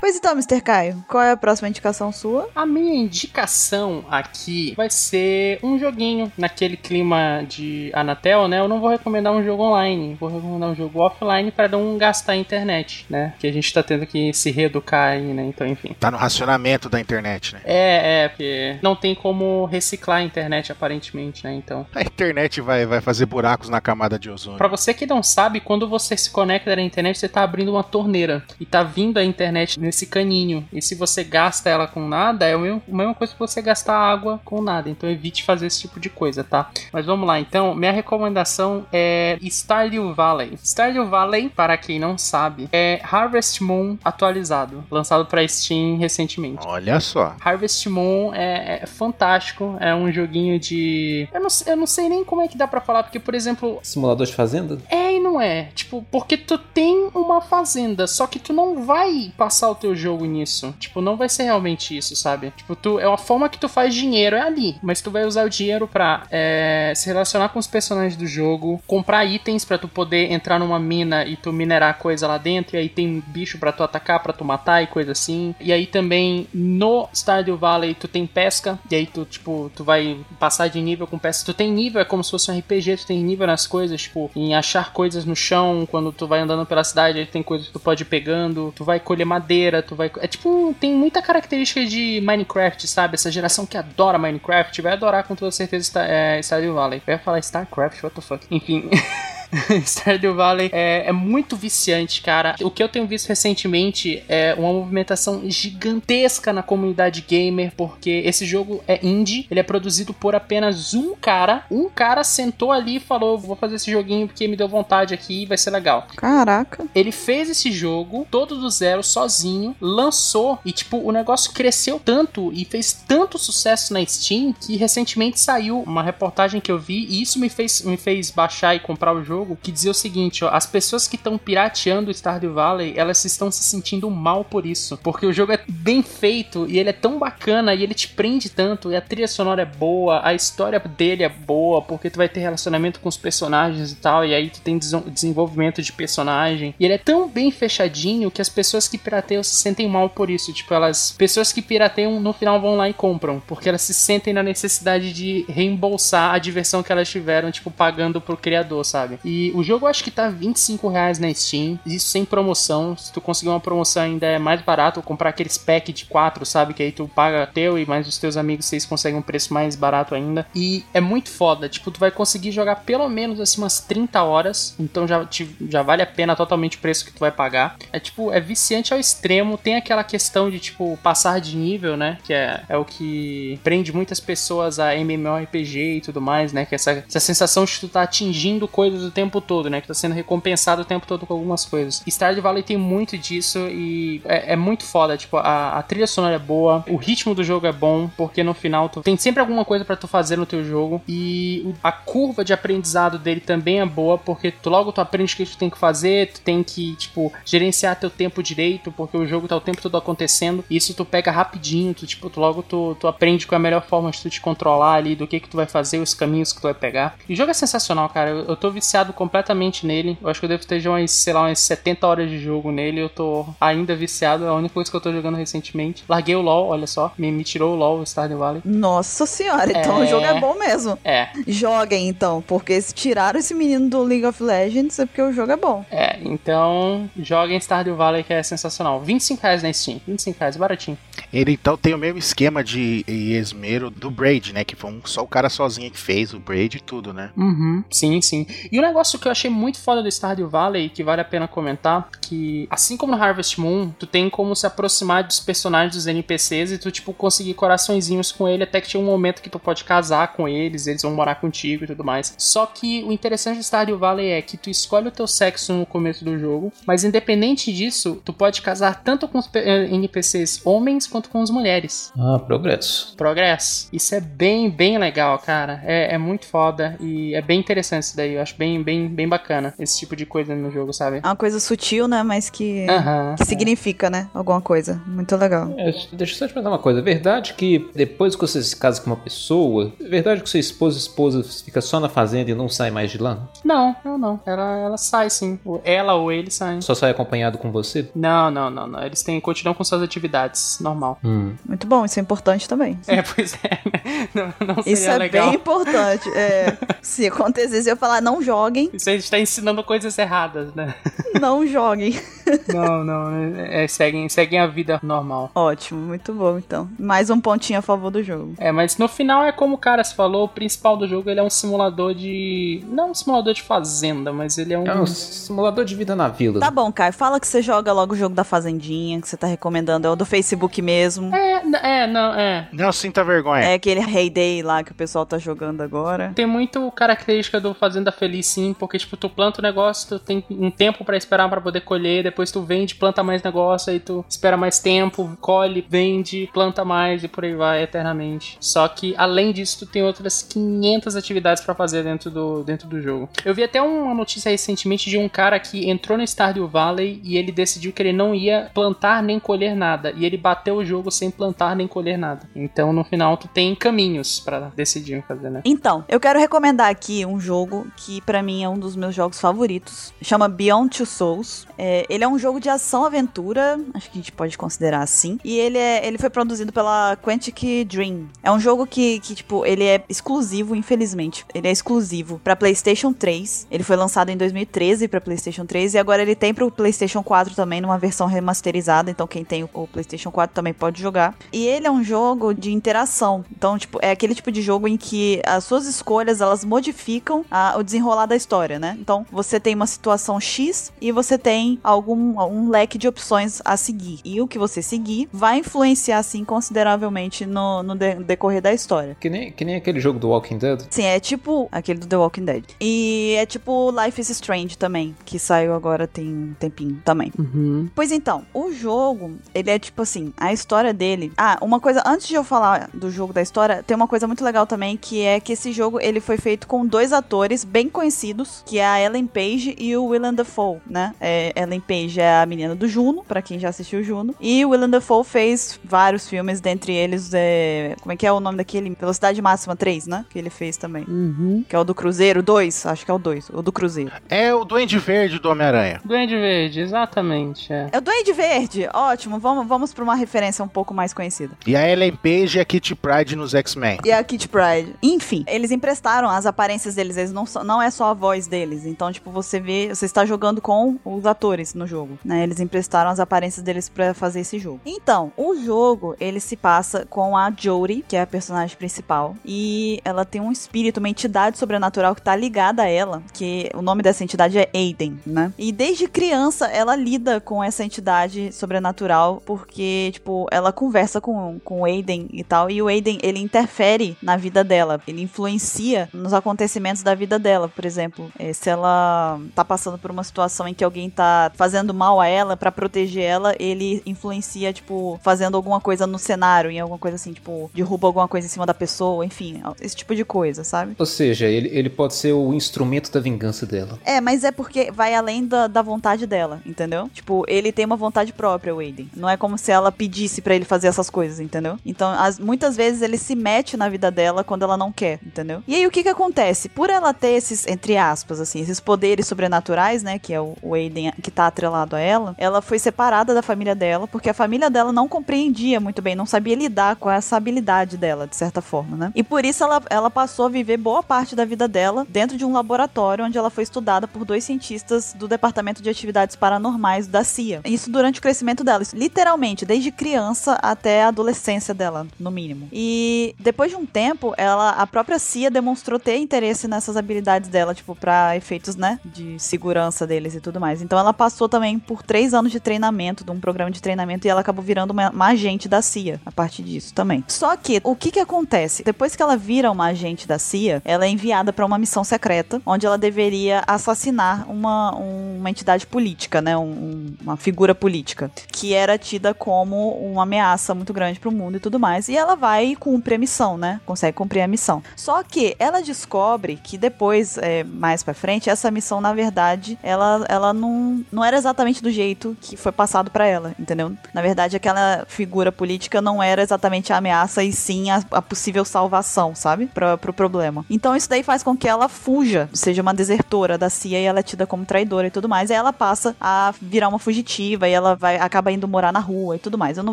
Speaker 1: Pois então, Mr. Caio, qual é a próxima indicação sua?
Speaker 3: A minha indicação aqui vai ser um joguinho naquele clima de Anatel, né? Eu não vou recomendar um jogo online, vou recomendar um jogo offline para não gastar a internet, né? Que a gente tá tendo que se reeducar aí, né? Então, enfim.
Speaker 2: Tá no racionamento da internet, né?
Speaker 3: É, é, porque não tem como reciclar a internet aparentemente, né? Então,
Speaker 2: A internet vai, vai fazer buracos na camada de ozônio.
Speaker 3: Pra você que não sabe, quando você se conecta na internet, você tá abrindo uma torneira e tá vindo a internet nesse caninho. E se você gasta ela com nada, é a mesma coisa que você gastar água com nada. Então evite fazer esse tipo de coisa, tá? Mas vamos lá, então, minha recomendação é Stardew Valley. Stardew Valley, para quem não sabe, é Harvest Moon atualizado, lançado pra Steam recentemente.
Speaker 2: Olha só.
Speaker 3: Harvest Moon é, é fantástico, é um joguinho de. Eu não, eu não sei nem como é que dá pra falar, porque, por exemplo,
Speaker 4: Simulador de fazenda?
Speaker 3: é e não é. Tipo, porque tu tem uma fazenda, só que tu não vai passar o teu jogo nisso. Tipo, não vai ser realmente isso, sabe? Tipo, tu, é uma forma que tu faz dinheiro, é ali. Mas tu vai usar o dinheiro pra é, se relacionar com os personagens do jogo, comprar itens pra tu poder entrar numa mina e tu minerar coisa lá dentro, e aí tem bicho pra tu atacar, pra tu matar e coisa assim. E aí também no Stardew Valley tu tem pesca, e aí tu, tipo, tu vai passar de nível com pesca. Tu tem nível, é como se fosse um RPG, tu tem nível nas coisas, tipo, em achar coisas no chão, quando tu vai andando pela cidade, aí tem coisas que tu pode ir pegando, tu vai colher madeira, tu vai. É tipo, tem muita característica de Minecraft, sabe? Essa geração que adora Minecraft vai adorar com toda certeza é, Stardew Valley. Eu ia falar StarCraft, what the fuck. Enfim. <laughs> <laughs> Stardew Valley é, é muito viciante, cara. O que eu tenho visto recentemente é uma movimentação gigantesca na comunidade gamer, porque esse jogo é indie, ele é produzido por apenas um cara. Um cara sentou ali e falou: Vou fazer esse joguinho porque me deu vontade aqui e vai ser legal.
Speaker 1: Caraca.
Speaker 3: Ele fez esse jogo todo do zero, sozinho, lançou e, tipo, o negócio cresceu tanto e fez tanto sucesso na Steam que recentemente saiu uma reportagem que eu vi e isso me fez, me fez baixar e comprar o jogo jogo que dizia o seguinte, ó, as pessoas que estão pirateando o Stardew Valley, elas estão se sentindo mal por isso, porque o jogo é bem feito e ele é tão bacana e ele te prende tanto e a trilha sonora é boa, a história dele é boa, porque tu vai ter relacionamento com os personagens e tal, e aí tu tem des- desenvolvimento de personagem. E ele é tão bem fechadinho que as pessoas que pirateiam se sentem mal por isso, tipo, elas pessoas que pirateiam no final vão lá e compram, porque elas se sentem na necessidade de reembolsar a diversão que elas tiveram, tipo, pagando pro criador, sabe? E o jogo acho que tá 25 reais na Steam, isso sem promoção. Se tu conseguir uma promoção ainda é mais barato, comprar aqueles pack de 4, sabe? Que aí tu paga teu e mais os teus amigos, vocês conseguem um preço mais barato ainda. E é muito foda, tipo, tu vai conseguir jogar pelo menos assim umas 30 horas, então já, te- já vale a pena totalmente o preço que tu vai pagar. É tipo, é viciante ao extremo, tem aquela questão de tipo passar de nível, né? Que é, é o que prende muitas pessoas a MMORPG e tudo mais, né? Que é essa, essa sensação de tu tá atingindo coisas o tempo todo, né? Que tá sendo recompensado o tempo todo com algumas coisas. Stardew Valley tem muito disso e é, é muito foda. Tipo, a, a trilha sonora é boa, o ritmo do jogo é bom, porque no final tu tem sempre alguma coisa pra tu fazer no teu jogo e a curva de aprendizado dele também é boa, porque tu logo tu aprende o que tu tem que fazer, tu tem que, tipo, gerenciar teu tempo direito, porque o jogo tá o tempo todo acontecendo, e isso tu pega rapidinho, tu, tipo, tu logo tu, tu aprende qual é a melhor forma de tu te controlar ali, do que que tu vai fazer, os caminhos que tu vai pegar. E o jogo é sensacional, cara, eu, eu tô viciado completamente nele, eu acho que eu devo ter já umas, sei lá, umas 70 horas de jogo nele, eu tô ainda viciado, é a única coisa que eu tô jogando recentemente. Larguei o LoL, olha só, me, me tirou o LoL, o Stardew Valley.
Speaker 1: Nossa senhora, então
Speaker 3: É.
Speaker 1: o jogo é bom mesmo.
Speaker 3: É,
Speaker 1: Joguem então, porque se tiraram esse menino do League of Legends é porque o jogo é bom.
Speaker 3: É, então joguem Stardew Valley que é sensacional. 25 reais na Steam, 25 reais, baratinho.
Speaker 2: Ele então tem o mesmo esquema de esmero do Braid, né? Que foi um, só o cara sozinho que fez o Braid e tudo, né?
Speaker 3: Uhum, sim, sim. E o negócio que eu achei muito foda do Stardew Valley, que vale a pena comentar, que assim como no Harvest Moon, tu tem como se aproximar dos personagens dos NPCs e tu, tipo, conseguir coraçõezinhos com ele até que chega um momento que tu pode casar com eles, eles vão morar contigo e tudo mais. Só que o interessante do Stardew Valley é que tu escolhe o teu sexo no começo do jogo, mas independente disso, tu pode casar tanto com os eh, NPCs homens quanto com as mulheres.
Speaker 4: Ah, progresso.
Speaker 3: Progresso. Isso é bem, bem legal, cara. É, é muito foda e é bem interessante isso daí. Eu acho bem, bem, bem bacana esse tipo de coisa no jogo, sabe?
Speaker 1: É uma coisa sutil, né? Mas que,
Speaker 3: Aham.
Speaker 1: que significa, né? Alguma coisa. Muito legal.
Speaker 4: É, deixa eu só te perguntar uma coisa. É verdade que depois que você se casa com uma pessoa, é verdade que sua esposa e esposa fica só na fazenda e não sai mais de lá?
Speaker 3: Não, não, não. Ela, ela sai sim. Ela ou ele saem.
Speaker 4: Só sai acompanhado com você?
Speaker 3: Não, não, não, não. Eles têm, continuam com suas atividades, normal.
Speaker 4: Hum.
Speaker 1: Muito bom, isso é importante também.
Speaker 3: É, pois é. <laughs> Não, não seria
Speaker 1: Isso é
Speaker 3: legal.
Speaker 1: bem importante. É, <laughs> se acontecesse, eu falar, não joguem,
Speaker 3: Isso a gente tá ensinando coisas erradas, né?
Speaker 1: não joguem. <laughs>
Speaker 3: Não, não. É, seguem, seguem a vida normal.
Speaker 1: Ótimo, muito bom, então. Mais um pontinho a favor do jogo.
Speaker 3: É, mas no final é como o cara se falou, o principal do jogo ele é um simulador de. Não um simulador de fazenda, mas ele é um.
Speaker 4: É um simulador de vida na vila.
Speaker 1: Tá bom, Caio, fala que você joga logo o jogo da Fazendinha, que você tá recomendando, é o do Facebook mesmo.
Speaker 3: É, é, não, é.
Speaker 2: Não sinta vergonha.
Speaker 1: É aquele Heyday lá que o pessoal tá jogando agora.
Speaker 3: Tem muito característica do Fazenda Feliz, sim, porque, tipo, tu planta o negócio, tu tem um tempo pra esperar pra poder colher, depois tu vende, planta mais negócio, aí tu espera mais tempo, colhe, vende, planta mais e por aí vai eternamente. Só que, além disso, tu tem outras 500 atividades pra fazer dentro do, dentro do jogo. Eu vi até uma notícia recentemente de um cara que entrou no Stardew Valley e ele decidiu que ele não ia plantar nem colher nada, e ele bateu o jogo sem plantar nem colher nada. Então, no final, tu tem caminhos pra decidir fazer, né?
Speaker 1: Então, eu quero recomendar aqui um jogo que pra mim é um dos meus jogos favoritos. Chama Beyond Two Souls. É, ele é um jogo de ação-aventura, acho que a gente pode considerar assim. E ele, é, ele foi produzido pela Quantic Dream. É um jogo que, que, tipo, ele é exclusivo, infelizmente. Ele é exclusivo pra PlayStation 3. Ele foi lançado em 2013 pra PlayStation 3 e agora ele tem pro PlayStation 4 também, numa versão remasterizada. Então, quem tem o- o PlayStation 4 também pode jogar. E ele é um jogo de interação. Então, tipo, é aquele tipo de jogo em que as suas escolhas elas modificam a- o desenrolar da história, né? Então, você tem uma situação X e você tem algum um, um leque de opções a seguir. E o que você seguir vai influenciar, assim, consideravelmente no, no de- decorrer da história.
Speaker 4: Que nem, que nem aquele jogo do Walking Dead.
Speaker 1: Sim, é tipo aquele do The Walking Dead. E é tipo Life is Strange também, que saiu agora tem um tempinho também.
Speaker 3: Uhum.
Speaker 1: Pois então, o jogo, ele é tipo assim, a história dele. Ah, uma coisa, antes de eu falar do jogo da história, tem uma coisa muito legal também, que é que esse jogo ele foi feito com dois atores bem conhecidos, que é a Ellen Page e o Willem Dafoe, né? É, Ellen Page é a menina do Juno, pra quem já assistiu o Juno, e o Willem Dafoe fez vários filmes, dentre eles, é, como é que é o nome daquele? Velocidade Máxima 3, né? Que ele fez também.
Speaker 3: Uhum.
Speaker 1: Que é o do Cruzeiro 2, acho que é o 2, o do Cruzeiro.
Speaker 2: É o Duende Verde do Homem-Aranha.
Speaker 3: Duende Verde, exatamente. É.
Speaker 1: É o Duende Verde, ótimo, vamos, vamos pra uma referência um pouco mais conhecida.
Speaker 2: E a Ellen Page é a Kitty Pride nos X-Men.
Speaker 1: E a Kit Pride. Enfim, eles emprestaram as aparências deles, eles não, não é só a voz deles. Então, tipo, você vê, você está jogando com os atores no jogo, né? Eles emprestaram as aparências deles pra fazer esse jogo. Então, o jogo, ele se passa com a Jodie, que é a personagem principal, e ela tem um espírito, uma entidade sobrenatural que tá ligada a ela, que o nome dessa entidade é Aiden, né? E desde criança ela lida com essa entidade sobrenatural porque, tipo, ela conversa com, com o Aiden e tal, e o Aiden, ele interfere na vida dela, ele influencia nos acontecimentos da vida dela, por exemplo, eh, se ela tá passando por uma situação em que alguém tá fazendo mal a ela pra proteger ela, ele influencia, tipo, fazendo alguma coisa no cenário, em alguma coisa assim, tipo, derruba alguma coisa em cima da pessoa, enfim, esse tipo de coisa, sabe?
Speaker 4: Ou seja, ele, ele pode ser o instrumento da vingança dela.
Speaker 1: É, mas é porque vai além da, da vontade dela, entendeu? Tipo, ele tem uma vontade própria, o Aiden. Não é como se ela pedisse pra ele fazer essas coisas, entendeu? Então, as- muitas vezes ele se mete na vida dela quando ela não quer, entendeu? E aí, o que que acontece? Por ela ter esses, entre aspas, assim, esses poderes sobrenaturais, né, que é o, o Aiden que tá atrelado a ela, ela foi separada da família dela, porque a família dela não compreendia muito bem, não sabia lidar com essa habilidade dela, de certa forma, né? E por isso ela, ela passou a viver boa parte da vida dela dentro de um laboratório onde ela foi estudada por dois cientistas do Departamento de Atividades Paranormais da CIA. Isso durante o crescimento dela, literalmente, desde criança até a adolescência dela, no mínimo. E depois de um tempo, ela, a própria CIA demonstrou ter interesse nessas habilidades dela, tipo, pra efeitos, né, de segurança deles e tudo mais. Então ela passou também por três anos de treinamento, de um programa de treinamento, e ela acabou virando uma, uma agente da CIA a partir disso também. Só que, o que que acontece? Depois que ela vira uma agente da CIA, ela é enviada pra uma missão secreta, onde ela deveria assassinar uma, uma entidade política, né, um- um- uma figura política, que era tida como uma ameaça muito grande pro mundo e tudo mais. E ela vai e cumpre a missão, né? Consegue cumprir a missão. Só que ela descobre que depois, é, mais pra frente, essa missão, na verdade, ela, ela não, não era exatamente do jeito que foi passado pra ela, entendeu? Na verdade, aquela figura política não era exatamente a ameaça e sim a, a possível salvação, sabe? Pra, pro problema. Então isso daí faz com que ela fuja, seja uma desertora da CIA e ela é tida como traidora e tudo mais. E ela passa a virar uma fugitiva e ela vai acaba indo morar na rua e tudo mais. Eu não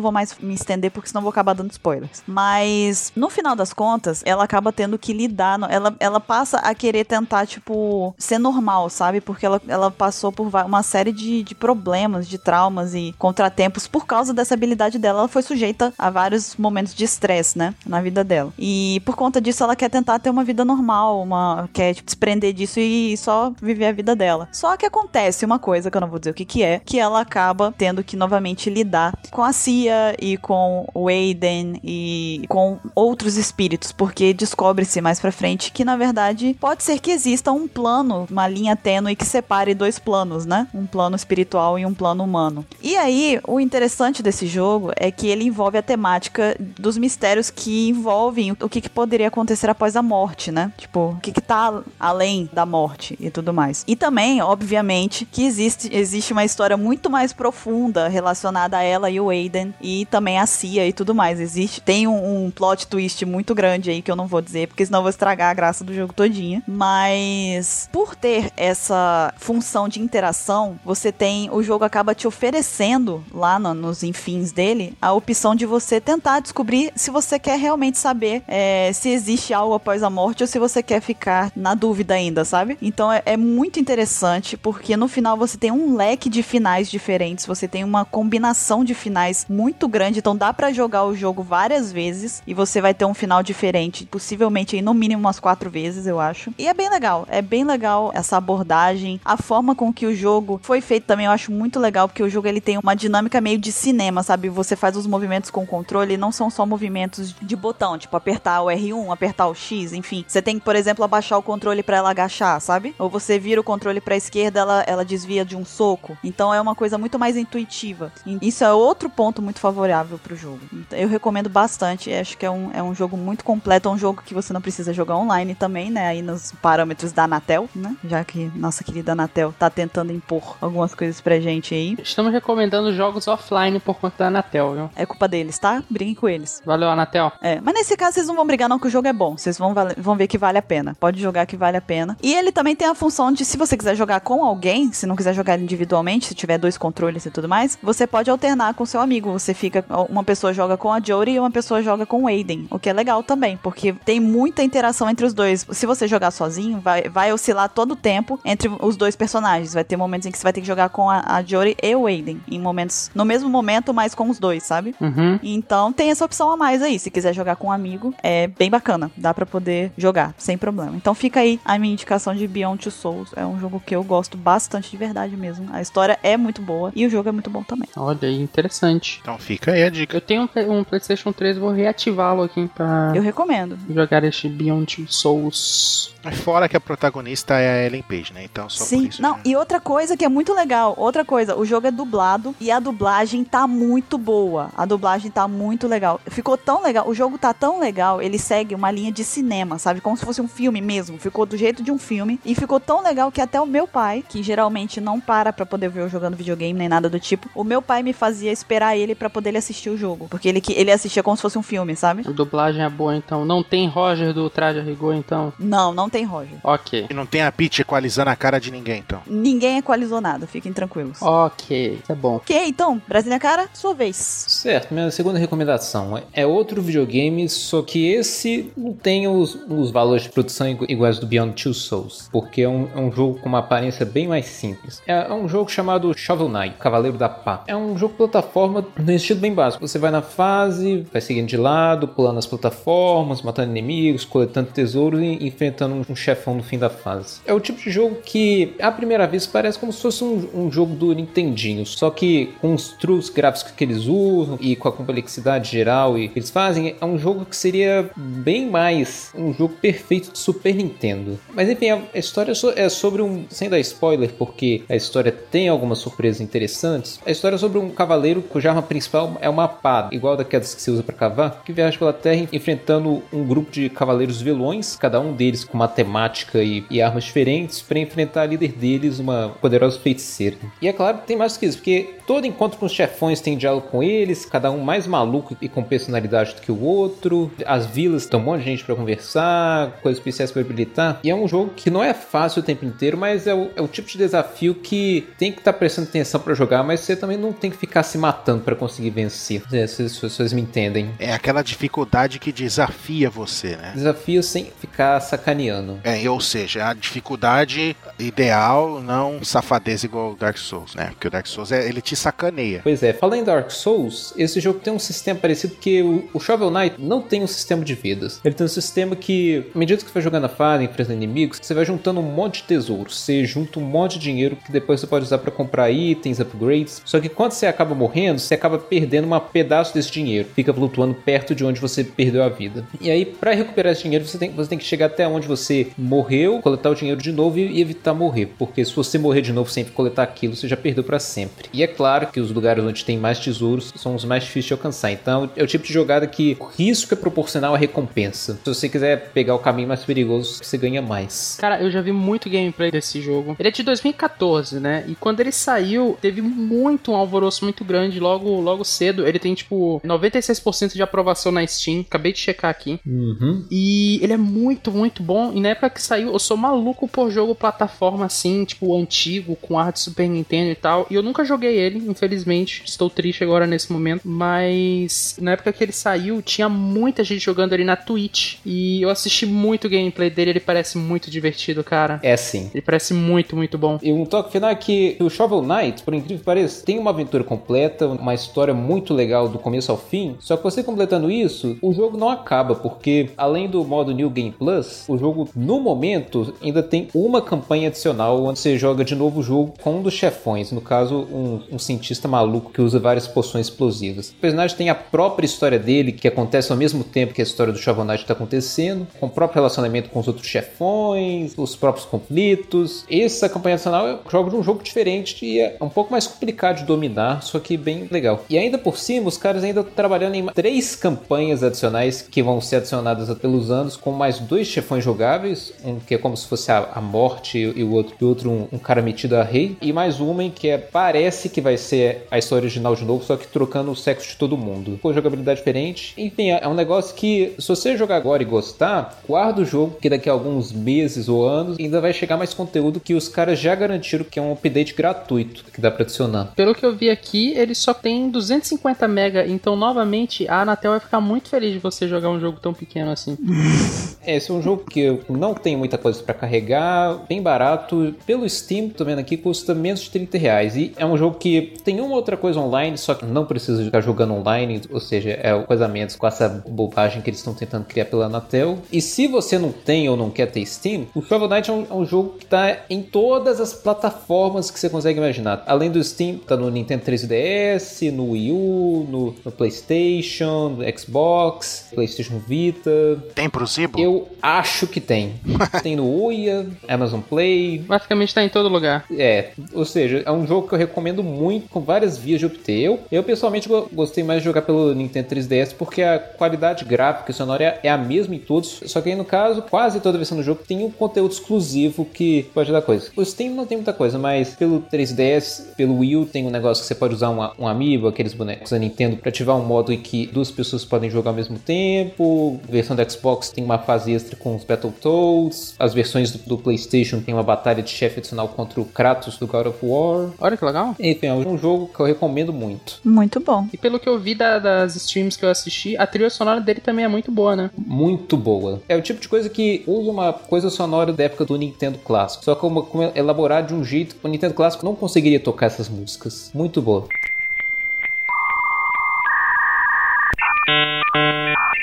Speaker 1: vou mais me estender porque senão vou acabar dando spoilers. Mas no final das contas, ela acaba tendo que lidar, ela, ela passa a querer tentar, tipo, ser normal, sabe? Porque ela, ela passou por uma série de, de problemas, de traumas e contratempos por causa dessa habilidade dela. Ela foi sujeita a vários momentos de estresse, né? Na vida dela. E por conta disso, ela quer tentar ter uma vida normal, uma quer tipo, desprender disso e só viver a vida dela. Só que acontece uma coisa que eu não vou dizer o que que é, que ela acaba tendo que novamente lidar com a Cia e com o Aiden e com outros espíritos, porque descobre-se mais pra frente que na verdade pode ser que exista um plano, uma linha tênue que separe dois planos, né? Um plano espiritual e um plano humano. E aí, o interessante desse jogo é que ele envolve a temática dos mistérios que envolvem o que, que poderia acontecer após a morte, né? Tipo, o que, que tá além da morte e tudo mais. E também, obviamente, que existe, existe uma história muito mais profunda relacionada a ela e o Aiden e também a Cia e tudo mais. Existe, tem um, um plot twist muito grande aí que eu não vou dizer, porque senão eu vou estragar a graça do jogo todinha. Mas por ter essa função de interação, você tem. O jogo acaba te oferecendo lá no- nos infins dele a opção de você tentar descobrir se você quer realmente saber é, se existe algo após a morte ou se você quer ficar na dúvida ainda, sabe? Então é, é muito interessante porque no final você tem um leque de finais diferentes, você tem uma combinação de finais muito grande, então dá pra jogar o jogo várias vezes e você vai ter um final diferente, possivelmente aí no mínimo umas quatro vezes, eu acho. E é bem legal, é bem legal essa abordagem, a forma com que o jogo foi feito. Também eu acho muito legal, porque o jogo ele tem uma dinâmica meio de cinema, sabe? Você faz os movimentos com controle e não são só movimentos de botão, tipo apertar o R1, apertar o X, enfim. Você tem que, por exemplo, abaixar o controle para ela agachar, sabe? Ou você vira o controle pra esquerda, ela, ela desvia de um soco. Então é uma coisa muito mais intuitiva. Isso é outro ponto muito favorável pro jogo. Então, Eu recomendo bastante, acho que é um, é um jogo muito completo, é um jogo que você não precisa jogar online também, né? Aí nos parâmetros da Anatel, né? Já que nossa querida Anatel tá tentando impor algumas coisas pra gente aí.
Speaker 3: Estamos recomendando jogos offline por conta da Anatel, viu?
Speaker 1: É culpa deles, tá? Briguem com eles.
Speaker 3: Valeu, Anatel.
Speaker 1: É, mas nesse caso vocês não vão brigar não que o jogo é bom. Vocês vão, vão ver que vale a pena. Pode jogar que vale a pena. E ele também tem a função de, se você quiser jogar com alguém, se não quiser jogar individualmente, se tiver dois controles e tudo mais, você pode alternar com seu amigo. Você fica, uma pessoa joga com a Jodie e uma pessoa joga com o Aiden. O que é legal também, porque tem muita interação entre os dois. Se você jogar sozinho, vai, vai oscilar todo o tempo entre os dois personagens. Vai ter momentos em que você vai ter que jogar com a, a Jodie e o Aiden. Em momentos, no mesmo momento, mas com os dois, sabe?
Speaker 3: Uhum.
Speaker 1: Então tem essa opção a mais aí. Se quiser jogar com um amigo, é bem bacana. Dá pra poder jogar, sem problema. Então fica aí a minha indicação de Beyond Two Souls. É um jogo que eu gosto bastante de verdade mesmo. A história é muito boa e o jogo é muito bom também.
Speaker 3: Olha aí, interessante.
Speaker 2: Então fica aí a dica.
Speaker 3: Eu tenho um, um PlayStation 3, vou reativá-lo aqui pra
Speaker 1: Eu recomendo.
Speaker 3: jogar este Beyond Two Souls.
Speaker 2: Mas Fora que a protagonista é a Ellen Page, né? Então só
Speaker 1: Sim,
Speaker 2: por isso.
Speaker 1: não,
Speaker 2: já-
Speaker 1: e outra coisa que é muito legal, outra coisa, o jogo é dublado e a dublagem tá muito boa. A dublagem tá muito legal. Ficou tão legal, o jogo tá tão legal, ele segue uma linha de cinema, sabe? Como se fosse um filme mesmo. Ficou do jeito de um filme e ficou tão legal que até o meu pai, que geralmente não para pra poder ver eu jogando videogame nem nada do tipo, o meu pai me fazia esperar ele pra poder ele assistir o jogo, porque ele que ele assistia como se fosse um filme, sabe?
Speaker 3: A dublagem é boa, então. Não tem Roger do Traje a Rigor, então.
Speaker 1: Não, não tem Roger.
Speaker 3: Ok.
Speaker 2: E não tem a Peach equalizando a cara de ninguém, então.
Speaker 1: Ninguém equalizou nada, fiquem tranquilos.
Speaker 3: Ok, é bom.
Speaker 1: Ok, então, Brasília Cara, sua vez.
Speaker 4: Certo, minha segunda recomendação é- outro videogame, só que esse não tem os, os valores de produção igu- iguais do Beyond Two Souls, porque é um, é um jogo com uma aparência bem mais simples. É, é um jogo chamado Shovel Knight, Cavaleiro da Pá. É um jogo plataforma no estilo bem básico. Você vai na fase, vai seguindo de lado, pulando as plataformas, matando inimigos, coletando tesouros e enfrentando um, um chefão no fim da fase. É o tipo de jogo que, à primeira vista, parece como se fosse um, um jogo do Nintendinho, só que com os truques gráficos que eles usam e com a complexidade geral e que eles fazem, é um jogo que seria bem mais um jogo perfeito de Super Nintendo. Mas enfim, a história é so- sobre um. Sem dar spoiler, porque a história tem algumas surpresas interessantes. A história é sobre um cavaleiro cuja arma principal é uma pá, igual daquelas que se usa para cavar, que viaja pela terra enfrentando um grupo de cavaleiros vilões, cada um deles com uma temática e, e armas diferentes, para enfrentar a líder deles, uma poderosa feiticeira. E é claro que tem mais que isso, porque todo encontro com os chefões tem diálogo com eles, cada um mais maluco e com personalidade do que o outro. As vilas tem um monte de gente para conversar, coisas especiais para habilitar. E é um jogo que não é fácil o tempo inteiro, mas é o, é o tipo de desafio que tem que estar prestando atenção para jogar, mas você também não tem que ficar se matando para conseguir vencer. É, se as pessoas me entendem.
Speaker 2: É aquela dificuldade que desafia você, né?
Speaker 4: Desafio sem ficar sacaneando.
Speaker 2: É, ou seja, a dificuldade ideal, não safadeza igual Dark Souls, né? Porque o Dark Souls é, ele te sacaneia.
Speaker 4: Pois é, falando em Dark Souls, esse jogo tem um sistema parecido que o, o Shovel Knight não tem um sistema de vidas. Ele tem um sistema que, à medida que você vai jogando a fase, enfrentando inimigos, você vai juntando um monte de tesouros. Você junta um monte de dinheiro que depois você pode usar para comprar itens, upgrades. Só que quando você acaba morrendo, você acaba perdendo um pedaço desse dinheiro. Fica flutuando perto de onde você perdeu a vida. E aí, para recuperar esse dinheiro, você tem, você tem que chegar até onde você morreu, coletar o dinheiro de novo e, e evitar morrer. Porque se você morrer de novo sem coletar aquilo, você já perdeu para sempre. E é claro que os lugares onde tem mais tesouros são os mais difíceis de alcançar. Então, é o tipo de jogada que o risco é proporcional à recompensa. Se você quiser pegar o caminho mais perigoso, você ganha mais.
Speaker 3: Cara, eu já vi muito gameplay desse jogo. Ele é de 2014, né? E quando ele saiu, teve muito um alvoroço muito grande logo, logo cedo. Ele tem, tipo, 96% de aprovação na Steam. Acabei de checar aqui.
Speaker 4: Uhum.
Speaker 3: E ele é muito, muito bom. E na época que saiu, eu sou maluco por jogo plataforma assim, tipo, antigo, com arte Super Nintendo e tal. E eu nunca joguei ele, infelizmente. Estou triste agora nesse momento. Mas na época que ele saiu, tinha muita gente jogando ele na Twitch. E eu assisti muito gameplay dele. Ele parece muito divertido, cara.
Speaker 4: É sim.
Speaker 3: Ele parece muito, muito bom.
Speaker 4: E um toque final é que o Shovel Knight, por incrível que pareça, tem uma aventura completa, uma história muito legal do começo ao fim. Só que você completando isso, o jogo não acaba, porque além do modo New Game Plus, o jogo no momento ainda tem uma campanha adicional onde você joga de novo o jogo com um dos chefões, no caso, um, um cientista maluco que usa várias poções explosivas. O personagem tem a própria história dele, que acontece ao mesmo tempo que a história do Shovel está acontecendo, com o próprio relacionamento com os outros chefões, os próprios conflitos. Essa campanha adicional é jogo de um jogo diferente e é um pouco mais complicado de dominar, só que bem legal. E ainda por cima, os caras ainda trabalhando em três campanhas adicionais que vão ser adicionadas pelos anos, com mais dois chefões jogáveis, um que é como se fosse a, a morte e o outro, e outro um, um, cara metido a rei, e mais uma em que é, parece que vai ser a história original de novo, só que trocando o sexo de todo mundo. Com jogabilidade diferente. Enfim, é, é um negócio que, se você jogar agora e gostar, guarda o jogo, que daqui a alguns meses ou anos ainda vai chegar mais conteúdo que os caras já garantiram que é um update gratuito que dá pra adicionar.
Speaker 3: Pelo que eu vi aqui, ele só tem 250 mega, então novamente a Anatel vai ficar muito feliz de você jogar um jogo tão pequeno assim. <laughs>
Speaker 4: é, esse é um jogo que não tem muita coisa para carregar, bem barato. Pelo Steam, tô vendo aqui, custa menos de 30 reais. E é um jogo que tem uma outra coisa online, só que não precisa ficar jogando online, ou seja, é o coisa menos com essa bobagem que eles estão tentando criar pela Anatel. E se você não tem ou não quer ter Steam, o Shovel Knight é um, é um jogo que tá em todas as plataformas que você consegue imaginar. Além do Steam, tá no Nintendo 3DS, no Wii U, no, no PlayStation, no Xbox, PlayStation Vita.
Speaker 2: Tem pro Zibo?
Speaker 4: Eu acho que tem. <laughs> tem no Uia, Amazon Play.
Speaker 3: Basicamente tá em todo lugar.
Speaker 4: É, ou seja, é um jogo que eu recomendo muito, com várias vias de obter. Eu, eu pessoalmente gostei mais de jogar pelo Nintendo 3DS porque a qualidade gráfica e sonora é a mesma em todos, só que aí no caso, quase toda versão do jogo tem um conteúdo exclusivo que pode dar coisa. O Steam não tem muita coisa, mas pelo 3DS, pelo Wii U tem um negócio que você pode usar um, um amiibo, aqueles bonecos da Nintendo, para ativar um modo em que duas pessoas podem jogar ao mesmo tempo. A versão do Xbox tem uma fase extra com os Battletoads. As versões do, do PlayStation tem uma batalha de chefe adicional contra o Kratos do God of War.
Speaker 3: Olha que legal.
Speaker 4: Enfim, é um jogo que eu recomendo muito.
Speaker 1: Muito bom.
Speaker 3: E pelo que eu vi da, das streams que eu assisti, a trilha sonora dele também é muito boa, né?
Speaker 4: Muito boa. É o tipo de coisa que usa uma coisa sonora da época do Nintendo clássico, só que uma, uma elaborar de um jeito que o Nintendo clássico não conseguiria tocar essas músicas. Muito boa.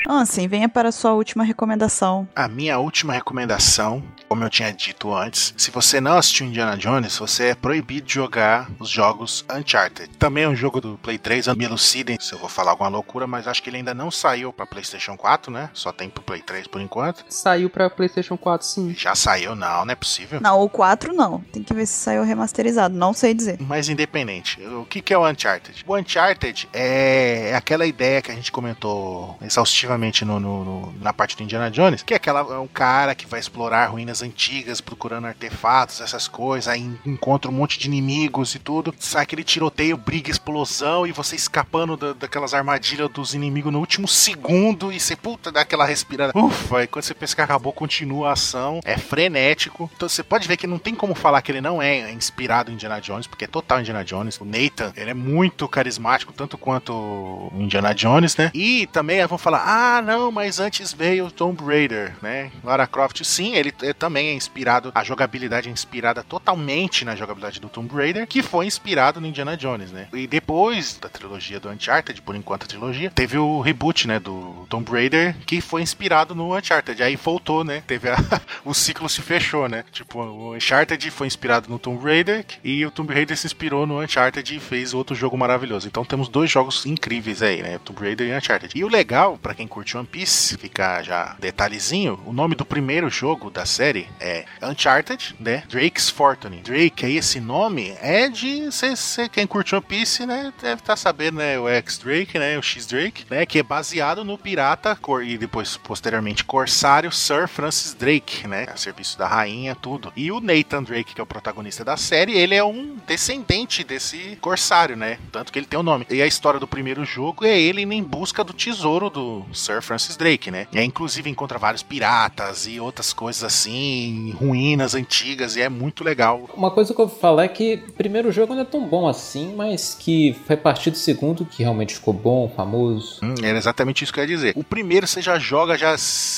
Speaker 1: Ansem, venha para a sua última recomendação.
Speaker 2: A minha última recomendação, como eu tinha dito antes, se você não assistiu Indiana Jones, você é proibido de jogar os jogos Uncharted. Também é um jogo do Play 3, me elucidem se eu vou falar alguma loucura, mas acho que ele ainda não saiu para PlayStation 4, né? Só tem pro Play 3 por enquanto.
Speaker 3: Saiu para PlayStation 4, sim.
Speaker 2: Já saiu? Não, não é possível.
Speaker 1: Não, o 4 não. Tem que ver se saiu remasterizado, não sei dizer.
Speaker 2: Mas independente, o que, que é o Uncharted? O Uncharted é aquela ideia que a gente comentou exaustivamente no, no, no, na parte do Indiana Jones, que é aquela é um cara que vai explorar ruínas antigas, procurando artefatos, essas coisas, aí encontra um monte de inimigos e tudo. Sai aquele tiroteio, briga, explosão, e você escapando da, daquelas armadilhas dos inimigos no último segundo, e você, puta, dá aquela respirada. Ufa, e quando você pensa que acabou, continua a ação. É frenético. Então você pode ver que não tem como falar que ele não é inspirado em Indiana Jones, porque é total Indiana Jones. O Nathan, ele é muito carismático, tanto quanto o Indiana Jones, né? E também vão falar, ah, ah, não, mas antes veio Tomb Raider, né? Lara Croft, sim, ele, ele também é inspirado, a jogabilidade é inspirada totalmente na jogabilidade do Tomb Raider, que foi inspirado no Indiana Jones, né? E depois da trilogia do Uncharted, por enquanto a trilogia, teve o reboot, né, do Tomb Raider, que foi inspirado no Uncharted. Aí voltou, né? Teve a, <laughs> o ciclo se fechou, né? Tipo, o Uncharted foi inspirado no Tomb Raider e o Tomb Raider se inspirou no Uncharted e fez outro jogo maravilhoso. Então temos dois jogos incríveis aí, né? Tomb Raider e Uncharted. E o legal, para quem curte One Piece, ficar já detalhezinho, o nome do primeiro jogo da série é Uncharted, né? Drake's Fortune. Drake, aí esse nome é de cê, cê, quem curte One Piece, né? Deve estar tá sabendo, né? O X-Drake, né? O X-Drake, né? Que é baseado no pirata e depois, posteriormente, corsário Sir Francis Drake, né? A serviço da rainha, tudo. E o Nathan Drake, que é o protagonista da série, ele é um descendente desse corsário, né? Tanto que ele tem o nome. E a história do primeiro jogo é ele indo em busca do tesouro do Sir Francis Drake, né? E aí, inclusive, encontra vários piratas e outras coisas assim, ruínas antigas, e é muito legal.
Speaker 4: Uma coisa que eu vou falar é que o primeiro jogo não é tão bom assim, mas que foi a partir do segundo que realmente ficou bom, famoso.
Speaker 2: Hum, era exatamente isso que eu ia dizer. O primeiro você já joga, já,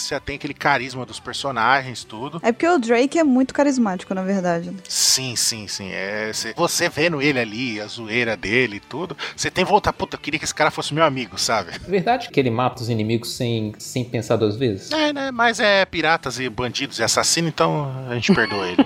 Speaker 2: já tem aquele carisma dos personagens, tudo.
Speaker 1: É porque o Drake é muito carismático, na verdade.
Speaker 2: Sim, sim, sim. É, você vendo ele ali, a zoeira dele e tudo, você tem que voltar, puta, eu queria que esse cara fosse meu amigo, sabe?
Speaker 4: Verdade que ele mata os inimigos comigo sem, sem pensar duas vezes.
Speaker 2: É, né? Mas é piratas e bandidos e assassinos, então a gente perdoa ele.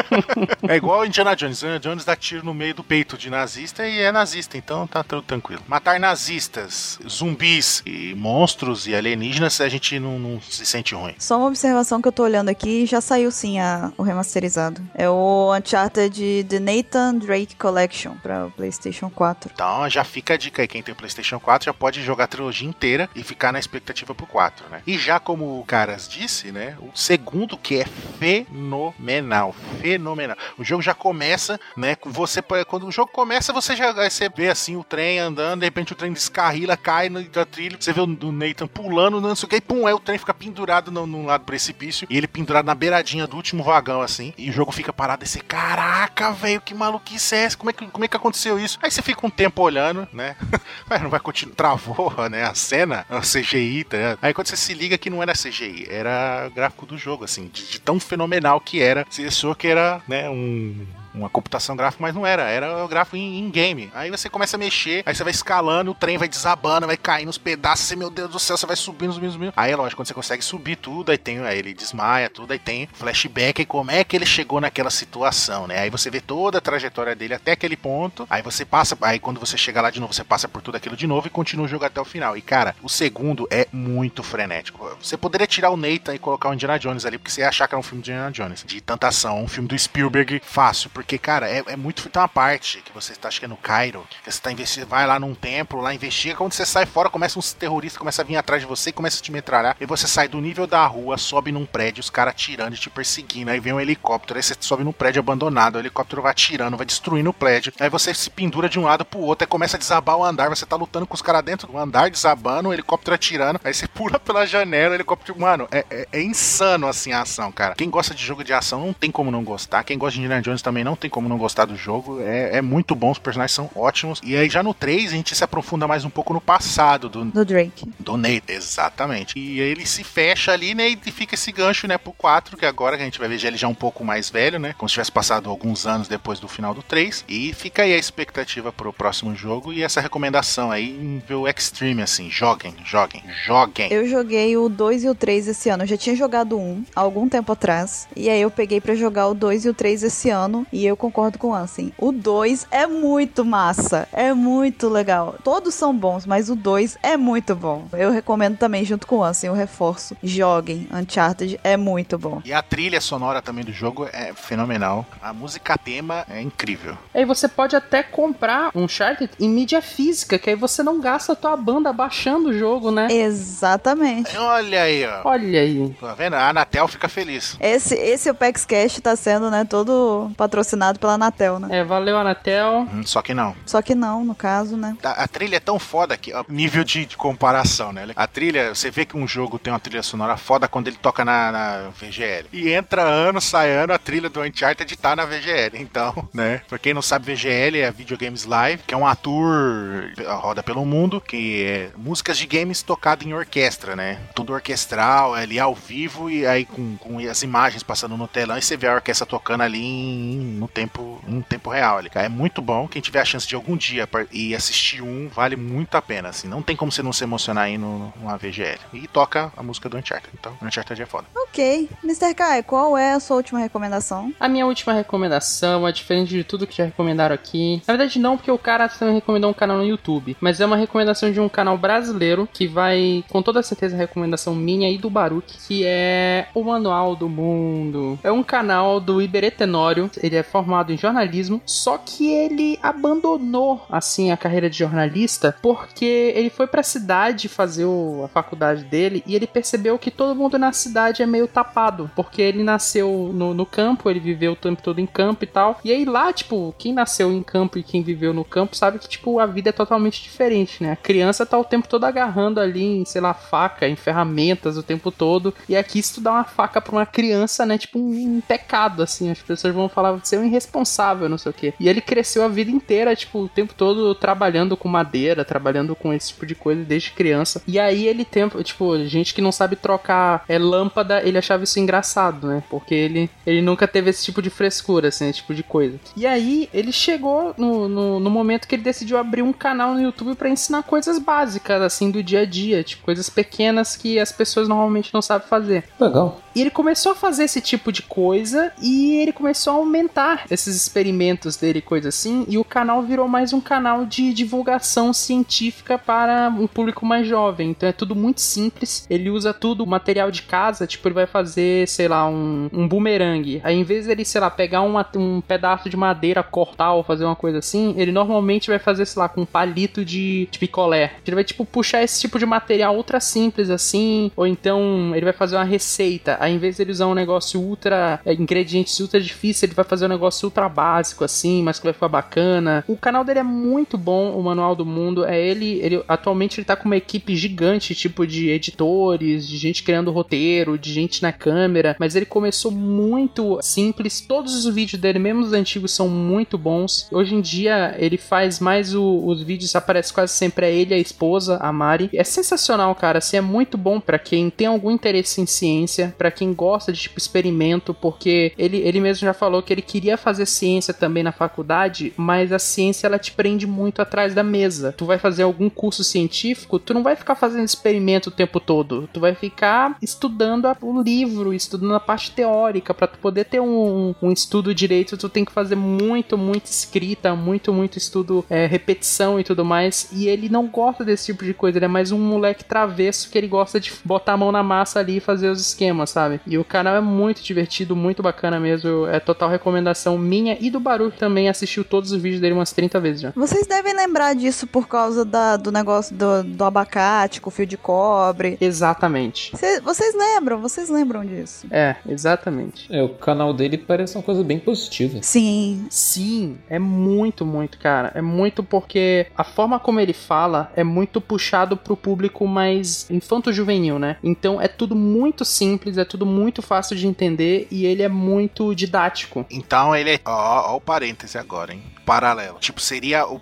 Speaker 2: <laughs> é igual Indiana Jones. Indiana Jones dá tiro no meio do peito de nazista e é nazista, então tá tudo tranquilo. Matar nazistas, zumbis e monstros e alienígenas, a gente não, não se sente ruim.
Speaker 1: Só uma observação que eu tô olhando aqui, já saiu sim a, o remasterizado. É o Uncharted The Nathan Drake Collection pra o PlayStation 4.
Speaker 2: Então já fica a dica aí, quem tem PlayStation 4 já pode jogar a trilogia inteira e ficar na expectativa pro 4, né? E já como o Caras disse, né? O segundo que é fenomenal, fenomenal. O jogo já começa, né? Você quando o jogo começa, você já você vê assim o trem andando, de repente o trem descarrila, cai no da trilha, você vê o, Nathan pulando, não sei o que, e pum, aí o trem fica pendurado no, no lado do precipício e ele pendurado na beiradinha do último vagão assim, e o jogo fica parado e você, caraca, velho, que maluquice é essa? Como é que como é que aconteceu isso? Aí você fica um tempo olhando, né? <laughs> Mas não vai continuar, travou, né? A cena, a CGI, tá? ligado? Aí quando você se liga que não era CGI, era gráfico do jogo, assim, de, de tão fenomenal que era. Você achou que era, né, um uma computação gráfica, mas não era, era o gráfico em, game. Aí você começa a mexer, aí você vai escalando, o trem vai desabando, vai caindo os pedaços, você, meu Deus do céu, você vai subindo, subindo, subindo. Aí é lógico, quando você consegue subir tudo, aí tem, aí ele desmaia tudo, aí tem flashback, e como é que ele chegou naquela situação, né? Aí você vê toda a trajetória dele até aquele ponto, aí você passa, aí quando você chega lá de novo, você passa por tudo aquilo de novo e continua o jogo até o final. E cara, o segundo é muito frenético. Você poderia tirar o Nathan e colocar o Indiana Jones ali, porque você ia achar que era um filme de Indiana Jones, de tanta ação, um filme do Spielberg fácil, porque cara, é, é muito. Tem uma parte que você está, acho que é no Cairo, que você tá investindo, vai lá num templo, lá investiga, quando você sai fora, começa uns terroristas, começa a vir atrás de você, começa a te metralhar, e você sai do nível da rua, sobe num prédio, os caras tirando e te perseguindo, aí vem um helicóptero, aí você sobe num prédio abandonado, o helicóptero vai tirando, vai destruindo o prédio, aí você se pendura de um lado pro outro, aí começa a desabar o andar, você tá lutando com os caras dentro do andar, desabando, o helicóptero atirando, aí você <laughs> pula pela janela, o helicóptero, mano, é, é, é insano assim a ação, cara. Quem gosta de jogo de ação não tem como não gostar, quem gosta de Indiana Jones também não tem como não gostar do jogo, é, é muito bom, os personagens são ótimos. E aí já no 3 a gente se aprofunda mais um pouco no passado do,
Speaker 1: Do Drake.
Speaker 2: do Nate, exatamente. E aí ele se fecha ali, né, e fica esse gancho, né, pro 4, que agora a gente vai ver ele já um pouco mais velho, né, como se tivesse passado alguns anos depois do final do 3. E fica aí a expectativa pro próximo jogo e essa recomendação aí em nível extreme, assim, joguem, joguem, joguem.
Speaker 1: Eu joguei o 2 e o 3 esse ano. Eu já tinha jogado um há algum tempo atrás. E aí eu peguei pra jogar o 2 e o 3 esse ano. E eu concordo com o Ansem. O 2 é muito massa. É muito legal. Todos são bons, mas o 2 é muito bom. Eu recomendo também, junto com o Ansem, o reforço. Joguem. Uncharted é muito bom.
Speaker 2: E a trilha sonora também do jogo é fenomenal. A música tema é incrível.
Speaker 3: Aí você pode até comprar um Uncharted em mídia física, que aí você não gasta a tua banda baixando o jogo, né?
Speaker 1: Exatamente.
Speaker 2: Olha aí, ó.
Speaker 3: Olha aí.
Speaker 2: Tá vendo? A Anatel fica feliz.
Speaker 1: Esse, esse Opex Cash tá sendo, né, todo patrocinado pela Anatel, né?
Speaker 3: É, valeu, Anatel.
Speaker 2: Hum, Só que não.
Speaker 1: Só que não, no caso, né?
Speaker 2: A, a trilha é tão foda que, ó, nível de, de comparação, né? A trilha, você vê que um jogo tem uma trilha sonora foda quando ele toca na, na VGL. E entra ano, sai ano, a trilha do Uncharted tá na VGL. Então, <laughs> né? Pra quem não sabe, VGL é Video Games Live, que é uma tour roda pelo mundo, que é músicas de games tocado em orquestra, né? Tudo orquestral, ali ao vivo e aí com, com as imagens passando no telão e você vê a orquestra tocando ali em, no tempo, em tempo real. Ali. É muito bom. Quem tiver a chance de algum dia ir assistir um, vale muito a pena. Assim. Não tem como você não se emocionar aí no, numa VGL. E toca a música do Uncharted. Então, Uncharted é foda.
Speaker 1: Ok. Mr. Kai, qual é a sua última recomendação?
Speaker 3: A minha última recomendação é diferente de tudo que já recomendaram aqui. Na verdade, não, porque o cara também recomendou um canal no YouTube. Mas é uma recomendação de um canal brasileiro que vai, com toda certeza, recomendação minha e do Baruch, que é o Manual do Mundo. É um canal do Iberê Tenório. Ele é formado em jornalismo, só que ele abandonou, assim, a carreira de jornalista porque ele foi pra cidade fazer o- a faculdade dele e ele percebeu que todo mundo na cidade é meio tapado, porque ele nasceu no, no campo, ele viveu o tempo todo em campo e tal. E aí lá, tipo, quem nasceu em campo e quem viveu no campo sabe que, tipo, a vida é totalmente diferente, né? A criança tá o tempo todo agarrando ali em, sei lá, faca, em ferramentas o tempo todo. E aqui, dá uma faca pra uma criança, né? Tipo, um, um pecado, assim. As pessoas vão falar, você irresponsável, não sei o quê. E ele cresceu a vida inteira, tipo, o tempo todo trabalhando com madeira, trabalhando com esse tipo de coisa desde criança. E aí ele tem, tipo, gente que não sabe trocar é, lâmpada, ele achava isso engraçado, né? Porque ele, ele nunca teve esse tipo de frescura, assim, esse tipo de coisa. E aí, ele chegou no, no, no momento que ele decidiu abrir um canal no YouTube para ensinar coisas básicas, assim, do dia a dia, tipo, coisas pequenas que as pessoas normalmente não sabem fazer.
Speaker 4: Legal.
Speaker 3: E ele começou a fazer esse tipo de coisa e ele começou a aumentar esses experimentos dele, coisa assim, e o canal virou mais um canal de divulgação científica para um público mais jovem. Então é tudo muito simples. Ele usa tudo, material de casa, tipo, ele vai fazer, sei lá, um, um bumerangue. Aí em vez dele, sei lá, pegar uma, um pedaço de madeira, cortar ou fazer uma coisa assim, ele normalmente vai fazer, sei lá, com um palito de, de picolé. Ele vai, tipo, puxar esse tipo de material ultra simples assim, ou então ele vai fazer uma receita. Aí em vez de ele usar um negócio ultra, é, ingredientes ultra difíceis, ele vai fazer um ultra básico assim, mas que vai ficar bacana. O canal dele é muito bom, o Manual do Mundo. É ele, ele atualmente ele tá com uma equipe gigante, tipo de editores, de gente criando roteiro, de gente na câmera, mas ele começou muito simples. Todos os vídeos dele, mesmo os antigos, são muito bons. Hoje em dia ele faz mais o, os vídeos, aparece quase sempre é ele a esposa, a Mari. É sensacional, cara. Assim, é muito bom para quem tem algum interesse em ciência, para quem gosta de tipo experimento, porque ele, ele mesmo já falou que ele queria fazer ciência também na faculdade, mas a ciência ela te prende muito atrás da mesa. Tu vai fazer algum curso científico, tu não vai ficar fazendo experimento o tempo todo. Tu vai ficar estudando o livro, estudando a parte teórica. para tu poder ter um, um, estudo direito, tu tem que fazer muito, muito escrita, muito, muito estudo, é, repetição e tudo mais. E ele não gosta desse tipo de coisa. Ele é mais um moleque travesso que ele gosta de botar a mão na massa ali e fazer os esquemas, sabe? E o canal é muito divertido, muito bacana mesmo. É total recomendação minha e do Baru também assistiu todos os vídeos dele umas 30 vezes já.
Speaker 1: Vocês devem lembrar disso por causa da, do negócio do, do abacate com fio de cobre.
Speaker 3: Exatamente.
Speaker 1: Cê, vocês lembram, vocês lembram disso.
Speaker 3: É, exatamente.
Speaker 4: É, o canal dele parece uma coisa bem positiva.
Speaker 1: Sim.
Speaker 3: Sim, é muito, muito, cara. É muito porque a forma como ele fala é muito puxado pro público mais infanto-juvenil, né? Então é tudo muito simples, é tudo muito fácil de entender e ele é muito didático.
Speaker 2: Então ele é. Ó, ó o parêntese agora, hein? Paralelo. Tipo, seria o,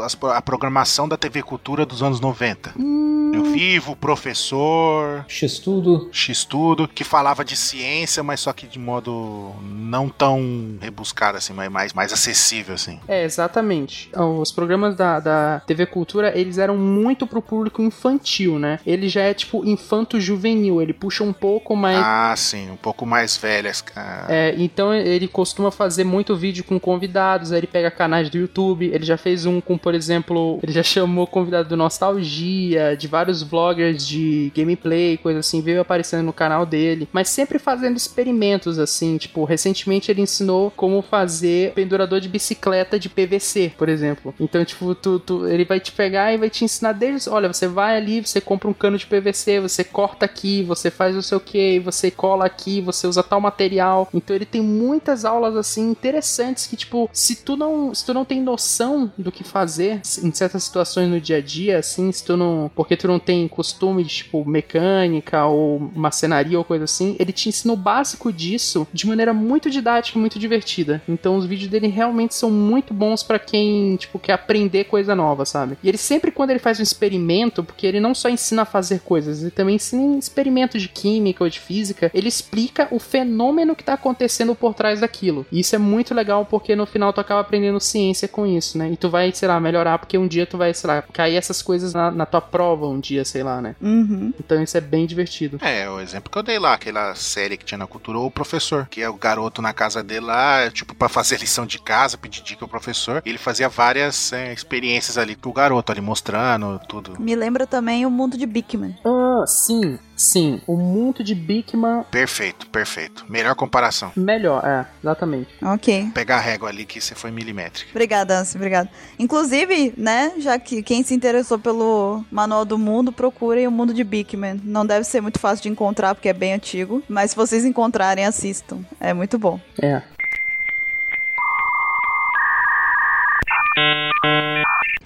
Speaker 2: a, a, programação da TV Cultura dos anos 90.
Speaker 3: Hum...
Speaker 2: Eu vivo, professor.
Speaker 4: X-Tudo.
Speaker 2: X-Tudo, que falava de ciência, mas só que de modo não tão rebuscado assim, mas mais, mais acessível, assim.
Speaker 3: É, exatamente. Os programas da, da TV Cultura, eles eram muito pro público infantil, né? Ele já é tipo infanto-juvenil, ele puxa um pouco mais.
Speaker 2: Ah, sim, um pouco mais velhas.
Speaker 3: Ah. É, então ele costuma fazer muito vídeo com convidados, aí ele pega canais do YouTube, ele já fez um com, por exemplo, ele já chamou convidado do Nostalgia, de vários vloggers de gameplay, coisa assim, veio aparecendo no canal dele, mas sempre fazendo experimentos assim, tipo, recentemente ele ensinou como fazer pendurador de bicicleta de PVC, por exemplo. Então, tipo, tu, tu, ele vai te pegar e vai te ensinar desde, olha, você vai ali, você compra um cano de PVC, você corta aqui, você faz o seu que, você cola aqui, você usa tal material. Então ele tem muitas aulas assim interessantes que tipo, se tu não, se tu não tem noção do que fazer em certas situações no dia a dia, assim, se tu não, porque tu não tem costume de tipo mecânica ou macenaria ou coisa assim, ele te ensina o básico disso de maneira muito didática, muito divertida. Então os vídeos dele realmente são muito bons para quem, tipo, quer aprender coisa nova, sabe? E ele sempre quando ele faz um experimento, porque ele não só ensina a fazer coisas, ele também ensina experimentos de química ou de física, ele explica o fenômeno que tá acontecendo por trás daquilo. E isso é muito legal porque no final tu acaba aprendendo ciência com isso, né? E tu vai, sei lá, melhorar porque um dia tu vai, sei lá, cair essas coisas na, na tua prova um dia, sei lá, né?
Speaker 1: Uhum.
Speaker 3: Então isso é bem divertido.
Speaker 2: É, o exemplo que eu dei lá, aquela série que tinha na cultura, o professor, que é o garoto na casa dele lá, tipo, para fazer <laughs> lição de casa, pedir dica ao professor. E ele fazia várias é, experiências ali com o garoto ali, mostrando tudo.
Speaker 1: Me lembra também o mundo de Bigman.
Speaker 3: Ah, sim. Sim, o mundo de Bigman.
Speaker 2: Perfeito, perfeito. Melhor comparação.
Speaker 3: Melhor, é, exatamente.
Speaker 1: Ok.
Speaker 2: Pegar a régua ali que você foi
Speaker 1: Obrigada, Ansi, obrigada. Inclusive, né, já que quem se interessou pelo Manual do Mundo, procurem o mundo de Bigman. Não deve ser muito fácil de encontrar, porque é bem antigo. Mas se vocês encontrarem, assistam. É muito bom.
Speaker 3: É.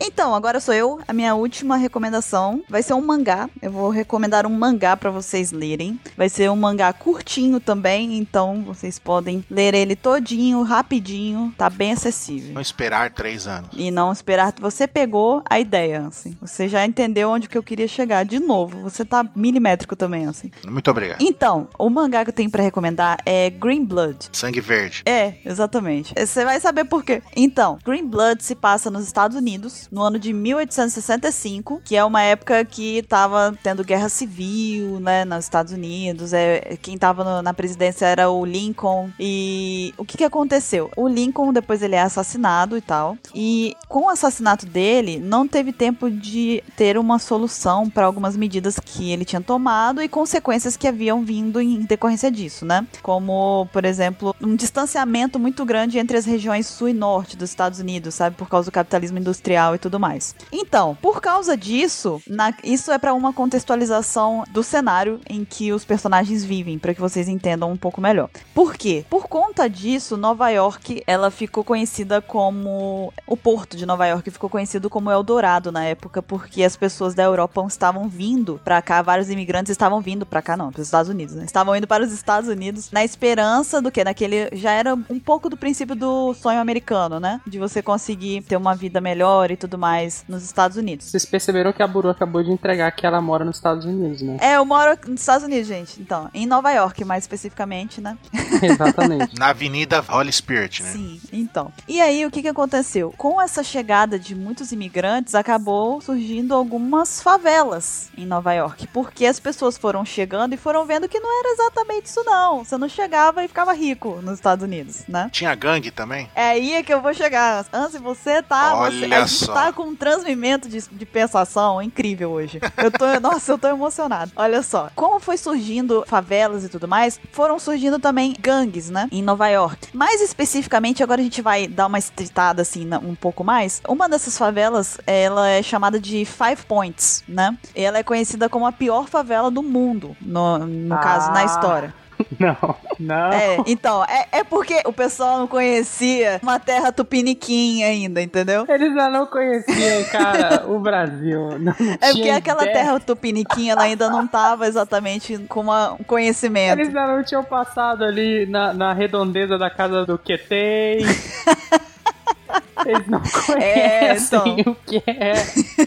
Speaker 1: Então, agora sou eu. A minha última recomendação vai ser um mangá. Eu vou recomendar um mangá pra vocês lerem. Vai ser um mangá curtinho também, então vocês podem ler ele todinho, rapidinho. Tá bem acessível.
Speaker 2: Não esperar três anos.
Speaker 1: E não esperar. Você pegou a ideia, assim. Você já entendeu onde que eu queria chegar. De novo, você tá milimétrico também, assim.
Speaker 2: Muito obrigado.
Speaker 1: Então, o mangá que eu tenho pra recomendar é Green Blood.
Speaker 2: Sangue verde.
Speaker 1: É, exatamente. Você vai saber por quê. Então, Green Blood se passa nos Estados Unidos, no ano de 1865, que é uma época que tava tendo guerra civil, né, nos Estados Unidos. É, quem tava no- na presidência era o Lincoln. E o que que aconteceu? O Lincoln, depois ele é assassinado e tal. E com o assassinato dele, não teve tempo de ter uma solução para algumas medidas que ele tinha tomado e consequências que haviam vindo em decorrência disso, né? Como, por exemplo, um distanciamento muito grande entre as regiões sul e norte dos Estados Unidos, sabe? Por causa do capitalismo industrial e tudo mais. Então, por causa disso, na- isso é para uma contextualização do cenário em que os personagens vivem, para que vocês entendam um pouco melhor. Por quê? Por conta disso, Nova York, ela ficou conhecida como o porto de Nova York ficou conhecido como Eldorado na época, porque as pessoas da Europa estavam vindo pra cá, vários imigrantes estavam vindo pra cá, não, pros Estados Unidos, né? Estavam indo para os Estados Unidos na esperança do que naquele já era um pouco do princípio do sonho americano, né? De você conseguir ter uma vida melhor e tudo mais nos Estados Unidos.
Speaker 3: Vocês perceberam que a Buru acabou de entregar que ela mora nos Estados Unidos, né?
Speaker 1: É, eu moro nos Estados Unidos, gente. Então, em Nova York, mais especificamente, né? <laughs> <laughs>
Speaker 3: Exatamente.
Speaker 2: Na Avenida Holy Spirit, né?
Speaker 1: Sim, então. E aí, o que que aconteceu? Com essa chegada de muitos imigrantes, acabou surgindo algumas favelas em Nova York, porque as pessoas foram chegando e foram vendo que não era exatamente isso não. Você não chegava e ficava rico nos Estados Unidos, né?
Speaker 2: Tinha gangue também?
Speaker 1: É aí que eu vou chegar. Antes você tá.
Speaker 2: Olha
Speaker 1: você, a gente
Speaker 2: só.
Speaker 1: Tá com um transmimento de, de pensação incrível hoje. Eu tô. <laughs> nossa, eu tô emocionado. Olha só. Como foi surgindo favelas e tudo mais, foram surgindo também gangues, né? Em Nova York. Mais especificamente, agora a gente vai dar uma estritada assim um pouco mais. Uma dessas favelas, ela é chamada de Five Points, né? Ela é conhecida como a pior favela do mundo, no, no caso, na
Speaker 3: Ah.
Speaker 1: história. <laughs>
Speaker 3: Não, não.
Speaker 1: É, então, é, é porque o pessoal não conhecia uma terra tupiniquim ainda, entendeu?
Speaker 3: Eles já não conheciam, cara, o Brasil. Não,
Speaker 1: É porque aquela
Speaker 3: ideia.
Speaker 1: terra tupiniquim, ela ainda não tava exatamente com uma- um conhecimento.
Speaker 3: Eles já não tinham passado ali na, na redondeza da casa do Ketei. <laughs> Eles não <laughs> conhecem
Speaker 1: então.
Speaker 3: o que é.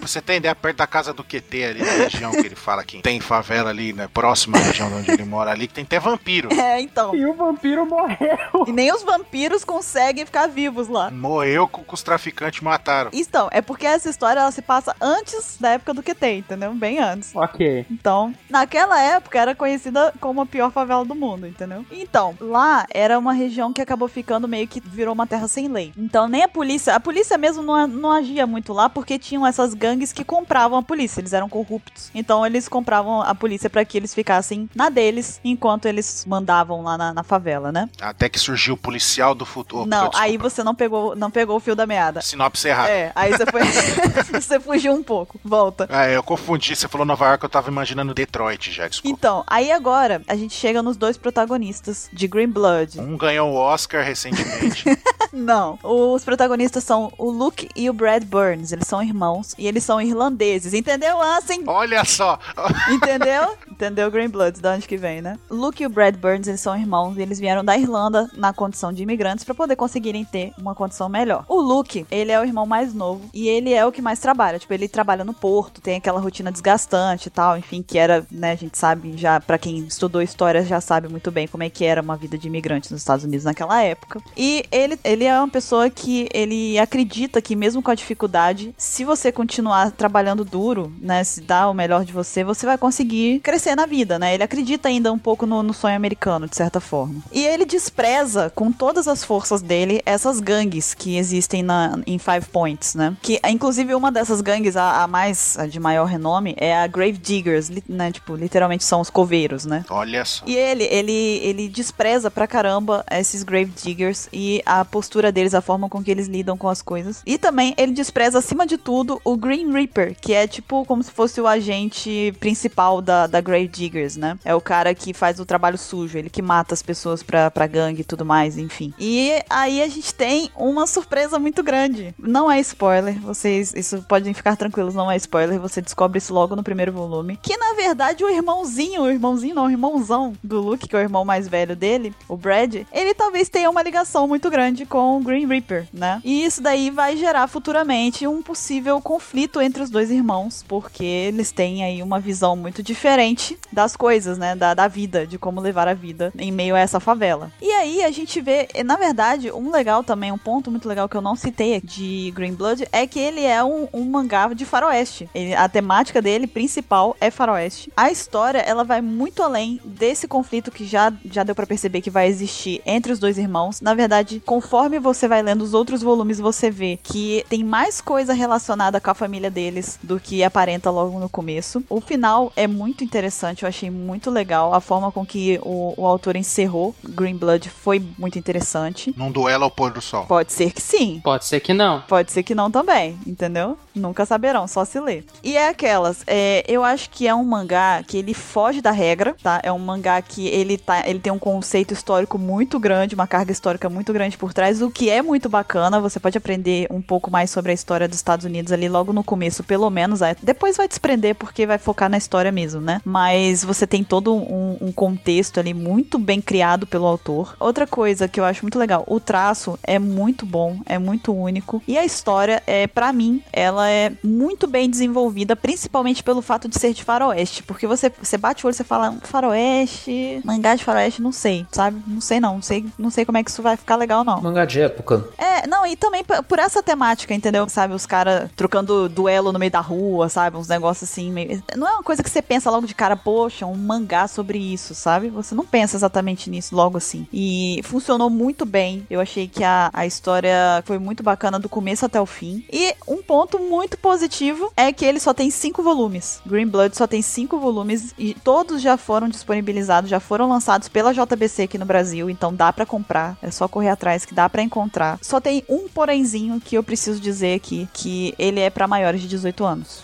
Speaker 2: Você ter ideia, perto da casa do QT ali, na região que ele fala que tem favela ali, né? Próxima à região de onde ele mora ali, que tem até vampiro.
Speaker 1: É, então.
Speaker 3: E o vampiro morreu.
Speaker 1: E nem os vampiros conseguem ficar vivos lá.
Speaker 2: Morreu com que os traficantes mataram.
Speaker 1: Então, é porque essa história ela se passa antes da época do QT, entendeu? Bem antes.
Speaker 3: Ok.
Speaker 1: Então, naquela época era conhecida como a pior favela do mundo, entendeu? Então, lá era uma região que acabou ficando meio que virou uma terra sem lei. Então, nem a polícia, a polícia mesmo não, não agia muito lá porque tinham essas gangues que compravam a polícia, eles eram corruptos. Então, eles compravam a polícia pra que eles ficassem na deles enquanto eles mandavam lá na, na favela, né?
Speaker 2: Até que surgiu o policial do futuro.
Speaker 1: não,
Speaker 2: Opa,
Speaker 1: aí
Speaker 2: desculpa.
Speaker 1: você não pegou, não pegou o fio da meada.
Speaker 2: Sinopse errada.
Speaker 1: É, aí você foi. <laughs> <laughs> você fugiu um pouco. Volta.
Speaker 2: Ah, eu confundi. Você falou Nova York, eu tava imaginando Detroit já, desculpa.
Speaker 1: Então, aí agora a gente chega nos dois protagonistas de Green Blood.
Speaker 2: Um ganhou o Oscar recentemente. <laughs>
Speaker 1: Não, os protagonistas são o Luke e o Brad Burns. Eles são irmãos e eles são irlandeses. Entendeu, Ansem?
Speaker 2: Olha só! <laughs>
Speaker 1: Entendeu? Entendeu Green Blood, de onde que vem, né? Luke e o Brad Burns, eles são irmãos e eles vieram da Irlanda na condição de imigrantes pra poder conseguirem ter uma condição melhor. O Luke, ele é o irmão mais novo e ele é o que mais trabalha. Tipo, ele trabalha no porto, tem aquela rotina desgastante e tal, enfim, que era, né, a gente sabe já, pra quem estudou história já sabe muito bem como é que era uma vida de imigrante nos Estados Unidos naquela época. E ele, ele é uma pessoa que ele acredita que mesmo com a dificuldade, se você continuar trabalhando duro, né, se dar o melhor de você, você vai conseguir crescer na vida, né? Ele acredita ainda um pouco no, no sonho americano, de certa forma. E ele despreza com todas as forças dele essas gangues que existem na, em Five Points, né? Que, inclusive, uma dessas gangues, a, a mais a de maior renome, é a Grave Diggers, li- né? Tipo, literalmente são os coveiros, né?
Speaker 2: Olha só.
Speaker 1: E ele, ele, ele despreza pra caramba esses Grave Diggers e a postura deles, a forma com que eles lidam com as coisas. E também ele despreza, acima de tudo, o Green Reaper, que é tipo como se fosse o agente principal da, da Grave Diggers, né? É o cara que faz o trabalho sujo, ele que mata as pessoas pra, pra gangue e tudo mais, enfim. E aí a gente tem uma surpresa muito grande. Não é spoiler, vocês, isso podem ficar tranquilos, não é spoiler, você descobre isso logo no primeiro volume. Que na verdade o irmãozinho, o irmãozinho não, o irmãozão do Luke, que é o irmão mais velho dele, o Brad, ele talvez tenha uma ligação muito grande com o Green Reaper, né? E isso daí vai gerar futuramente um possível conflito entre os dois irmãos, porque eles têm aí uma visão muito diferente das coisas, né? Da, da vida, de como levar a vida em meio a essa favela. E aí a gente vê, na verdade, um legal também, um ponto muito legal que eu não citei de Green Blood é que ele é um, um mangá de faroeste. Ele, a temática dele principal é faroeste. A história, ela vai muito além desse conflito que já, já deu para perceber que vai existir entre os dois irmãos. Na verdade, conforme você vai lendo os outros volumes, você vê que tem mais coisa relacionada com a família deles do que aparenta logo no começo. O final é muito interessante, eu achei muito legal. A forma com que o, o autor encerrou Green Blood foi muito interessante.
Speaker 2: Num duelo ao pôr do sol.
Speaker 1: Pode ser que sim.
Speaker 3: Pode ser que não.
Speaker 1: Pode ser que não também, entendeu? Nunca saberão, só se ler. E é aquelas, é, eu acho que é um mangá que ele foge da regra, tá? É um mangá que ele, tá, ele tem um conceito histórico muito grande, uma carga histórica muito grande por trás, o que é muito bacana. Você pode aprender um pouco mais sobre a história dos Estados Unidos ali logo no começo, pelo menos. É, depois vai desprender porque vai focar na história mesmo, né? Mas você tem todo um, um contexto ali muito bem criado pelo autor. Outra coisa que eu acho muito legal, o traço é muito bom, é muito único. E a história, é para mim, ela é muito bem desenvolvida, principalmente pelo fato de ser de faroeste. Porque você, você bate o olho e você fala, faroeste, mangá de faroeste, não sei, sabe? Não sei não, não sei, não sei como é que isso vai ficar legal não.
Speaker 4: Mangá de época.
Speaker 1: É, não, e também p- por essa temática, entendeu? Sabe, os caras trocando duelo no meio da rua, sabe? Uns negócios assim, meio... Não é uma coisa que você pensa logo de cara, poxa, um mangá sobre isso, sabe? Você não pensa exatamente nisso logo assim. E funcionou muito bem. Eu achei que a, a história foi muito bacana do começo até o fim. E um ponto muito positivo é que ele só tem cinco volumes. Green Blood só tem cinco volumes e todos já foram disponibilizados, já foram lançados pela JBC aqui no Brasil, então dá pra comprar. É só correr atrás que dá pra encontrar. Só tem um porémzinho que eu preciso dizer aqui, que ele é pra maiores de 18 anos.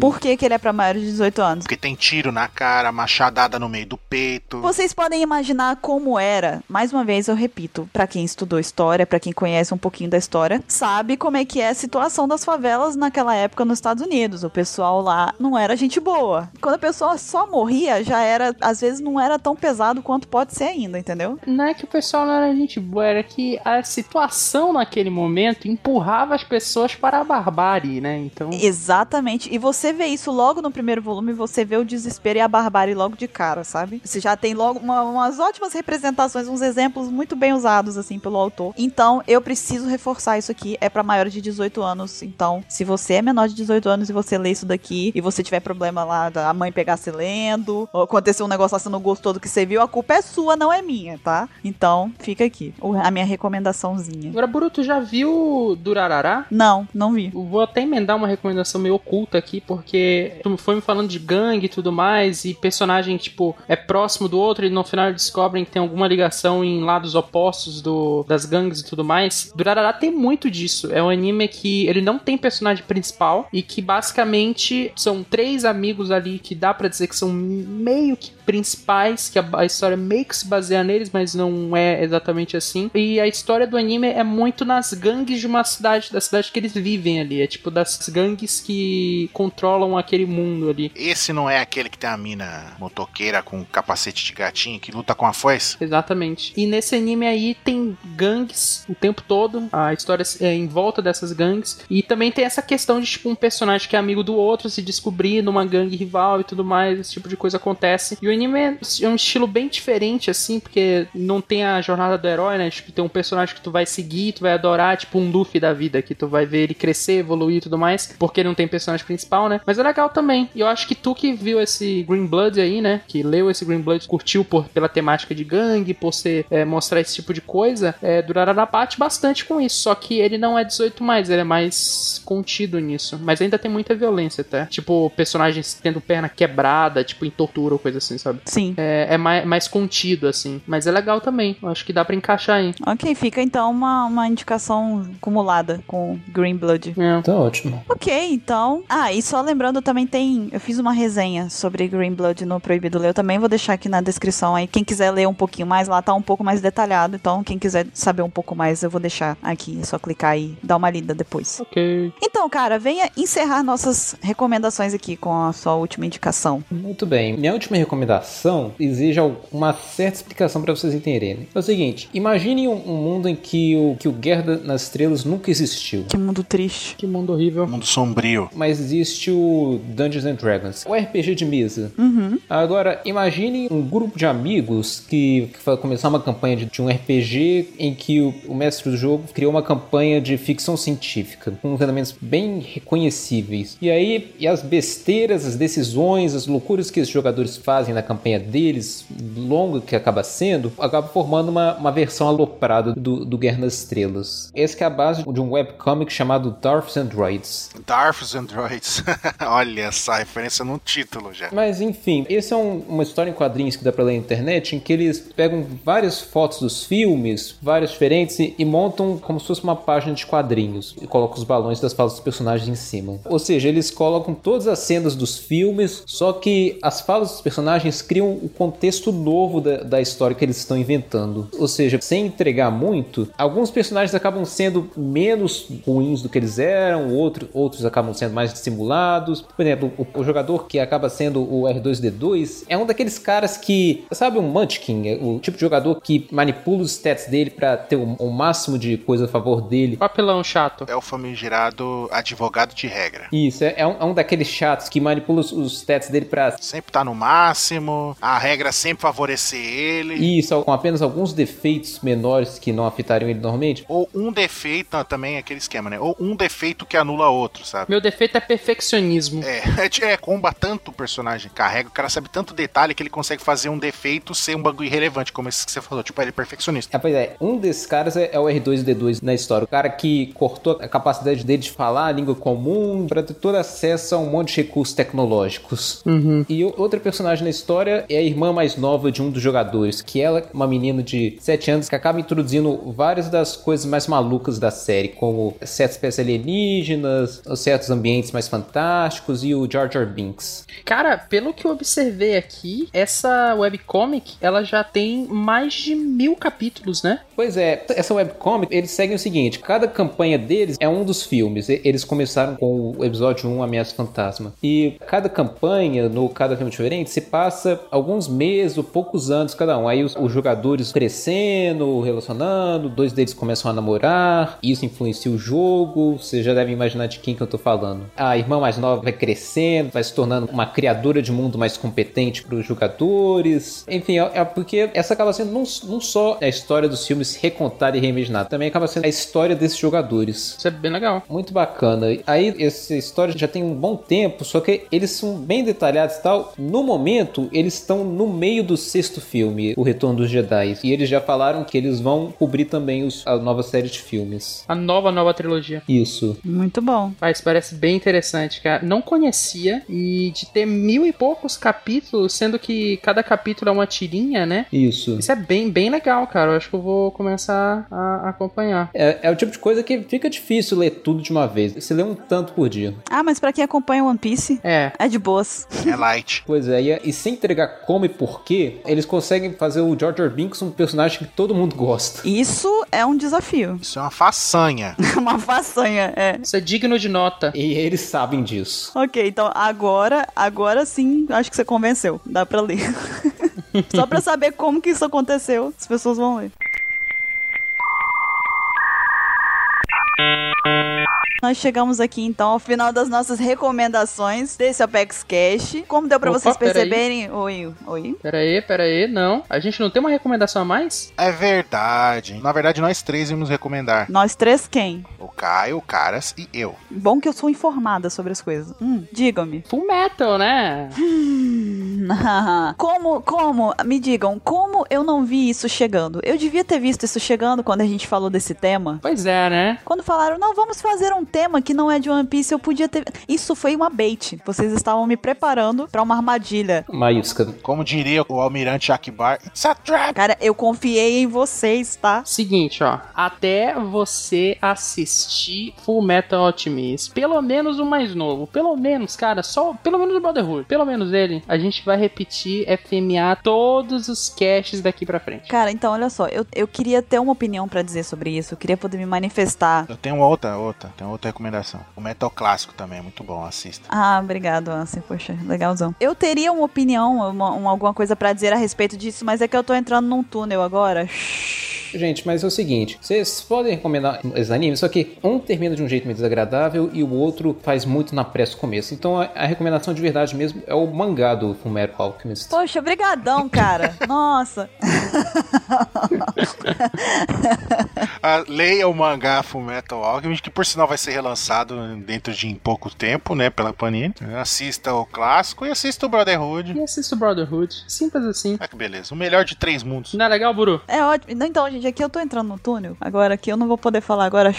Speaker 1: Por que, que ele é pra maiores de 18 anos?
Speaker 2: Porque tem tiro na cara, machadada no meio do peito.
Speaker 1: Vocês podem imaginar como era, mais uma vez eu repito, pra quem estudou história, pra quem conhece um pouquinho da história, sabe como é que é a situação das favelas naquela época nos Estados Unidos. O pessoal lá não era gente boa. Quando a pessoa só morria, já era, às vezes não era tão pesado quanto pode ser ainda, entendeu?
Speaker 3: Não é que o pessoal não era gente boa, era que a situação naquele momento empurrava as pessoas para a barbárie, né? Então.
Speaker 1: Exatamente. E você vê isso logo no primeiro volume, você vê o desespero e a barbárie logo de cara, sabe? Você já tem logo uma- umas ótimas representações, uns exemplos muito bem usados, assim, pelo autor. Então, eu preciso reforçar isso aqui. É pra maiores de 18 anos. Então, se você é menor de 18 anos e você lê isso daqui e você tiver problema lá da mãe pegar se lendo, ou acontecer um negócio você não gostou do que você viu, a culpa é sua, não é minha, tá? Então, fica aqui. A minha recomendaçãozinha.
Speaker 3: Agora, Bruto, já viu Durarará?
Speaker 1: Não, não vi.
Speaker 3: Vou até emendar uma recomendação meio oculta aqui, porque tu foi me falando de gangue e tudo mais, e personagem, tipo, é próximo do outro, e no final descobrem que tem alguma ligação em lados opostos do, das gangues e tudo mais. Durarará tem muito disso. É um anime que ele não tem personagem principal, e que basicamente são três amigos ali que dá pra dizer que são meio que principais, que a, a história meio que se baseia neles, mas não é exatamente assim. E a história do anime é muito nas gangues de uma cidade, da cidade que eles vivem ali. É tipo das gangues que controlam aquele mundo ali.
Speaker 2: Esse não é aquele que tem a mina motoqueira com capacete de gatinho que luta com a foice?
Speaker 3: Exatamente. E nesse anime aí tem gangues o tempo todo, a história é em volta dessas gangues. E também tem essa questão de, tipo, um personagem que é amigo do outro se descobrir numa gangue rival e tudo mais, esse tipo de coisa acontece. E o anime é é um estilo bem diferente, assim, porque não tem a jornada do herói, né? Tipo, tem um personagem que tu vai seguir, tu vai adorar, tipo um Luffy da vida, que tu vai ver ele crescer, evoluir e tudo mais, porque ele não tem personagem principal, né? Mas é legal também. E eu acho que tu que viu esse Green Blood aí, né? Que leu esse Green Blood, curtiu por, pela temática de gangue, por ser, é, mostrar esse tipo de coisa, é, Durarara bate bastante com isso. Só que ele não é 18 mais, ele é mais contido nisso. Mas ainda tem muita violência, tá? Tipo, personagens tendo perna quebrada, tipo, em tortura ou coisa assim, sabe?
Speaker 1: Sim.
Speaker 3: É, é mais, mais contido, assim. Mas é legal também. Eu acho que dá pra encaixar aí.
Speaker 1: Ok, fica então uma, uma indicação acumulada com Green Blood.
Speaker 3: É.
Speaker 4: Tá ótimo.
Speaker 1: Ok, então. Ah, e só lembrando, também tem. Eu fiz uma resenha sobre Green Blood no Proibido Ler. Eu também vou deixar aqui na descrição aí. Quem quiser ler um pouquinho mais, lá tá um pouco mais detalhado. Então, quem quiser saber um pouco mais, eu vou deixar aqui. É só clicar e dar uma lida depois.
Speaker 3: Ok.
Speaker 1: Então, cara, venha encerrar nossas recomendações aqui com a sua última indicação.
Speaker 4: Muito bem. Minha última recomendação exige uma certa explicação para vocês entenderem. É o seguinte: imagine um, um mundo em que o, que o Guerra nas Estrelas nunca existiu.
Speaker 1: Que mundo triste.
Speaker 3: Que mundo horrível.
Speaker 2: Mundo sombrio.
Speaker 4: Mas existe o Dungeons and Dragons, o RPG de mesa.
Speaker 1: Uhum.
Speaker 4: Agora, imagine um grupo de amigos que, que vai começar uma campanha de, de um RPG em que o, o mestre do jogo criou uma campanha de ficção científica, com elementos bem reconhecíveis. E aí, e as besteiras, as decisões, as loucuras que os jogadores fazem na campanha deles, longa que acaba sendo, acaba formando uma, uma versão aloprada do, do Guerra nas Estrelas. Essa que é a base de um webcomic chamado Dwarfs and Droids.
Speaker 2: Darths Androids. <laughs> Olha essa referência no título já.
Speaker 4: Mas enfim, esse é um- uma história em quadrinhos que dá pra ler na internet em que eles pegam várias fotos dos filmes, várias diferentes, e, e montam como se fosse uma página de quadrinhos e colocam os balões das falas dos personagens em cima. Ou seja, eles colocam todas as cenas dos filmes, só que as falas dos personagens criam o contexto novo da, da história que eles estão inventando. Ou seja, sem entregar muito, alguns personagens acabam sendo menos ruins do que eles eram, outro, outros acabam sendo mais dissimulados. Por exemplo, o, o jogador que acaba sendo o R2D2 é um daqueles caras que, sabe, um Munchkin, é o tipo de jogador que manipula os stats dele pra ter o, o máximo de coisa a favor dele.
Speaker 3: Papelão chato.
Speaker 2: É o famigerado advogado de regra.
Speaker 4: Isso, é, é um, é um daqueles chatos que manipula os, os stats dele pra
Speaker 2: Sempre tá no máximo, a regra sempre favorecer ele.
Speaker 4: isso, com apenas alguns defeitos menores que não afetariam ele normalmente.
Speaker 2: Ou um defeito, não, também é aquele esquema, né? Ou um defeito que anula outro, sabe?
Speaker 3: Meu defeito é perfeccionismo.
Speaker 2: É, <laughs> é, é, comba tanto o personagem carrega, o cara sabe tanto detalhe que ele consegue fazer um defeito ser um bagulho irrelevante, como esse que você falou. Tipo, ele é perfeccionista.
Speaker 4: É, pois é, um desses caras é, é o R2D2 na história. O cara que cortou a capacidade dele de falar a língua comum para ter todo acesso a um monte de recursos tecnológicos. E o- outra personagem na história é a irmã mais nova de um dos jogadores, que ela é uma menina de 7 anos que acaba introduzindo várias das coisas mais malucas da série, como certas espécies alienígenas, certos ambientes mais fantásticos e o Jar Jar Binks.
Speaker 3: Cara, pelo que eu observei aqui, essa webcomic, ela já tem mais de mil capítulos, né?
Speaker 4: Pois é, essa webcomic, eles seguem o seguinte: cada campanha deles é um dos filmes. Eles começaram com o episódio 1, Ameaça Fantasma. E cada campanha, no cada filme diferente, se passa alguns meses ou poucos anos cada um. Aí os, os jogadores crescendo, relacionando, dois deles começam a namorar, isso influencia o jogo. Vocês já devem imaginar de quem que eu tô falando. A irmã mais nova vai crescendo, vai se tornando uma criadora de mundo mais competente para os jogadores. Enfim, é, é porque essa acaba sendo não, não só a história dos filmes recontada e reimaginada, também acaba sendo a história desses jogadores.
Speaker 3: Isso é bem legal.
Speaker 4: Muito bacana. Aí, essa história já tem um bom tempo, só que eles são bem detalhados e tal. No momento, eles estão no meio do sexto filme, O Retorno dos Jedi. E eles já falaram que eles vão cobrir também os- a nova série de filmes.
Speaker 3: A nova, nova trilogia.
Speaker 4: Isso.
Speaker 1: Muito bom.
Speaker 3: Isso parece bem interessante, cara. Não conhecia e de ter mil e poucos capítulos, sendo que cada capítulo é uma tirinha, né?
Speaker 4: Isso.
Speaker 3: Isso é bem, bem legal, cara. Eu acho que eu vou começar a acompanhar.
Speaker 4: É, é o tipo de coisa que fica difícil ler tudo de uma vez. Você lê um tanto por dia.
Speaker 1: Ah, mas pra quem acompanha One Piece,
Speaker 3: É.
Speaker 1: é de boas.
Speaker 2: É light.
Speaker 4: Pois é, e, e sem entregar como e porquê, eles conseguem fazer o Jar Binks um personagem que todo mundo gosta.
Speaker 1: Isso é um desafio. <laughs>
Speaker 2: Isso é uma façanha. <laughs>
Speaker 1: Uma façanha, é.
Speaker 3: Isso é digno de nota.
Speaker 4: E eles sabem disso.
Speaker 1: Ok, então agora, agora sim, acho que você convenceu. Dá pra ler. <laughs> Só pra saber como que isso aconteceu, as pessoas vão ler. Nós chegamos aqui então ao final das nossas recomendações desse Apex Cash. Como deu pra
Speaker 3: Opa,
Speaker 1: vocês perceberem? Oi, oi.
Speaker 3: Pera aí, pera aí. Não. A gente não tem uma recomendação a mais?
Speaker 2: É verdade. Na verdade, nós três íamos recomendar.
Speaker 1: Nós três quem?
Speaker 2: O Caio, o Caras e eu.
Speaker 1: Bom que eu sou informada sobre as coisas. Hum, digam-me.
Speaker 3: Full Metal, né? <laughs>
Speaker 1: como, como, me digam, como eu não vi isso chegando? Eu devia ter visto isso chegando quando a gente falou desse tema.
Speaker 3: Pois é, né?
Speaker 1: Quando falaram, não, vamos fazer um tema que não é de One Piece, eu podia ter. Isso foi uma bait. Vocês estavam me preparando pra uma armadilha.
Speaker 4: Maísca.
Speaker 2: Como diria o almirante Akbar, it's a trap!
Speaker 1: Cara, eu confiei em vocês, tá?
Speaker 3: Seguinte, ó. Até você assistir Full Metal Alchemist, pelo menos o mais novo, pelo menos, cara, só, pelo menos o Brotherhood, pelo menos ele, a gente vai repetir FMA todos os caches daqui pra frente.
Speaker 1: Cara, então olha só, eu, eu queria ter uma opinião pra dizer sobre isso, eu queria poder me manifestar.
Speaker 2: Eu tenho outra, outra, tenho outra recomendação. O Metal Clássico também é muito bom, assista.
Speaker 1: Ah, obrigado, Ansem, poxa, legalzão. Eu teria uma opinião, uma, uma- alguma coisa pra dizer a respeito disso, mas é que eu tô entrando num túnel agora.
Speaker 4: Gente, mas é o seguinte, vocês podem recomendar esses animes, só que um termina de um jeito meio desagradável e o outro faz muito na pressa começo. Então a, a recomendação de verdade mesmo é o mangá do Fullmetal Alchemist.
Speaker 1: Poxa, brigadão, cara. <laughs> Nossa.
Speaker 2: Ah, leia o mangá Fullmetal Alchemist, que por sinal vai ser relançado dentro de pouco tempo, né, pela Panini. Assista o clássico e assista o Brotherhood.
Speaker 3: E assista o Brotherhood. Simples assim.
Speaker 2: Ah, que beleza. O melhor de três mundos.
Speaker 3: Não é legal, Buru?
Speaker 1: É ótimo. Então, gente, aqui eu tô entrando no túnel. Agora aqui eu não vou poder falar agora.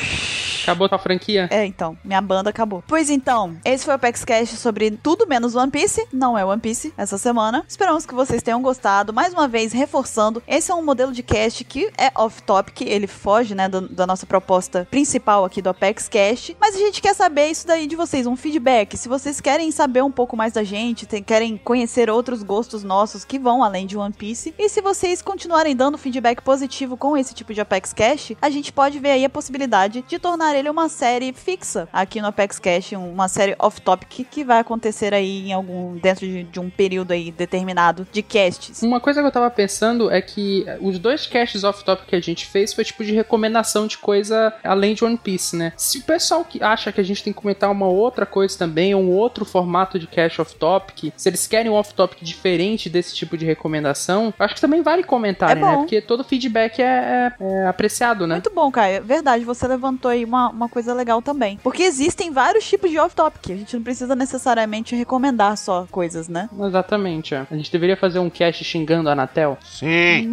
Speaker 3: Acabou a franquia?
Speaker 1: É, então, minha banda acabou. Pois então, esse foi o PaxCast sobre tudo menos One Piece. Não é One Piece essa semana. Esperamos que vocês tenham gostado. Mais uma vez, reforçando, esse é um modelo de cast que é off-topic, ele foge, né, do- da nossa proposta principal aqui do Apex Cast. Mas a gente quer saber isso daí de vocês, um feedback. Se vocês querem saber um pouco mais da gente, tem- querem conhecer outros gostos nossos que vão além de One Piece. E se vocês continuarem dando feedback positivo com esse tipo de Apex Cash, a gente pode ver aí a possibilidade de tornar ele uma série fixa aqui no Apex Cash, uma série off-topic que vai acontecer aí em algum dentro de, de um período aí determinado de casts.
Speaker 3: Uma coisa que eu tava pensando é que os dois caches off-topic que a gente fez foi tipo de recomendação de coisa além de One Piece, né? Se o pessoal que acha que a gente tem que comentar uma outra coisa também, um outro formato de cache off-topic, se eles querem um off-topic diferente desse tipo de recomendação, acho que também vale comentarem,
Speaker 1: É bom.
Speaker 3: né? Porque todo feedback é, é- é apreciado, né?
Speaker 1: Muito bom, Caio. Verdade, você levantou aí uma, uma coisa legal também. Porque existem vários tipos de off-topic. A gente não precisa necessariamente recomendar só coisas, né?
Speaker 3: Exatamente, é. A gente deveria fazer um cache xingando a Anatel.
Speaker 2: Sim.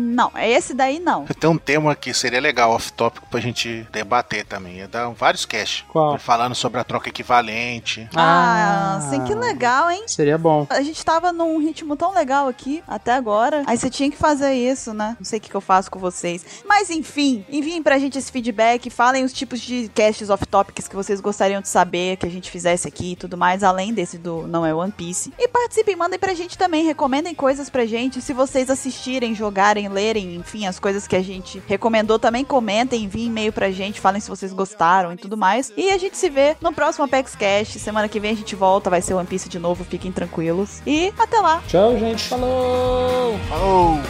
Speaker 1: Não, é esse daí não. <laughs>
Speaker 2: Tem um tema que seria legal, off-tópico, pra gente debater também. Ia dar vários cash.
Speaker 3: Qual?
Speaker 2: Falando sobre a troca equivalente.
Speaker 1: Ah, sim, que legal, hein?
Speaker 3: Seria bom.
Speaker 1: A gente tava num ritmo tão legal aqui até agora. Aí você tinha que fazer isso, né? Não sei o que, que eu faço com vocês. Mas enfim, enviem pra gente esse feedback. Falem os tipos de casts off-topics que vocês gostariam de saber que a gente fizesse aqui e tudo mais, além desse do Não é One Piece. E participem, mandem pra gente também. Recomendem coisas pra gente. Se vocês assistirem, jogarem, lerem, enfim, as coisas que a gente recomendou, também comentem, enviem e-mail pra gente. Falem se vocês gostaram e tudo mais. E a gente se vê no próximo Apex Cash. Semana que vem a gente volta. Vai ser One Piece de novo. Fiquem tranquilos. E até lá.
Speaker 4: Tchau, gente. Falou!
Speaker 2: Falou!